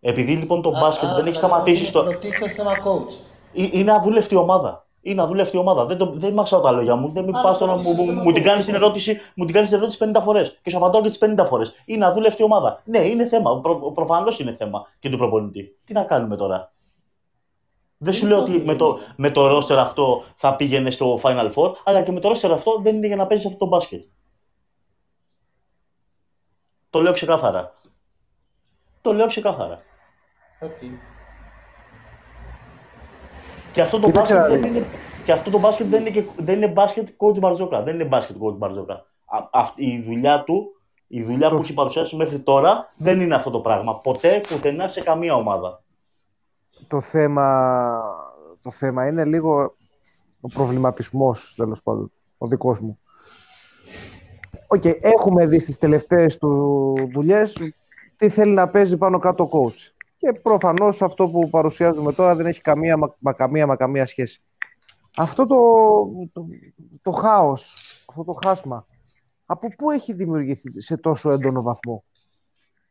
Επειδή λοιπόν το μπάσκετ δεν έχει σταματήσει στο... Ρωτήστε θέμα coach. Είναι αδούλευτη ομάδα ή να δουλεύει η ομάδα. Δεν, το, δεν μαξάω τα λόγια μου. Δεν με πας να μου, μου, μου, την κάνεις την ερώτηση, μου την κάνεις την ερώτηση 50 φορές και σου απαντάω και τις 50 φορές. Ή να δουλεύει η ομάδα. Ναι, είναι θέμα. Προ, Προφανώς είναι θέμα και του προπονητή. Τι να κάνουμε τώρα; Δεν σου λέω ότι με το, με το ρόστερ αυτό θα πήγαινε στο Final Four, αλλά και με το ρόστερ αυτό δεν είναι για να παίζεις αυτό το μπάσκετ. Το λέω ξεκάθαρα. Το λέω ξεκάθαρα. Okay. Και αυτό το μπάσκετ δεν είναι, και αυτό το μπάσκετ δεν είναι, και, δεν είναι μπάσκετ coach Μπαρζόκα. Δεν είναι μπάσκετ coach Μπαρζόκα. Αυτή, η δουλειά του, η δουλειά που έχει παρουσιάσει μέχρι τώρα δεν είναι αυτό το πράγμα. Ποτέ, πουθενά σε καμία ομάδα. Το θέμα, το θέμα είναι λίγο ο προβληματισμός, τέλος πάντων, ο δικός μου. Okay, έχουμε δει στις τελευταίες του δουλειές τι θέλει να παίζει πάνω κάτω ο coach. Και προφανώς αυτό που παρουσιάζουμε τώρα δεν έχει καμία μα, καμία, μα καμία σχέση. Αυτό το, το, το χάος, αυτό το χάσμα, από πού έχει δημιουργηθεί σε τόσο έντονο βαθμό;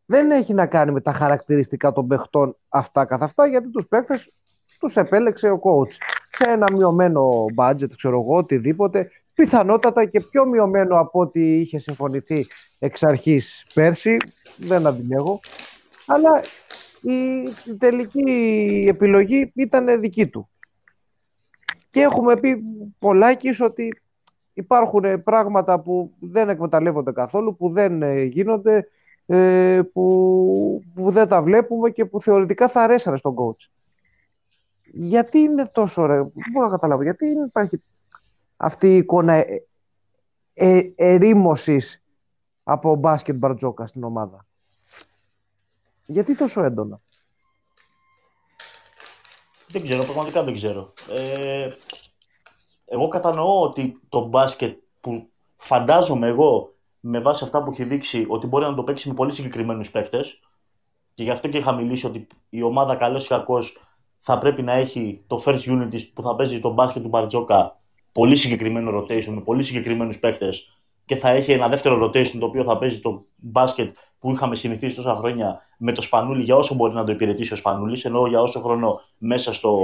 Δεν έχει να κάνει με τα χαρακτηριστικά των παιχτών αυτά καθ' αυτά, γιατί τους παίχτες τους επέλεξε ο coach. Σε ένα μειωμένο budget, ξέρω εγώ, οτιδήποτε, πιθανότατα και πιο μειωμένο από ό,τι είχε συμφωνηθεί εξ αρχής πέρσι, δεν αντιλέγω, αλλά η τελική επιλογή ήταν δική του. Και έχουμε πει πολλάκις ότι υπάρχουν πράγματα που δεν εκμεταλλεύονται καθόλου, που δεν ε, γίνονται, ε, που, που δεν τα βλέπουμε και που θεωρητικά θα αρέσανε στον coach. Γιατί είναι τόσο ωραίο, δεν μπορώ να καταλάβω, γιατί υπάρχει αυτή η εικόνα ε, ε, ερήμωσης από μπάσκετ μπαρτζόκα στην ομάδα; Γιατί τόσο έντονα; Δεν ξέρω, πραγματικά δεν ξέρω. Ε, εγώ κατανοώ ότι το μπάσκετ που φαντάζομαι εγώ με βάση αυτά που έχει δείξει ότι μπορεί να το παίξει με πολύ συγκεκριμένους παίχτες. Και γι' αυτό και είχα μιλήσει ότι η ομάδα καλός ή κακός θα πρέπει να έχει το first unit που θα παίζει το μπάσκετ του Μπαρτζόκα πολύ συγκεκριμένο rotation με πολύ συγκεκριμένους παίχτες και θα έχει ένα δεύτερο rotation το οποίο θα παίζει το μπάσκετ που είχαμε συνηθίσει τόσα χρόνια με το Σπανούλι για όσο μπορεί να το υπηρετήσει ο Σπανούλης, ενώ για όσο χρόνο μέσα στο,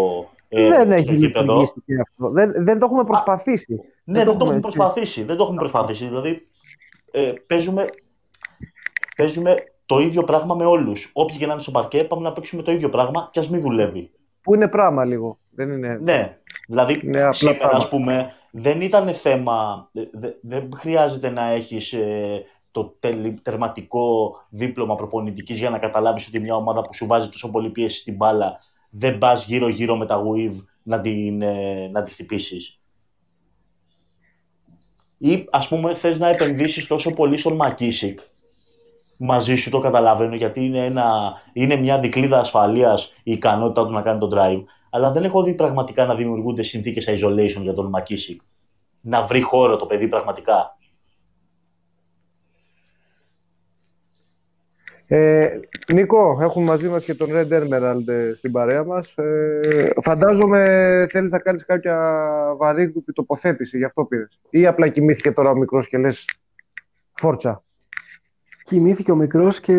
ε, δεν έχει λειτουργήσει αυτό. Δεν, δεν το έχουμε προσπαθήσει. ναι, δεν, το, έχουμε προσπαθήσει. Δεν το έχουμε προσπαθήσει. Δηλαδή, ε, παίζουμε, παίζουμε το ίδιο πράγμα με όλους. Όποιοι και να είναι στο παρκέ, πάμε να παίξουμε το ίδιο πράγμα και ας μην δουλεύει. Που είναι πράγμα λίγο. Δεν είναι... Ναι, δηλαδή είναι σήμερα, ας πούμε, δεν ήταν θέμα. Δεν χρειάζεται να έχεις ε, το τερματικό δίπλωμα προπονητικής για να καταλάβεις ότι μια ομάδα που σου βάζει τόσο πολύ πίεση στην μπάλα δεν πας γύρω-γύρω με τα γουίβ να την, ε, να τη χτυπήσεις. Ή ας πούμε θες να επενδύσεις τόσο πολύ στον Μακίσικ. Μαζί σου το καταλαβαίνω γιατί είναι, ένα, είναι μια δικλίδα ασφαλείας η ικανότητα του να κάνει τον drive. Αλλά δεν έχω δει πραγματικά να δημιουργούνται συνθήκες isolation για τον Μακίσικ. Να βρει χώρο το παιδί πραγματικά. Ε, Νίκο, έχουμε μαζί μας και τον Red Emerald ε, στην παρέα μας. Ε, φαντάζομαι θέλεις να κάνεις κάποια βαρύγδουπη τοποθέτηση, γι' αυτό πήρες. Ή απλά κοιμήθηκε τώρα ο μικρός και λες φόρτσα. Κοιμήθηκε ο μικρός και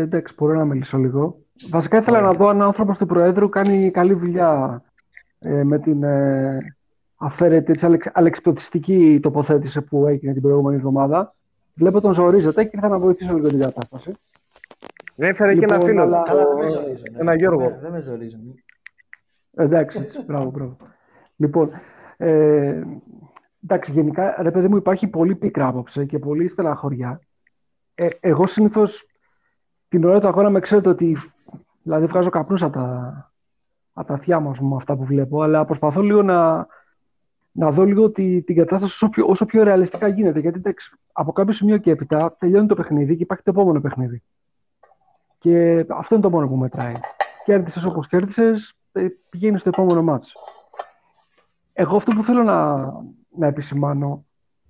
εντάξει, μπορώ να μιλήσω λίγο. Βασικά ήθελα να δω αν ο άνθρωπος του Προέδρου κάνει καλή δουλειά ε, με την ε, αφαίρετη έτσι, αλεξιπτωτιστική τοποθέτηση που έγινε την προηγούμενη εβδομάδα. Βλέπω τον ζορίζεται και ήρθα να βοηθήσω λίγο την κατάσταση. Έφερε και ένα λοιπόν, φίλο. Αλλά... Καλά, δεν με ζορίζουν. Ένα Γιώργο. Δεν με ζορίζουν. Εντάξει, μπράβο, μπράβο. Λοιπόν, ε, εντάξει, γενικά, ρε παιδί μου, υπάρχει πολύ πίκρα άποψη και πολύ στεναχωριά. Ε, εγώ συνήθως την ώρα του αγώνα με ξέρετε ότι. Δηλαδή, βγάζω καπνούς από τα, από τα αυτιά μου με αυτά που βλέπω, αλλά προσπαθώ λίγο να, να δω λίγο τη, την κατάσταση όσο πιο, όσο πιο ρεαλιστικά γίνεται. Γιατί εντάξει, από κάποιο σημείο και έπειτα τελειώνει το παιχνίδι και υπάρχει το επόμενο παιχνίδι. Και αυτό είναι το μόνο που μετράει. Κέρδισες όπως κέρδισες, ε, πηγαίνεις στο επόμενο μάτς. Εγώ αυτό που θέλω να, να επισημάνω,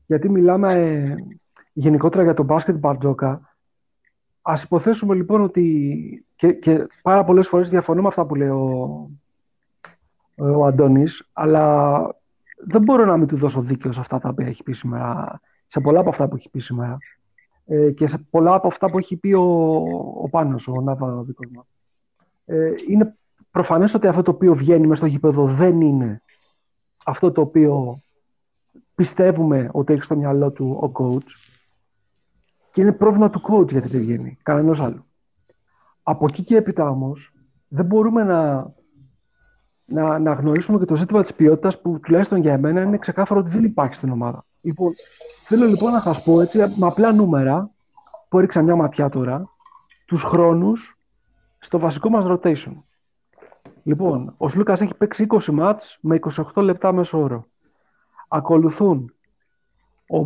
γιατί μιλάμε ε, γενικότερα για τον μπάσκετ Μπαρτζόκα, Α υποθέσουμε λοιπόν ότι. και, και πάρα πολλές φορές διαφωνώ με αυτά που λέει ο, ο Αντώνης, αλλά δεν μπορώ να μην του δώσω δίκιο σε αυτά τα οποία έχει πει σήμερα, σε πολλά από αυτά που έχει πει σήμερα ε, και σε πολλά από αυτά που έχει πει ο, ο Πάνος, ο Νάβα ο δικός μας. Ε, είναι προφανές ότι αυτό το οποίο βγαίνει μέσα στο γήπεδο δεν είναι αυτό το οποίο πιστεύουμε ότι έχει στο μυαλό του ο coach και είναι πρόβλημα του coach γιατί δεν βγαίνει, κανένας άλλος. Από εκεί και έπειτα όμως, δεν μπορούμε να, να, να γνωρίσουμε και το ζήτημα της ποιότητας που τουλάχιστον για εμένα είναι ξεκάθαρο ότι δεν υπάρχει στην ομάδα. Λοιπόν, Θέλω λοιπόν να σας πω έτσι με απλά νούμερα που έριξα μια ματιά τώρα τους χρόνους στο βασικό μας rotation. Λοιπόν, ο Σλούκας έχει παίξει 20 μάτς με 28 λεπτά μέσω όρο. Ακολουθούν ο,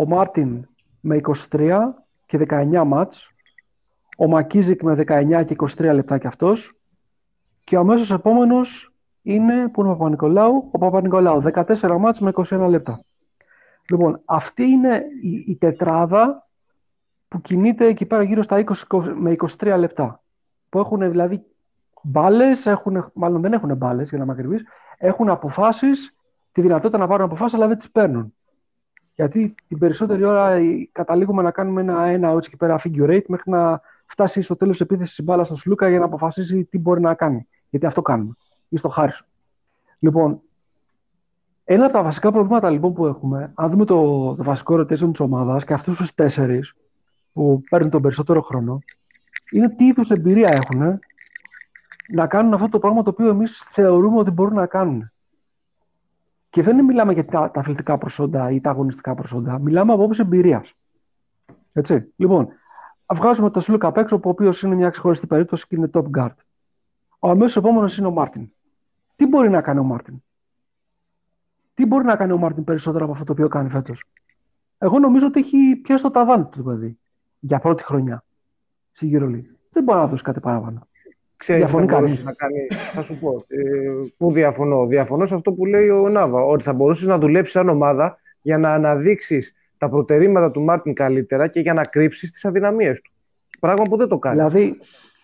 ο Μάρτιν με 23 και 19 μάτς, ο Μακίζικ με 19 και 23 λεπτά και αυτός και ο αμέσως επόμενος είναι, που είναι ο Παπα-Νικολάου, ο Παπα-Νικολάου, 14 μάτς με 21 λεπτά. Λοιπόν, αυτή είναι η, η τετράδα που κινείται εκεί πέρα γύρω στα 20 με 23 λεπτά. Που έχουν δηλαδή μπάλες, μάλλον δεν έχουν μπάλες για να είμαι ακριβής, έχουν αποφάσεις, τη δυνατότητα να πάρουν αποφάσεις, αλλά δεν τις παίρνουν. Γιατί την περισσότερη ώρα καταλήγουμε να κάνουμε ένα, ένα έτσι εκεί πέρα figure eight μέχρι να φτάσει στο τέλος επίθεσης η μπάλα στον Σλούκα για να αποφασίσει τι μπορεί να κάνει. Γιατί αυτό κάνουμε. Ή στο Χάρισον. Λοιπόν, ένα από τα βασικά προβλήματα λοιπόν που έχουμε, αν δούμε το, το βασικό rotation της ομάδας και αυτούς τους τέσσερις που παίρνουν τον περισσότερο χρόνο, είναι τι είδους εμπειρία έχουν να κάνουν αυτό το πράγμα το οποίο εμείς θεωρούμε ότι μπορούν να κάνουν. Και δεν μιλάμε για τα, τα αθλητικά προσόντα ή τα αγωνιστικά προσόντα, μιλάμε από άποψη εμπειρίας. Έτσι. Λοιπόν, βγάζουμε το Σλούκα απ' έξω, ο οποίος είναι μια ξεχωριστή περίπτωση και είναι top guard. Ο αμέσως επόμενος είναι ο Μάρτιν. Τι μπορεί να κάνει ο Μάρτιν; Τι μπορεί να κάνει ο Μάρτιν περισσότερο από αυτό το οποίο κάνει φέτος; Εγώ νομίζω ότι έχει πιάσει το ταβάνι του το παιδί για πρώτη χρονιά στη League. Δεν μπορεί να δώσει κάτι παραπάνω. Ξέρεις θα μπορούσε να κάνει, θα σου πω, ε, πού διαφωνώ. Διαφωνώ σε αυτό που λέει ο Νάβα, ότι θα μπορούσες να δουλέψεις σαν ομάδα για να αναδείξεις τα προτερήματα του Μάρτιν καλύτερα και για να κρύψεις τις αδυναμίες του. Πράγμα που δεν το κάνει. Δηλαδή,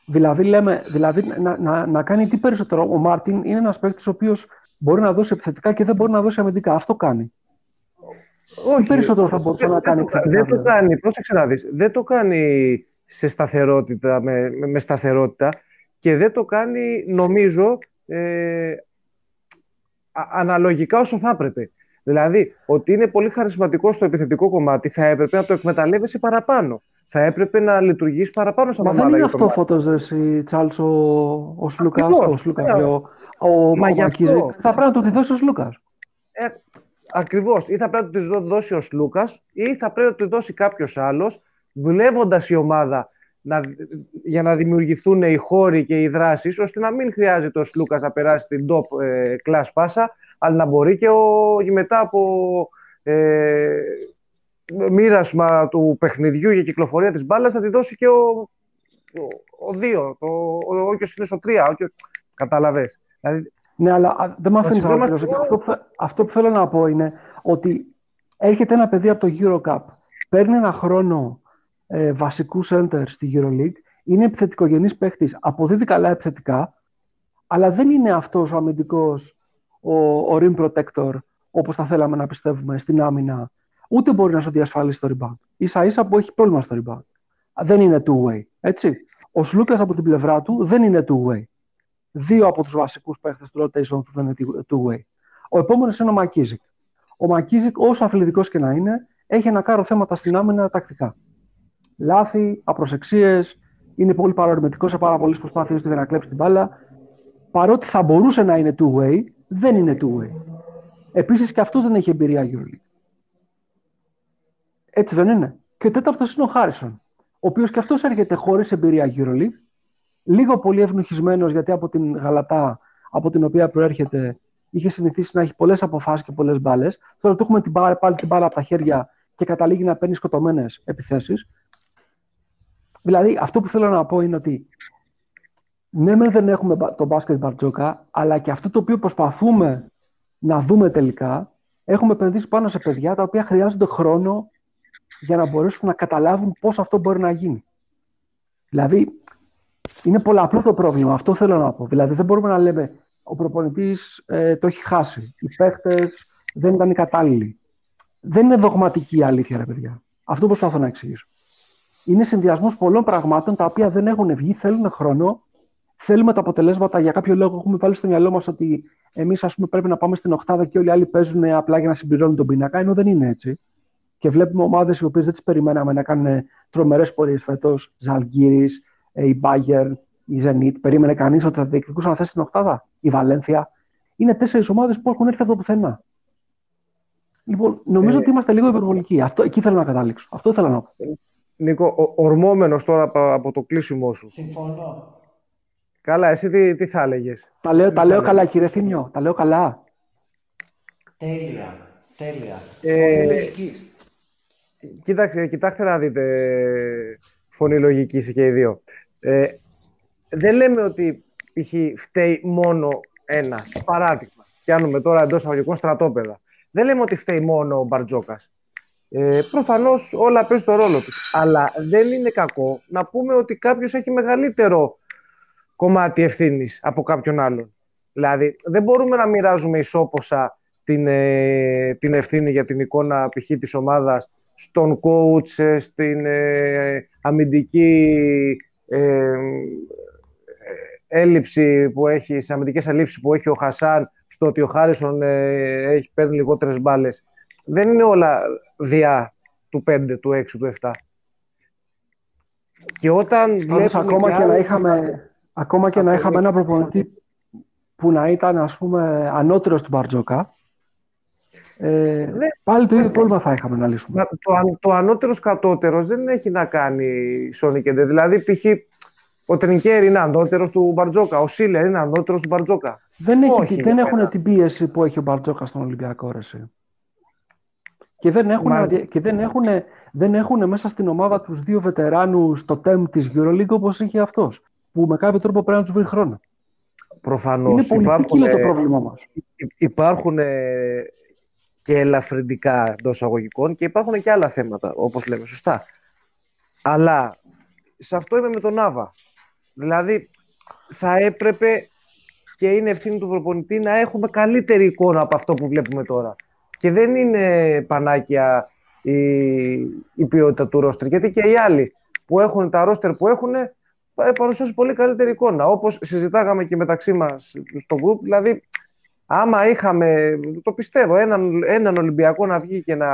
δηλαδή, λέμε, δηλαδή να, να, να κάνει τι περισσότερο. Ο Μάρτιν είναι ένας παίκτης ο οποίος μπορεί να δώσει επιθετικά και δεν μπορεί να δώσει αμυντικά. Αυτό κάνει. Όχι, τι περισσότερο θα μπορούσε να κάνει. Δεν, δεν το κάνει, πρόσεξε να δεις, δεν το κάνει σε σταθερότητα, με, με σταθερότητα και δεν το κάνει, νομίζω, ε, αναλογικά όσο θα έπρεπε. Δηλαδή, ότι είναι πολύ χαρισματικό στο επιθετικό κομμάτι, θα έπρεπε να το εκμεταλλεύεσαι παραπάνω. Θα έπρεπε να λειτουργήσει παραπάνω σαν ομάδα. Μα δεν είναι αυτό φωτό, εσύ, Τσάλς, ο, ο Σλούκας. Ο Σλούκας, ναι. ο, ο, Μα ο Θα πρέπει να του τη δώσει ο Σλούκας. Ε, Ακριβώς. Ή θα πρέπει να του δώσει ο Σλούκας, ή θα πρέπει να του δώσει κάποιος άλλος, δουλεύοντας η ομάδα να, για να δημιουργηθούν οι χώροι και οι δράσεις, ώστε να μην χρειάζεται ο Σλούκας να περάσει την top ε, class πάσα, αλλά να μπορεί και, ο, μετά από ε, μοίρασμα του παιχνιδιού για κυκλοφορία της μπάλας να τη δώσει και ο, ο, ο δύο, ο, ο, ο, είναι στο τρία. Κατάλαβες. Δηλαδή, ναι, αλλά δεν με αφήνει να αυτό, αυτό που θέλω να πω είναι ότι έρχεται ένα παιδί από το Eurocup, παίρνει ένα χρόνο ε, βασικούς center στη EuroLeague, είναι επιθετικογενής παίχτης, αποδίδει καλά επιθετικά, αλλά δεν είναι αυτός ο αμυντικός, ο, ο rim protector, όπως θα θέλαμε να πιστεύουμε στην άμυνα, ούτε μπορεί να σου διασφαλίσει το rebound. Ίσα ίσα που έχει πρόβλημα στο rebound. Δεν είναι two-way, έτσι. Ο Σλούκας από την πλευρά του δεν είναι two-way. Δύο από τους βασικούς παίχτες του rotation τους δεν είναι two-way. Ο επόμενος είναι ο Μακίζικ. Ο Μακίζικ, όσο αθλητικός και να είναι, έχει να κάνω θέματα στην άμυνα τακτικά λάθη, απροσεξίες, είναι πολύ παρορμητικός σε πάρα πολλές προσπάθειες του για να κλέψει την μπάλα. Παρότι θα μπορούσε να είναι two-way, δεν είναι two-way. Επίσης και αυτός δεν έχει εμπειρία EuroLeague. Έτσι δεν είναι. Και ο τέταρτος είναι ο Χάρισον, ο οποίος και αυτός έρχεται χωρίς εμπειρία EuroLeague, λίγο πολύ ευνουχισμένο γιατί από την Γαλατά, από την οποία προέρχεται, είχε συνηθίσει να έχει πολλές αποφάσεις και πολλές μπάλες. Τώρα του έχουμε την μπάλα, πάλι την μπάλα από τα χέρια και καταλήγει να παίρνει σκοτωμένες επιθέσεις. Δηλαδή, αυτό που θέλω να πω είναι ότι ναι, δεν έχουμε το μπάσκετ Μπαρτζόκα, αλλά και αυτό το οποίο προσπαθούμε να δούμε τελικά, έχουμε επενδύσει πάνω σε παιδιά τα οποία χρειάζονται χρόνο για να μπορέσουν να καταλάβουν πώς αυτό μπορεί να γίνει. Δηλαδή, είναι πολλαπλό το πρόβλημα. Αυτό θέλω να πω. Δηλαδή, δεν μπορούμε να λέμε ο προπονητής ε, το έχει χάσει. Οι παίχτε δεν ήταν οι κατάλληλοι. Δεν είναι δογματική η αλήθεια, ρε παιδιά. Αυτό προσπαθώ να εξηγήσω είναι συνδυασμός πολλών πραγμάτων τα οποία δεν έχουν βγει, θέλουν χρόνο. Θέλουμε τα αποτελέσματα για κάποιο λόγο. Έχουμε βάλει στο μυαλό μας ότι εμείς πρέπει να πάμε στην Οχτάδα και όλοι οι άλλοι παίζουν απλά για να συμπληρώνουν τον πίνακα, ενώ δεν είναι έτσι. Και βλέπουμε ομάδες οι οποίες δεν τις περιμέναμε να κάνουν τρομερές πορείες φέτος. Ζαλγκύρη, ε, η Μπάγκερ, η Ζενίτ. Περίμενε κανείς ότι θα διεκδικούσαν θέση στην Οχτάδα. Η Βαλένθια. Είναι τέσσερις ομάδες που έχουν έρθει από το πουθενά. Λοιπόν, νομίζω ε... ότι είμαστε λίγο υπερβολικοί. Αυτό, εκεί θέλω να καταλήξω. Αυτό ήθελα να πω. Νίκο, ορμόμενος τώρα από το κλείσιμό σου. Συμφωνώ. Καλά, εσύ τι, τι θα έλεγες; Τα λέω, τα λέω καλά, κύριε Θήμιο. Τα λέω καλά. Τέλεια. Τέλεια. Ε, λογική. Κοίταξε, κοιτάξτε να δείτε φωνή λογική και οι δύο. Ε, δεν λέμε ότι π.χ. φταίει μόνο ένας. Παράδειγμα, πιάνουμε τώρα εντός αγωγικών στρατόπεδα. Δεν λέμε ότι φταίει μόνο ο Μπαρτζόκας. Ε, Προφανώς όλα παίζουν το ρόλο τους. Αλλά δεν είναι κακό να πούμε ότι κάποιος έχει μεγαλύτερο κομμάτι ευθύνης από κάποιον άλλον. Δηλαδή, δεν μπορούμε να μοιράζουμε ισόποσα την, ε, την ευθύνη για την εικόνα π.χ. της ομάδας στον coach, ε, στην ε, αμυντική ε, έλλειψη που έχει, στις αμυντικές ελλείψεις που έχει ο Χασάν, στο ότι ο Χάρισον έχει παίρνει λιγότερες μπάλες δεν είναι όλα διά του 5, του 6, του 7. Και όταν βλέπουμε... Ακόμα και, να είχαμε, ακόμα και να είχαμε ένα προπονητή που να ήταν ας πούμε ανώτερος του Μπαρτζόκα, ε, ναι. πάλι το ίδιο πρόβλημα θα είχαμε να λύσουμε. Το, το ανώτερος κατώτερος δεν έχει να κάνει Σόνικεντε. Δηλαδή, π.χ. ο Τρινκέρ είναι ανώτερος του Μπαρτζόκα, ο Σίλερ είναι ανώτερος του Μπαρτζόκα. Δεν, έχει, δεν έχουν την πίεση που έχει ο Μπαρτζόκα στον Ολυμπιακό Ρεσί. Και δεν έχουν, και δεν έχουν, δεν έχουν μέσα στην ομάδα τους δύο βετεράνους στο τέμ της EuroLeague όπως είχε αυτός. που με κάποιο τρόπο πρέπει να τους βρει χρόνο. Προφανώς. Είναι πολύ υπάρχουν, το πρόβλημά μας. Υπάρχουν και ελαφρυντικά εντό αγωγικών και υπάρχουν και άλλα θέματα, όπως λέμε. Σωστά. Αλλά σε αυτό είμαι με τον Άβα. Δηλαδή, θα έπρεπε και είναι ευθύνη του προπονητή να έχουμε καλύτερη εικόνα από αυτό που βλέπουμε τώρα. Και δεν είναι πανάκια η, η ποιότητα του ρόστερ. Γιατί και οι άλλοι που έχουν τα ρόστερ που έχουν ε, παρουσιάζουν πολύ καλύτερη εικόνα. Όπως συζητάγαμε και μεταξύ μας στο group, δηλαδή άμα είχαμε, το πιστεύω, έναν, έναν Ολυμπιακό να βγει και να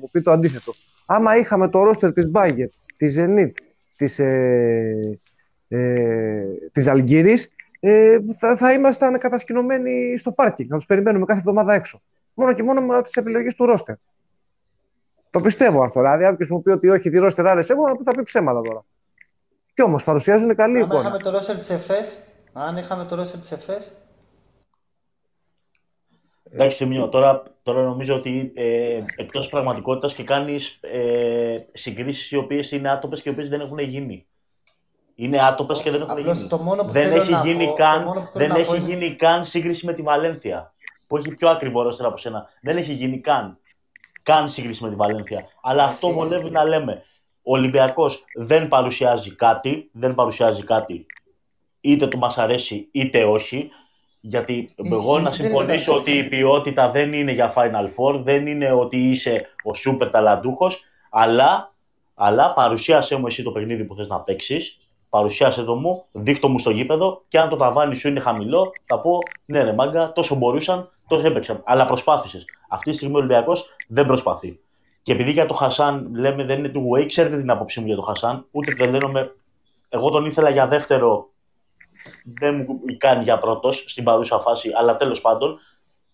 μου πει το αντίθετο. Άμα είχαμε το ρόστερ της Μπάγκερ, της Zenit, της, ε, ε, της Αλγύρης, ε, θα, θα ήμασταν κατασκηνωμένοι στο πάρκινγκ, να τους περιμένουμε κάθε εβδομάδα έξω. Μόνο και μόνο με τις επιλογές του ρόστερ. Το πιστεύω αυτό. Δηλαδή, αν μου πει ότι όχι, τη ρόστερ άρεσε, εγώ θα πει ψέματα τώρα. Κι όμως παρουσιάζουν καλή εικόνα. Αν είχαμε το ρόστερ της ΕΦΕΣ, αν είχαμε το ρόστερ της ΕΦΕΣ, Εντάξει, Θεμιό, τώρα, τώρα νομίζω ότι ε, εκτός πραγματικότητας και κάνεις ε, συγκρίσεις οι οποίες είναι άτοπες και οι οποίες δεν έχουν γίνει. Είναι άτοπες και δεν έχουν γίνει. Το μόνο που δεν θέλω έχει, να γίνει, πω, καν, δεν έχει γίνει καν σύγκριση με τη Βαλένθια. Που έχει πιο ακριβό ρόστερ από σένα. Δεν έχει γίνει καν. Καν σύγκριση με τη Βαλένθια. Αλλά αυτό βολεύει να λέμε. Ο Ολυμπιακός δεν παρουσιάζει κάτι. Δεν παρουσιάζει κάτι. Είτε του μας αρέσει είτε όχι. Γιατί εγώ να συμφωνήσω ότι η ποιότητα δεν είναι για Final Four, δεν είναι ότι είσαι ο σούπερ ταλαντούχος, αλλά, αλλά παρουσίασέ μου εσύ το παιχνίδι που θες να παίξεις, παρουσίασε το μου, δείχτω μου στο γήπεδο και αν το ταβάνι σου είναι χαμηλό, θα πω ναι, ρε μάγκα, τόσο μπορούσαν, τόσο έπαιξαν. Αλλά προσπάθησες. Αυτή τη στιγμή ο Ολυμπιακός δεν προσπαθεί. Και επειδή για το Χασάν λέμε δεν είναι του Way, ξέρετε την άποψή μου για το Χασάν, ούτε τρελαίνομαι. Εγώ τον ήθελα για δεύτερο δεν μου κάνει για πρώτος στην παρούσα φάση, αλλά τέλος πάντων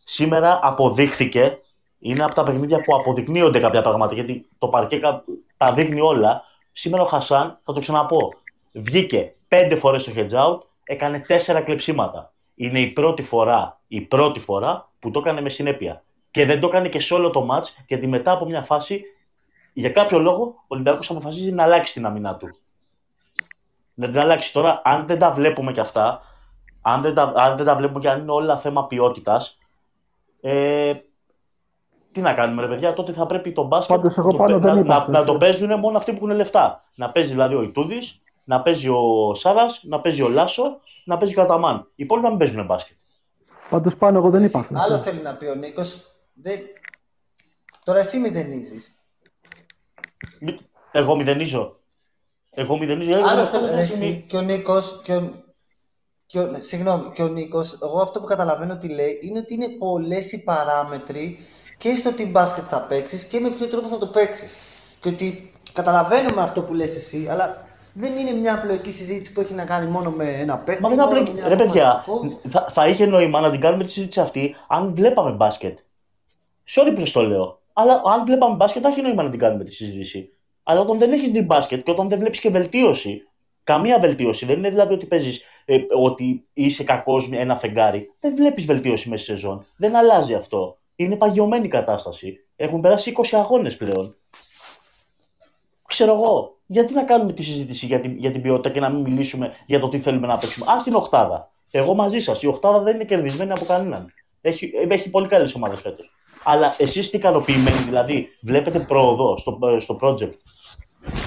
σήμερα αποδείχθηκε. Είναι από τα παιχνίδια που αποδεικνύονται κάποια πράγματα γιατί το παρκέ τα δείχνει όλα. Σήμερα ο Χασάν, θα το ξαναπώ, βγήκε πέντε φορές στο hedge out, έκανε τέσσερα κλεψίματα. Είναι η πρώτη φορά, η πρώτη φορά που το έκανε με συνέπεια. Και δεν το έκανε και σε όλο το match, γιατί μετά από μια φάση, για κάποιο λόγο, ο Ολυμπιακός αποφασίζει να αλλάξει την αμυνά του να την αλλάξει. Τώρα, αν δεν τα βλέπουμε κι αυτά, αν δεν τα, αν δεν τα βλέπουμε και αν είναι όλα θέμα ποιότητας, ε, τι να κάνουμε, ρε παιδιά, τότε θα πρέπει το μπάσκετ Πάντως, εγώ πάνω να, δεν να, να, το παίζουν μόνο αυτοί που έχουν λεφτά. Να παίζει δηλαδή ο Ιτούδης, να παίζει ο Σάρα, να παίζει ο Λάσο, να παίζει ο Καταμάν. Οι υπόλοιποι μην παίζουν μπάσκετ. Πάντως πάνω εγώ δεν είπα. Άλλο θέλει να πει ο Νίκος. Δεν... Τώρα εσύ μηδενίζεις. Εγώ μηδενίζω. Εγώ μηδενίζω. Άλλο θέλω εσύ και ο Νίκος. Και ο... Και ο... Συγγνώμη, και ο Νίκος, εγώ αυτό που καταλαβαίνω ότι λέει είναι ότι είναι πολλές οι παράμετροι και στο τι μπάσκετ θα παίξεις και με ποιο τρόπο θα το παίξεις. Και ότι καταλαβαίνουμε αυτό που λες εσύ, αλλά δεν είναι μια απλοϊκή συζήτηση που έχει να κάνει μόνο με ένα παίχτη. Μα απλοϊκή. Ρε παιδιά, θα, θα είχε νόημα να την κάνουμε τη συζήτηση αυτή αν βλέπαμε μπάσκετ. Sorry που το λέω. Αλλά αν βλέπαμε μπάσκετ, θα έχει νόημα να την κάνουμε τη συζήτηση. Αλλά όταν δεν έχεις δει μπάσκετ και όταν δεν βλέπεις και βελτίωση, καμία βελτίωση, δεν είναι δηλαδή ότι παίζεις ε, ότι είσαι κακός με ένα φεγγάρι. Δεν βλέπεις βελτίωση μέσα στη σεζόν. Δεν αλλάζει αυτό. Είναι παγιωμένη η κατάσταση. Έχουν περάσει 20 αγώνες πλέον. Ξέρω εγώ, γιατί να κάνουμε τη συζήτηση για την, για την ποιότητα και να μην μιλήσουμε για το τι θέλουμε να παίξουμε. Α την Οχτάδα. Εγώ μαζί σας. Η Οχτάδα δεν είναι κερδισμένη από κανέναν. Έχει, έχει πολύ καλές ομάδες φέτος. Αλλά εσείς τι ικανοποιημένοι, δηλαδή, βλέπετε πρόοδο στο, στο project;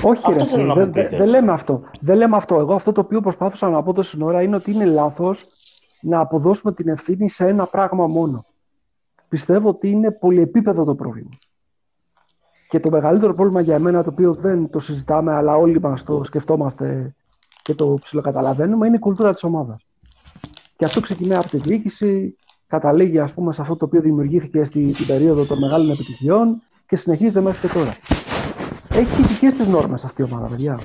Όχι, αυτό ρε, δεν δε, δε λέμε αυτό. Δεν λέμε αυτό. Εγώ αυτό το οποίο προσπάθησα να πω τόση ώρα είναι ότι είναι λάθος να αποδώσουμε την ευθύνη σε ένα πράγμα μόνο. Πιστεύω ότι είναι πολυεπίπεδο το πρόβλημα. Και το μεγαλύτερο πρόβλημα για μένα, το οποίο δεν το συζητάμε, αλλά όλοι μας το σκεφτόμαστε και το ψιλοκαταλαβαίνουμε, είναι η κουλτούρα της ομάδας. Και αυτό ξεκινάει από τη διοίκηση, καταλήγει ας πούμε, σε αυτό το οποίο δημιουργήθηκε στην περίοδο των μεγάλων επιτυχιών και συνεχίζεται μέχρι και τώρα έχει δικές της νόρμες αυτή η ομάδα, παιδιά.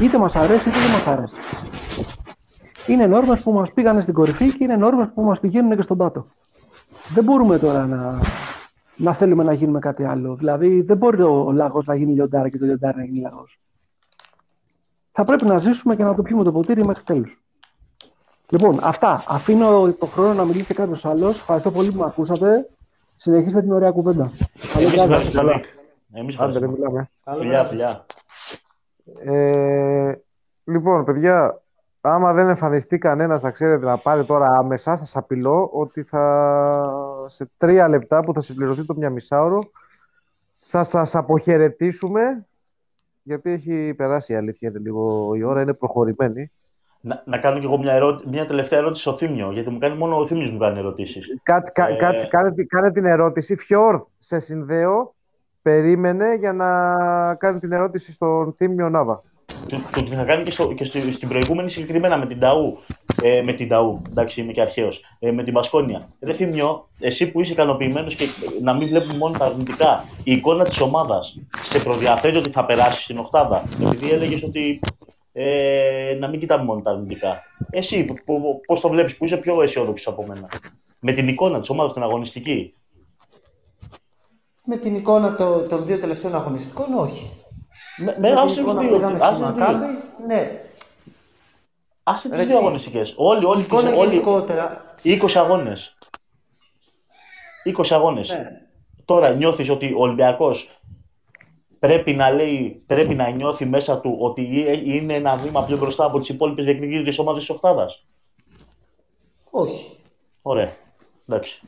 Είτε μας αρέσει είτε δεν μας αρέσει. Είναι νόρμες που μας πήγανε στην κορυφή και είναι νόρμες που μας πηγαίνουν και στον πάτο. Δεν μπορούμε τώρα να, να θέλουμε να γίνουμε κάτι άλλο. Δηλαδή, δεν μπορεί ο λαγός να γίνει λιοντάρι και το λιοντάρι να γίνει λαγός. Θα πρέπει να ζήσουμε και να το πιούμε το ποτήρι μέχρι τέλους. Λοιπόν, αυτά. Αφήνω το χρόνο να μιλήσει κάποιος άλλος. Ευχαριστώ πολύ που με ακούσατε. Συνεχίστε την ωραία κουβέντα. Καλό Εμείς Άντε, δεν μιλάμε. Φιλιά, φιλιά. Ε, λοιπόν, παιδιά, άμα δεν εμφανιστεί κανένας, θα ξέρετε να πάρει τώρα άμεσα, θα σας απειλώ ότι θα σε τρία λεπτά που θα συμπληρωθεί το μια μισάωρο θα σας αποχαιρετήσουμε γιατί έχει περάσει η αλήθεια είναι λίγο η ώρα, είναι προχωρημένη. Να, να κάνω και εγώ μια, ερώ... μια τελευταία ερώτηση στο Θήμιο, γιατί μου κάνει μόνο ο Θήμιος μου κάνει ερωτήσεις. Κάτσε, ε... κάτσε, κάνε, κάνε, την ερώτηση. Φιόρ, σε συνδέω, περίμενε για να κάνει την ερώτηση στον Θήμιο Νάβα. Το, το είχα κάνει και, στο, και στη, στην προηγούμενη συγκεκριμένα με την Ταού. Ε, με την Ταού, εντάξει, είμαι και αρχαίος. Ε, με την Πασκόνια. Ρε Θημιό, εσύ που είσαι ικανοποιημένος και να μην βλέπουμε μόνο τα αρνητικά, η εικόνα της ομάδας σε προδιαθέτει ότι θα περάσει στην Οχτάδα. Επειδή έλεγες ότι ε, να μην κοιτάμε μόνο τα αρνητικά. Εσύ, πώς το βλέπεις, που είσαι πιο αισιόδοξος από μένα; Με την εικόνα της ομάδας, την αγωνιστική. Με την εικόνα των δύο τελευταίων αγωνιστικών, όχι. Με, με άσε δύο. ναι. Άσε τις δύο αγωνιστικές. Όλοι, όλοι, εικόνα όλοι, γενικότερα. 20 αγώνες. 20 αγώνες. Ναι. Τώρα νιώθεις ότι ο Ολυμπιακός πρέπει να λέει, πρέπει να νιώθει μέσα του ότι είναι ένα βήμα πιο μπροστά από τις υπόλοιπες διεκδικήτες ομάδες της Οχτάδας. Όχι. Ωραία. Εντάξει.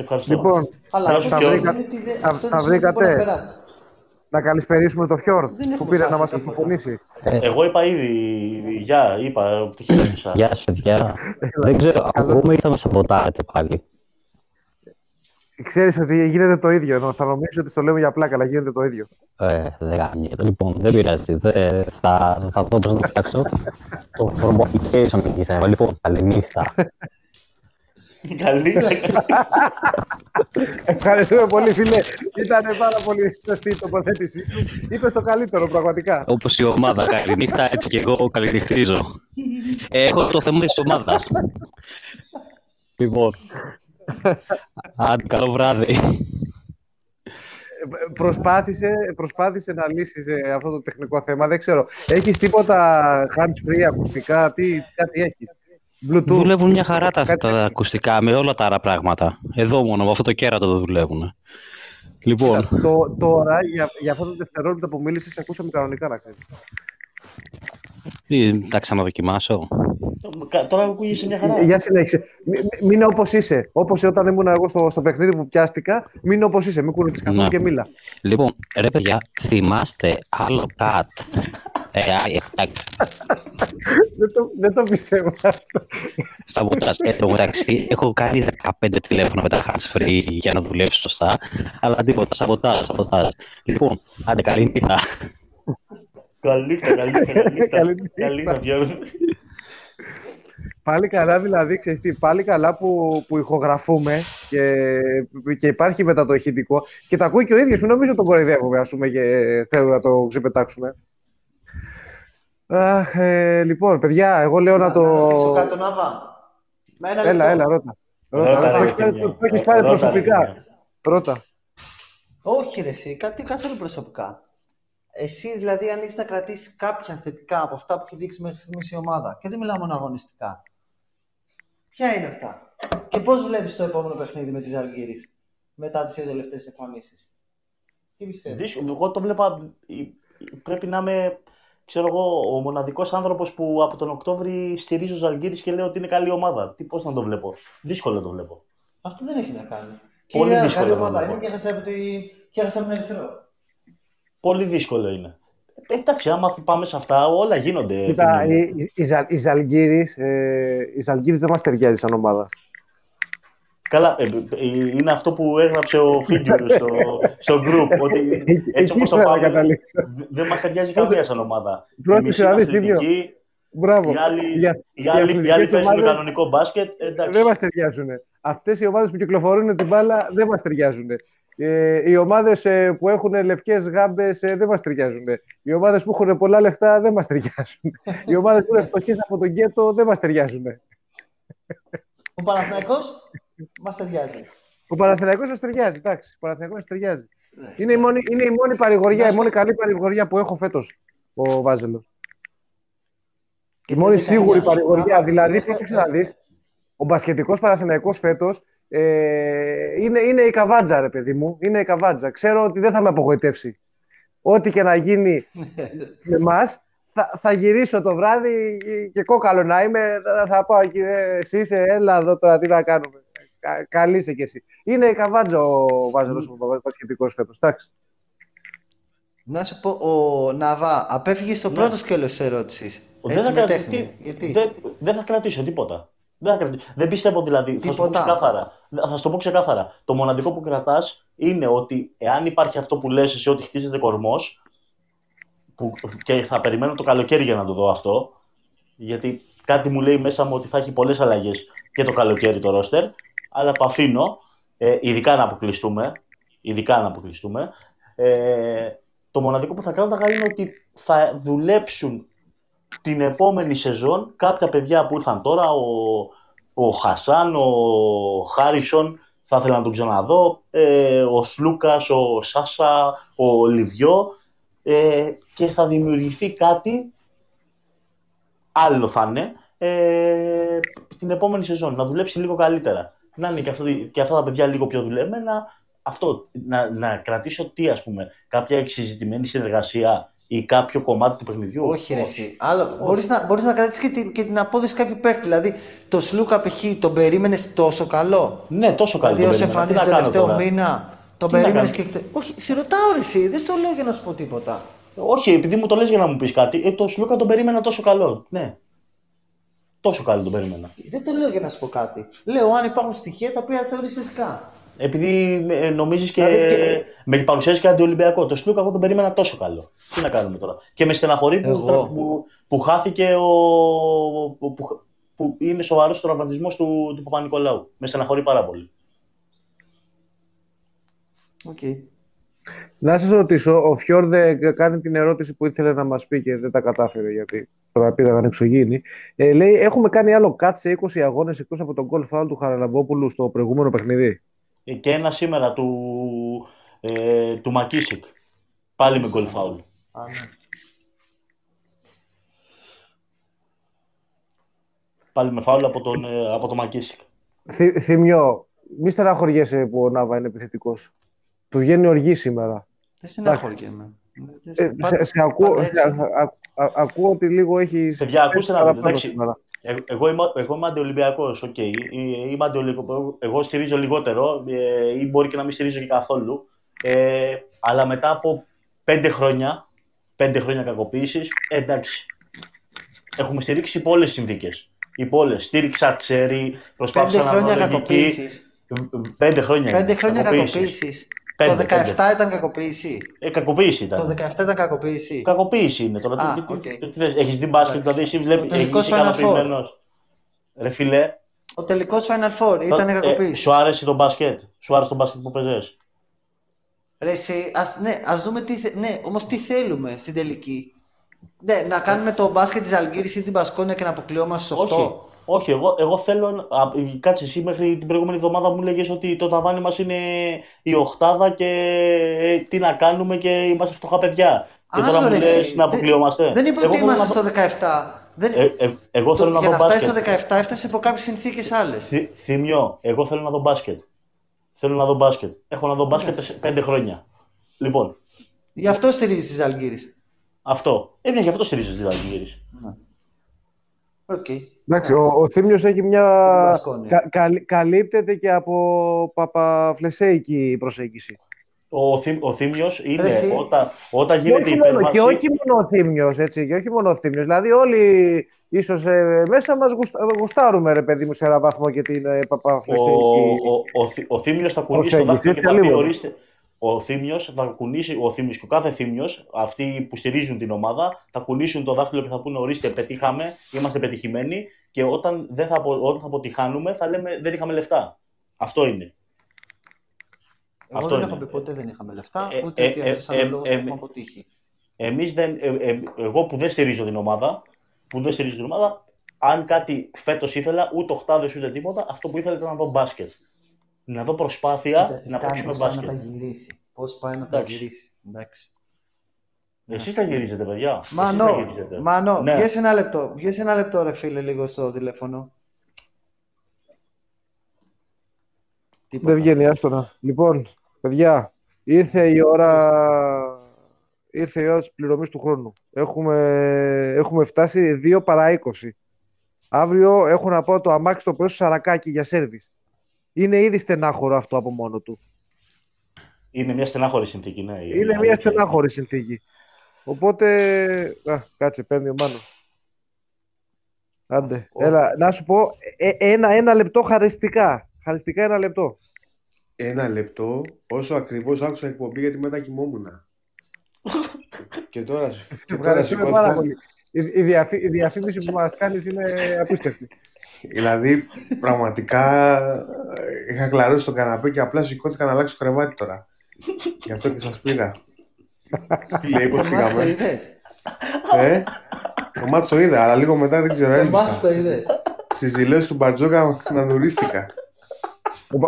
Ευχαριστώ. Λοιπόν, Αλλά θα, θα βρήκατε να καλησπερίσουμε το Φιόρ που πήρε να μας αποφωνήσει. Ε, εγώ είπα ήδη, γεια, είπα, το χαιρέτησα. Γεια σας, παιδιά. Δεν ξέρω, ακούμε ή θα μας σαμποτάρετε πάλι. Ξέρεις ότι γίνεται το ίδιο, θα νομίζω ότι το λέμε για πλάκα, αλλά γίνεται το ίδιο. Ε, δεν γάμιεται. Λοιπόν, δεν πειράζει. Δεν, θα, θα δω πώς να το φτιάξω. το form εκεί θα Λοιπόν, καληνύχτα. Καλή. Ευχαριστούμε πολύ, φίλε. Ήταν πάρα πολύ σωστή η τοποθέτησή σου. Είπες το καλύτερο, πραγματικά. Όπως η ομάδα. Καληνύχτα, έτσι και εγώ καληνυχτίζω. Έχω το θέμα της ομάδας. Λοιπόν. Άντε, καλό βράδυ. Προσπάθησε, προσπάθησε να λύσεις ε, αυτό το τεχνικό θέμα. Δεν ξέρω. Έχεις τίποτα hands-free ακουστικά, τι, κάτι έχεις; Bluetooth. Δουλεύουν μια χαρά τα, τα ακουστικά με όλα τα άλλα πράγματα. Εδώ μόνο, με αυτό το κέρατο δεν δουλεύουν. Λοιπόν. Το, τώρα, για, για αυτό το δευτερόλεπτο που μίλησες, ακούσαμε κανονικά να ξέρεις. Τι, τα ξαναδοκιμάσω. Τώρα ακούγεσαι μια χαρά. Για συνέχισε. Μείνε όπως είσαι. Όπως όταν ήμουν εγώ στο, στο παιχνίδι που πιάστηκα, μείνε όπως είσαι. Μην κουρευτεί καθόλου και μίλα. Λοιπόν, ρε παιδιά, θυμάστε άλλο κατ. Ε, εντάξει. δεν, το, δεν το πιστεύω αυτό. Σαμποτάζ. Εν τω μεταξύ, έχω κάνει 15 τηλέφωνα με τα hands free για να δουλέψω σωστά. Αλλά τίποτα, σαμποτάζ, σαμποτάζ. Λοιπόν, άντε καλή νύχτα. Καλή νύχτα, καλή νύχτα. Καλή νύχτα, Πάλι καλά, δηλαδή, ξέρεις τι, πάλι καλά που, που ηχογραφούμε και, και υπάρχει μετά το ηχητικό και τα ακούει και ο ίδιος, μην νομίζω τον κοροϊδεύουμε, ας πούμε, και θέλουμε να το ξεπετάξουμε. Αχ, ε, λοιπόν, παιδιά, εγώ λέω να, το... Να ρωτήσω κάτι τον Αβά. Έλα, έλα, ρώτα. Ρώτα, το έχεις πάρει προσωπικά. Ρώτα. Όχι ρε εσύ, κάτι καθόλου προσωπικά. Εσύ δηλαδή αν έχεις να κρατήσεις κάποια θετικά από αυτά που έχει δείξει μέχρι στιγμής η ομάδα και δεν μιλάω μόνο αγωνιστικά. Ποια είναι αυτά; Και πώς βλέπεις το επόμενο παιχνίδι με τη Ζαλγκύρη μετά τις δύο τελευταίες εμφανίσεις; Τι πιστεύεις; Εγώ το βλέπα. Πρέπει να είμαι ξέρω εγώ, ο μοναδικός άνθρωπος που από τον Οκτώβρη στηρίζει ο Ζαλγκύρη και λέει ότι είναι καλή ομάδα. Τι πώς να το βλέπω. Δύσκολο το βλέπω. Αυτό δεν έχει να κάνει. Πολύ και δύσκολο. Καλή ομάδα είναι και έχασε από, τη... και έχασε από τον Ερυθρό. Πολύ δύσκολο είναι. Ε, εντάξει, άμα πάμε σε αυτά, όλα γίνονται. Κοίτα, η, η, η, η Ζαλγκύρης, ε, δεν μας ταιριάζει σαν ομάδα. Καλά, ε, ε, είναι αυτό που έγραψε ο Φίγκιουρ στο, στο group, ότι έτσι όπως το πάμε, δεν μας ταιριάζει καμία σαν ομάδα. Η μισή αθλητική, Μπράβο. Οι άλλοι, για, οι άλλοι, οι άλλοι παίζουν ομάδες... κανονικό μπάσκετ. Εντάξει. Δεν μας ταιριάζουν. Αυτές οι ομάδες που κυκλοφορούν την μπάλα δεν μας ταιριάζουν. Ε, οι ομάδες ε, που έχουν λευκές γάμπες ε, δεν μας ταιριάζουν. Οι ομάδες που έχουν πολλά λεφτά δεν μας ταιριάζουν. οι ομάδες που είναι φτωχές από τον γκέτο δεν μας ταιριάζουν. Ο Παναθηναϊκός; Μας ταιριάζει. Ο Παναθηναϊκός μας ταιριάζει. Εντάξει, ο Παναθηναϊκός μας ταιριάζει. Ναι. Είναι, η μόνη, είναι η μόνη παρηγοριά, η μόνη καλή παρηγοριά που έχω φέτος ο Βάζελος. Η μόνη σίγουρη παρηγοριά. Δηλαδή, πρόσεξε να δεις, ο μπασκετικός Παναθηναϊκός φέτος ε, είναι, είναι η καβάτζα, ρε παιδί μου. Είναι η καβάτζα. Ξέρω ότι δεν θα με απογοητεύσει. Ό,τι και να γίνει με εμάς, θα, θα γυρίσω το βράδυ και κόκαλο να είμαι. Θα, θα πάω εκεί. «Ε, Εσύ είσαι, έλα εδώ τώρα, τι να κάνουμε. Κα, καλή είσαι κι εσύ. Είναι καβάτζο ο Βάζελος ο πασχετικός φέτος. Εντάξει. Να σου πω, ο Ναβά απέφυγες στο πρώτο σκέλος της ερώτησης. Δεν Έτσι θα, με κρατήσω, τέχνη. Γιατί; δεν, δεν θα κρατήσω τίποτα. Δεν, θα κρατήσω. δεν πιστεύω δηλαδή. Θα σου το πω Τίποτα. ξεκάθαρα. Θα σου το πω ξεκάθαρα. Το μοναδικό που κρατάς είναι ότι εάν υπάρχει αυτό που λες εσύ ότι χτίζεται κορμός. Που, και θα περιμένω το καλοκαίρι για να το δω αυτό. Γιατί κάτι μου λέει μέσα μου ότι θα έχει πολλές αλλαγές και το καλοκαίρι το ρόστερ. Αλλά το αφήνω. Ε, ειδικά να αποκλειστούμε. Ειδικά να αποκλειστούμε. Ε, το μοναδικό που θα κράταγα είναι ότι θα δουλέψουν την επόμενη σεζόν κάποια παιδιά που ήρθαν τώρα, ο, ο Χασάν, ο Χάρισον, θα ήθελα να τον ξαναδώ, ε, ο Σλούκας, ο Σάσα, ο Λιβιό ε, και θα δημιουργηθεί κάτι άλλο θα είναι ε, την επόμενη σεζόν, να δουλέψει λίγο καλύτερα. Να είναι και, αυτό, και αυτά τα παιδιά λίγο πιο δουλεμένα, αυτό, να, να κρατήσω τι ας πούμε, κάποια εξειζητημένη συνεργασία ή κάποιο κομμάτι του παιχνιδιού. Όχι, ρε, εσύ. Άλλο, μπορείς, να, μπορείς να κρατήσεις και την, και την απόδοση κάποιου παίκτη. Δηλαδή, το Σλούκα π.χ. τον περίμενες τόσο καλό; Ναι, τόσο καλό. Δηλαδή, τον ως περίμενα. Τι εμφανίζει να το κάνω τελευταίο τώρα; μήνα, τον Τι να περίμενες κάνω; και. Όχι, σε ρωτάω, ρε, εσύ. Δεν στο λέω για να σου πω τίποτα. Όχι, επειδή μου το λες για να μου πεις κάτι, ε, το Σλούκα τον περίμενα τόσο καλό. Ναι. Τόσο καλό τον περίμενα. Δεν το λέω για να σου πω κάτι. Λέω αν υπάρχουν στοιχεία τα οποία θεωρείς θετικά. Επειδή ε, νομίζεις και Δηλαδή, και- με παρουσιάζει και αντιολυμπιακό. Το Σλούκα εγώ τον περίμενα τόσο καλό. Τι να κάνουμε τώρα. Και με στεναχωρεί που, Εγώ. που, που χάθηκε ο. που, που, που είναι σοβαρός ο τραυματισμό του, του Παπα-Νικολάου. Με στεναχωρεί πάρα πολύ. Οκ. Να σας ρωτήσω, ο Φιόρδε κάνει την ερώτηση που ήθελε να μας πει και δεν τα κατάφερε γιατί τώρα πήγαν εξωγήινοι. Ε, λέει, έχουμε κάνει άλλο cut σε 20 αγώνες εκτός από τον γκολ φάουλ του Χαραλαμπόπουλου στο προηγούμενο παιχνίδι. Ε, Και ένα σήμερα του, ε, του Μακίσικ. Πάλι με γκολ φάουλ. Α, ναι. Πάλι με φάουλ από τον, ε, από τον Μακίσικ. Θη, Θύμιο, μη στεναχωριέσαι που ο Νάβα είναι επιθετικός. Του βγαίνει οργή σήμερα. Δεν στεναχωριέμαι. Δεν Ε, πάντα- σε, σε ακούω, πάντα σε, έτσι. α, α, α- ακούω ότι λίγο έχει. Παιδιά, ακούστε να δείτε, εντάξει. σήμερα. Ε, εγώ είμαι, εγώ είμαι αντιολυμπιακός, οκ. Ε, Είμαι αντιολυμπιακός. Εγώ στηρίζω λιγότερο ε, ή μπορεί και να μην στηρίζω και καθόλου. Ε, αλλά μετά από πέντε χρόνια, πέντε χρόνια κακοποίησης, ε, εντάξει. Έχουμε στηρίξει υπό όλες τις συνθήκες. Υπό όλες. Στήριξα Τσέρι, προσπάθησα Πέντε να βρω χρόνια λογική. κακοποίησης. Πέντε χρόνια. Πέντε είναι. χρόνια Κακοποίησης. Κακοποίησης. Πέντε, Το 17 ήταν κακοποίηση. Ε, κακοποίηση ήταν. Το 17 ήταν κακοποίηση. Κακοποίηση είναι τώρα. Α, Τι- τι- οκ. τι- τι θες, Έχεις δει μπάσκετ, Εντάξει. δηλαδή εσύ βλέπεις, Ο τελικός είσαι Final Four. ικανοποιημένος. Ρε φίλε, Ο τελικός Final Four ήταν Ε, κακοποίηση. σου άρεσε το μπάσκετ; Σου άρεσε το μπάσκετ που παίζες; Ρε εσύ, ας, ναι, ας δούμε τι, θε- ναι, όμως τι θέλουμε στην τελική. Ναι, να κάνουμε το μπάσκετ της Αλγύρης ή την Πασκόνια και να αποκλειόμαστε στους 8. Όχι, όχι εγώ, εγώ θέλω. να- α, Κάτσε εσύ μέχρι την προηγούμενη εβδομάδα μου λέγες ότι το ταβάνι μας είναι η οχτάδα και ε, τι να κάνουμε και είμαστε φτωχά παιδιά. Και Άλλο, τώρα μου ρε, λες εσύ. να Δεν- αποκλειόμαστε. Δεν είπα Εγώ ότι θέλω είμαστε να στο δω- 17. Δεν... Ε, ε, εγώ το- θέλω να για δω να φτάσεις στο μπάσκετ. 17 έφτασε από κάποιες συνθήκες άλλες. Θυ- Θυμιώ, εγώ θέλω να δω μπάσκετ. Θέλω να δω μπάσκετ. Έχω να δω μπάσκετ σε πέντε χρόνια. Λοιπόν, Γι' αυτό στηρίζεις της Αλγύρης. αυτό. Ε, ναι, γι' αυτό στηρίζεις δηλαδή, γύρις. Οκ. Εντάξει, ο, ο Θήμιος έχει μια. Μπασκόνια. κα- καλ- καλύπτεται και από παπαφλεσέικη προσέγγιση. Ο, Θήμ, ο Θήμιος είναι Εσύ. όταν, όταν Και γίνεται όχι, μόνο, υπέρβαση... και όχι μόνο ο Θήμιος, έτσι, και όχι μόνο ο Θήμιος. Δηλαδή όλοι ίσως ε, μέσα μας γουστα, γουστάρουμε, ρε παιδί μου, σε ένα βαθμό και την ε, Ο, παπαφλεσέικη. ο, ο, Θη- ο Θήμιος θα κουνήσει το Προσέγγιση, δάχτυλο και έτσι, θα πει λίγο. ορίστε. Ο Θήμιος θα κουνήσει, ο Θήμιος και ο κάθε Θήμιος, αυτοί που στηρίζουν την ομάδα, θα κουνήσουν το δάχτυλο και θα πούνε ορίστε πετύχαμε, είμαστε πετυχημένοι και όταν, δεν θα, απο- όταν θα αποτυχάνουμε θα λέμε δεν είχαμε λεφτά. Αυτό είναι. Εγώ Αυτό δεν είναι. έχω πει ποτέ δεν είχαμε λεφτά, Ε, ούτε ε, ότι ε, αυτός ήταν ε, ο λόγος ε, που έχουμε ε, αποτύχει. Εμείς δεν, ε, ε, εγώ που δεν στηρίζω την ομάδα, που δεν στηρίζω την ομάδα, αν κάτι φέτος ήθελα, ούτε οχτάδες ούτε τίποτα, αυτό που ήθελα ήταν να δω μπάσκετ. Να δω προσπάθεια Κοίτα, τι να κάνεις, παίξουμε πώς πάει να τα μπάσκετ. γυρίσει. Πώς πάει να τα Εντάξει. γυρίσει. Εντάξει. Εσείς θα γυρίζετε, παιδιά. Εσείς θα Μανώ, γυρίζετε. Μανώ, Ναι. βγες ένα λεπτό. Βγες ένα λεπτό ρε φίλε λίγο στο τηλέφωνο. Τίποτα. Δεν βγαίνει, άστονα. Λοιπόν, παιδιά, ήρθε η ώρα, ήρθε η ώρα της πληρωμής του χρόνου. Έχουμε, έχουμε φτάσει 2 παρά 20. Αύριο έχω να πάω το αμάξι το πρωί στο Σαρακάκι για σέρβις. Είναι ήδη στενάχωρο αυτό από μόνο του. Είναι μια στενάχωρη συνθήκη, ναι. Είναι μια στενάχωρη συνθήκη. Οπότε, α, κάτσε, παίρνει ο Μάνος. Άντε, έλα, να σου πω ε, ένα, ένα λεπτό χαριστικά. Χαριστικά ένα λεπτό. Ένα λεπτό, όσο ακριβώς άκουσα εκπομπή γιατί μετά κοιμόμουν. και τώρα, και τώρα πάρα πολύ. Η, η, διαφή, η διαφήμιση που μας κάνεις είναι απίστευτη. Δηλαδή, πραγματικά είχα κλαρώσει τον καναπέ και απλά σηκώθηκα να αλλάξω κρεβάτι τώρα. Γι' αυτό και σας πήρα. Τι λέει, πώς φύγαμε. Ε, το μάτι το είδα, αλλά λίγο μετά δεν ξέρω, έλειψα. Το μάτι το είδες; Στις δηλώσεις του Μπαρτζόκα να νουρίστηκα. Ο,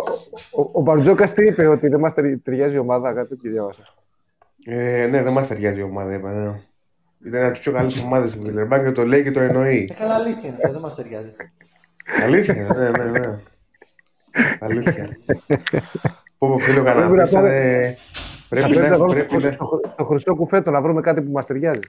ο, ο Μπαρτζόκας τι είπε, ότι δεν μας ταιριάζει η ομάδα, κάτι τέτοιο διάβασα. Ε, ναι, δεν μας ταιριάζει η ομάδα, είπα. Ναι. Ήταν από τις πιο καλές ομάδες του Βιλερμπάν και το λέει και το εννοεί. Ε, καλά, αλήθεια είναι, δεν μας ταιριάζει. Αλήθεια, ναι, ναι, ναι. Αλήθεια. Πω πω φίλο κανένα, Πρέπει να πρέπει να... Το χρυσό κουφέτο να βρούμε κάτι που μας ταιριάζει.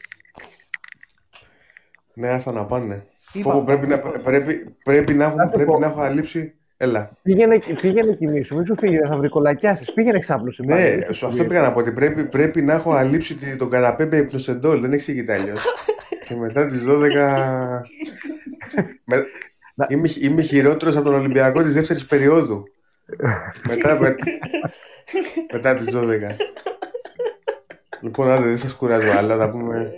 Ναι, άστα να πάνε. Πω, πρέπει, να, πρέπει, πρέπει, να έχω, πρέπει να έχω αλείψει Έλα. Πήγαινε, πήγαινε κοιμήσου, μην σου φύγει, θα βρει κολακιάσεις. Πήγαινε ξάπλωση. Ναι, σου αυτό πήγα να πω ότι πρέπει, πρέπει να έχω αλείψει τον καναπέ με υπνοσεντόλ. Δεν εξηγείται αλλιώς. και μετά τις 12. με... είμαι, είμαι χειρότερος από τον Ολυμπιακό της δεύτερης περίοδου. μετά, με... μετά τις 12. Λοιπόν, άντε, δεν σας κουράζω άλλα. Θα πούμε.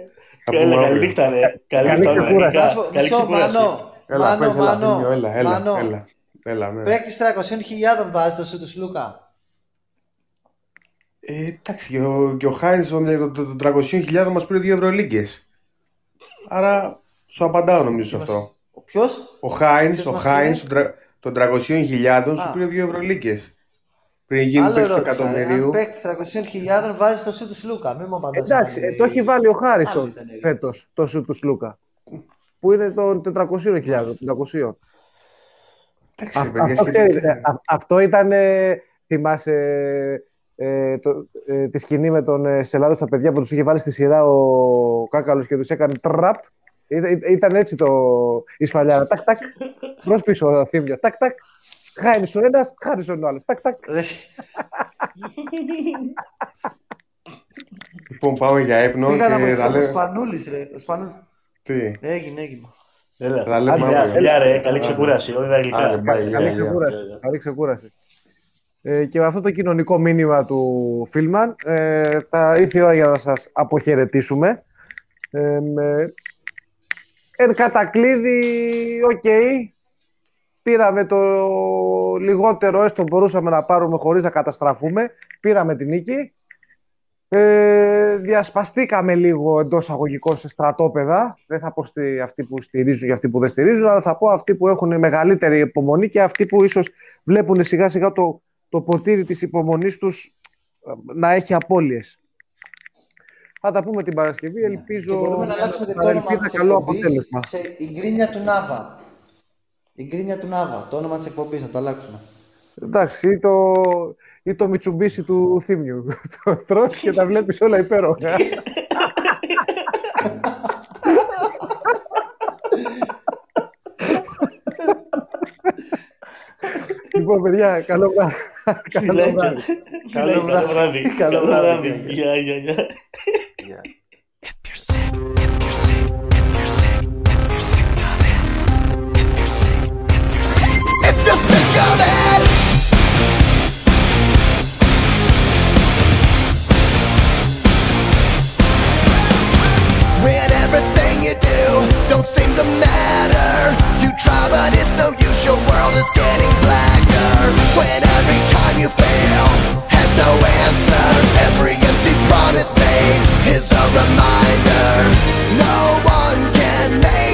Καλή νύχτα, ρε. Καλή νύχτα, Καλή νύχτα. Έλα, πες, έλα, έλα, έλα, έλα. Έλα, ναι. Παίκτης 300.000 βάζει το σου του Σλούκα. Ε, εντάξει, και ο, και ο Χάινς των, των 300.000 μας πήρε δύο Ευρωλίγκες. Άρα σου απαντάω νομίζω αυτό. Ο ποιος; Ο Χάινς, ο Χάινς των 300.000 σου πήρε δύο Ευρωλίγκες. Πριν γίνει παίκτη του εκατομμυρίου. Αν παίκτη 300.000 βάζεις το σου του Σλούκα. Μην μου απαντάς. Εντάξει, ε, το έχει βάλει ο Χάρισον φέτος το σου του Σλούκα. Που είναι των 400.000, αυτό, ήταν, ε, θυμάσαι, ε, το, ε, τη σκηνή με τον ε, Σελάδος στα παιδιά που τους είχε βάλει στη σειρά ο Κάκαλος και τους έκανε τραπ. Ήταν έτσι το η σφαλιά. Τάκ, τάκ. Προς πίσω ο Θήμιο. Τάκ, τάκ. Χάρη ο ένας, χάρη ο άλλος. Τάκ, τάκ. λοιπόν, πάμε για ύπνο. Πήγα να βοηθήσω ο Σπανούλης, ρε. Ο Σπανούλης. Τι; Έγινε, έγινε. Έλα, φιλιά ρε, καλή ξεκούραση. Όχι αγγλικά. Καλή ξεκούραση. Καλή ξεκούραση. Ε, και με αυτό το κοινωνικό μήνυμα του Φίλμαν ε, θα ήρθε η ώρα για να σας αποχαιρετήσουμε. Ε, με... Εν κατακλείδη, οκ, πήραμε το λιγότερο έστω μπορούσαμε να πάρουμε χωρίς να καταστραφούμε. Πήραμε την νίκη. Ε, διασπαστήκαμε λίγο εντός αγωγικών σε στρατόπεδα. Δεν θα πω στη, αυτοί που στηρίζουν και αυτοί που δεν στηρίζουν, αλλά θα πω αυτοί που έχουν μεγαλύτερη υπομονή και αυτοί που ίσως βλέπουν σιγά σιγά το, το ποτήρι της υπομονής τους ε, να έχει απώλειες. Θα τα πούμε την Παρασκευή. Ναι. Ελπίζω και μπορούμε να αλλάξουμε το όνομα της καλό αποτέλεσμα. Σε η γκρίνια του Νάβα. Η γκρίνια του Νάβα. Το όνομα της εκπομπής να το αλλάξουμε. Εντάξει, το, ή το Μιτσουμπίσι του Θήμιου. Το τρως και τα βλέπεις όλα υπέροχα. Λοιπόν, παιδιά, καλό βράδυ. Καλό βράδυ. Καλό βράδυ. Καλό βράδυ. Γεια, γεια, γεια. If you're sick of it everything you do don't seem to matter You try but it's no use, your world is getting blacker When every time you fail has no answer. Every empty promise made is a reminder. No one can make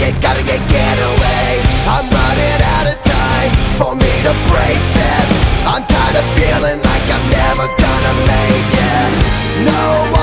get, gotta get, get away. I'm running out of time for me to break this. I'm tired of feeling like I'm never gonna make it. No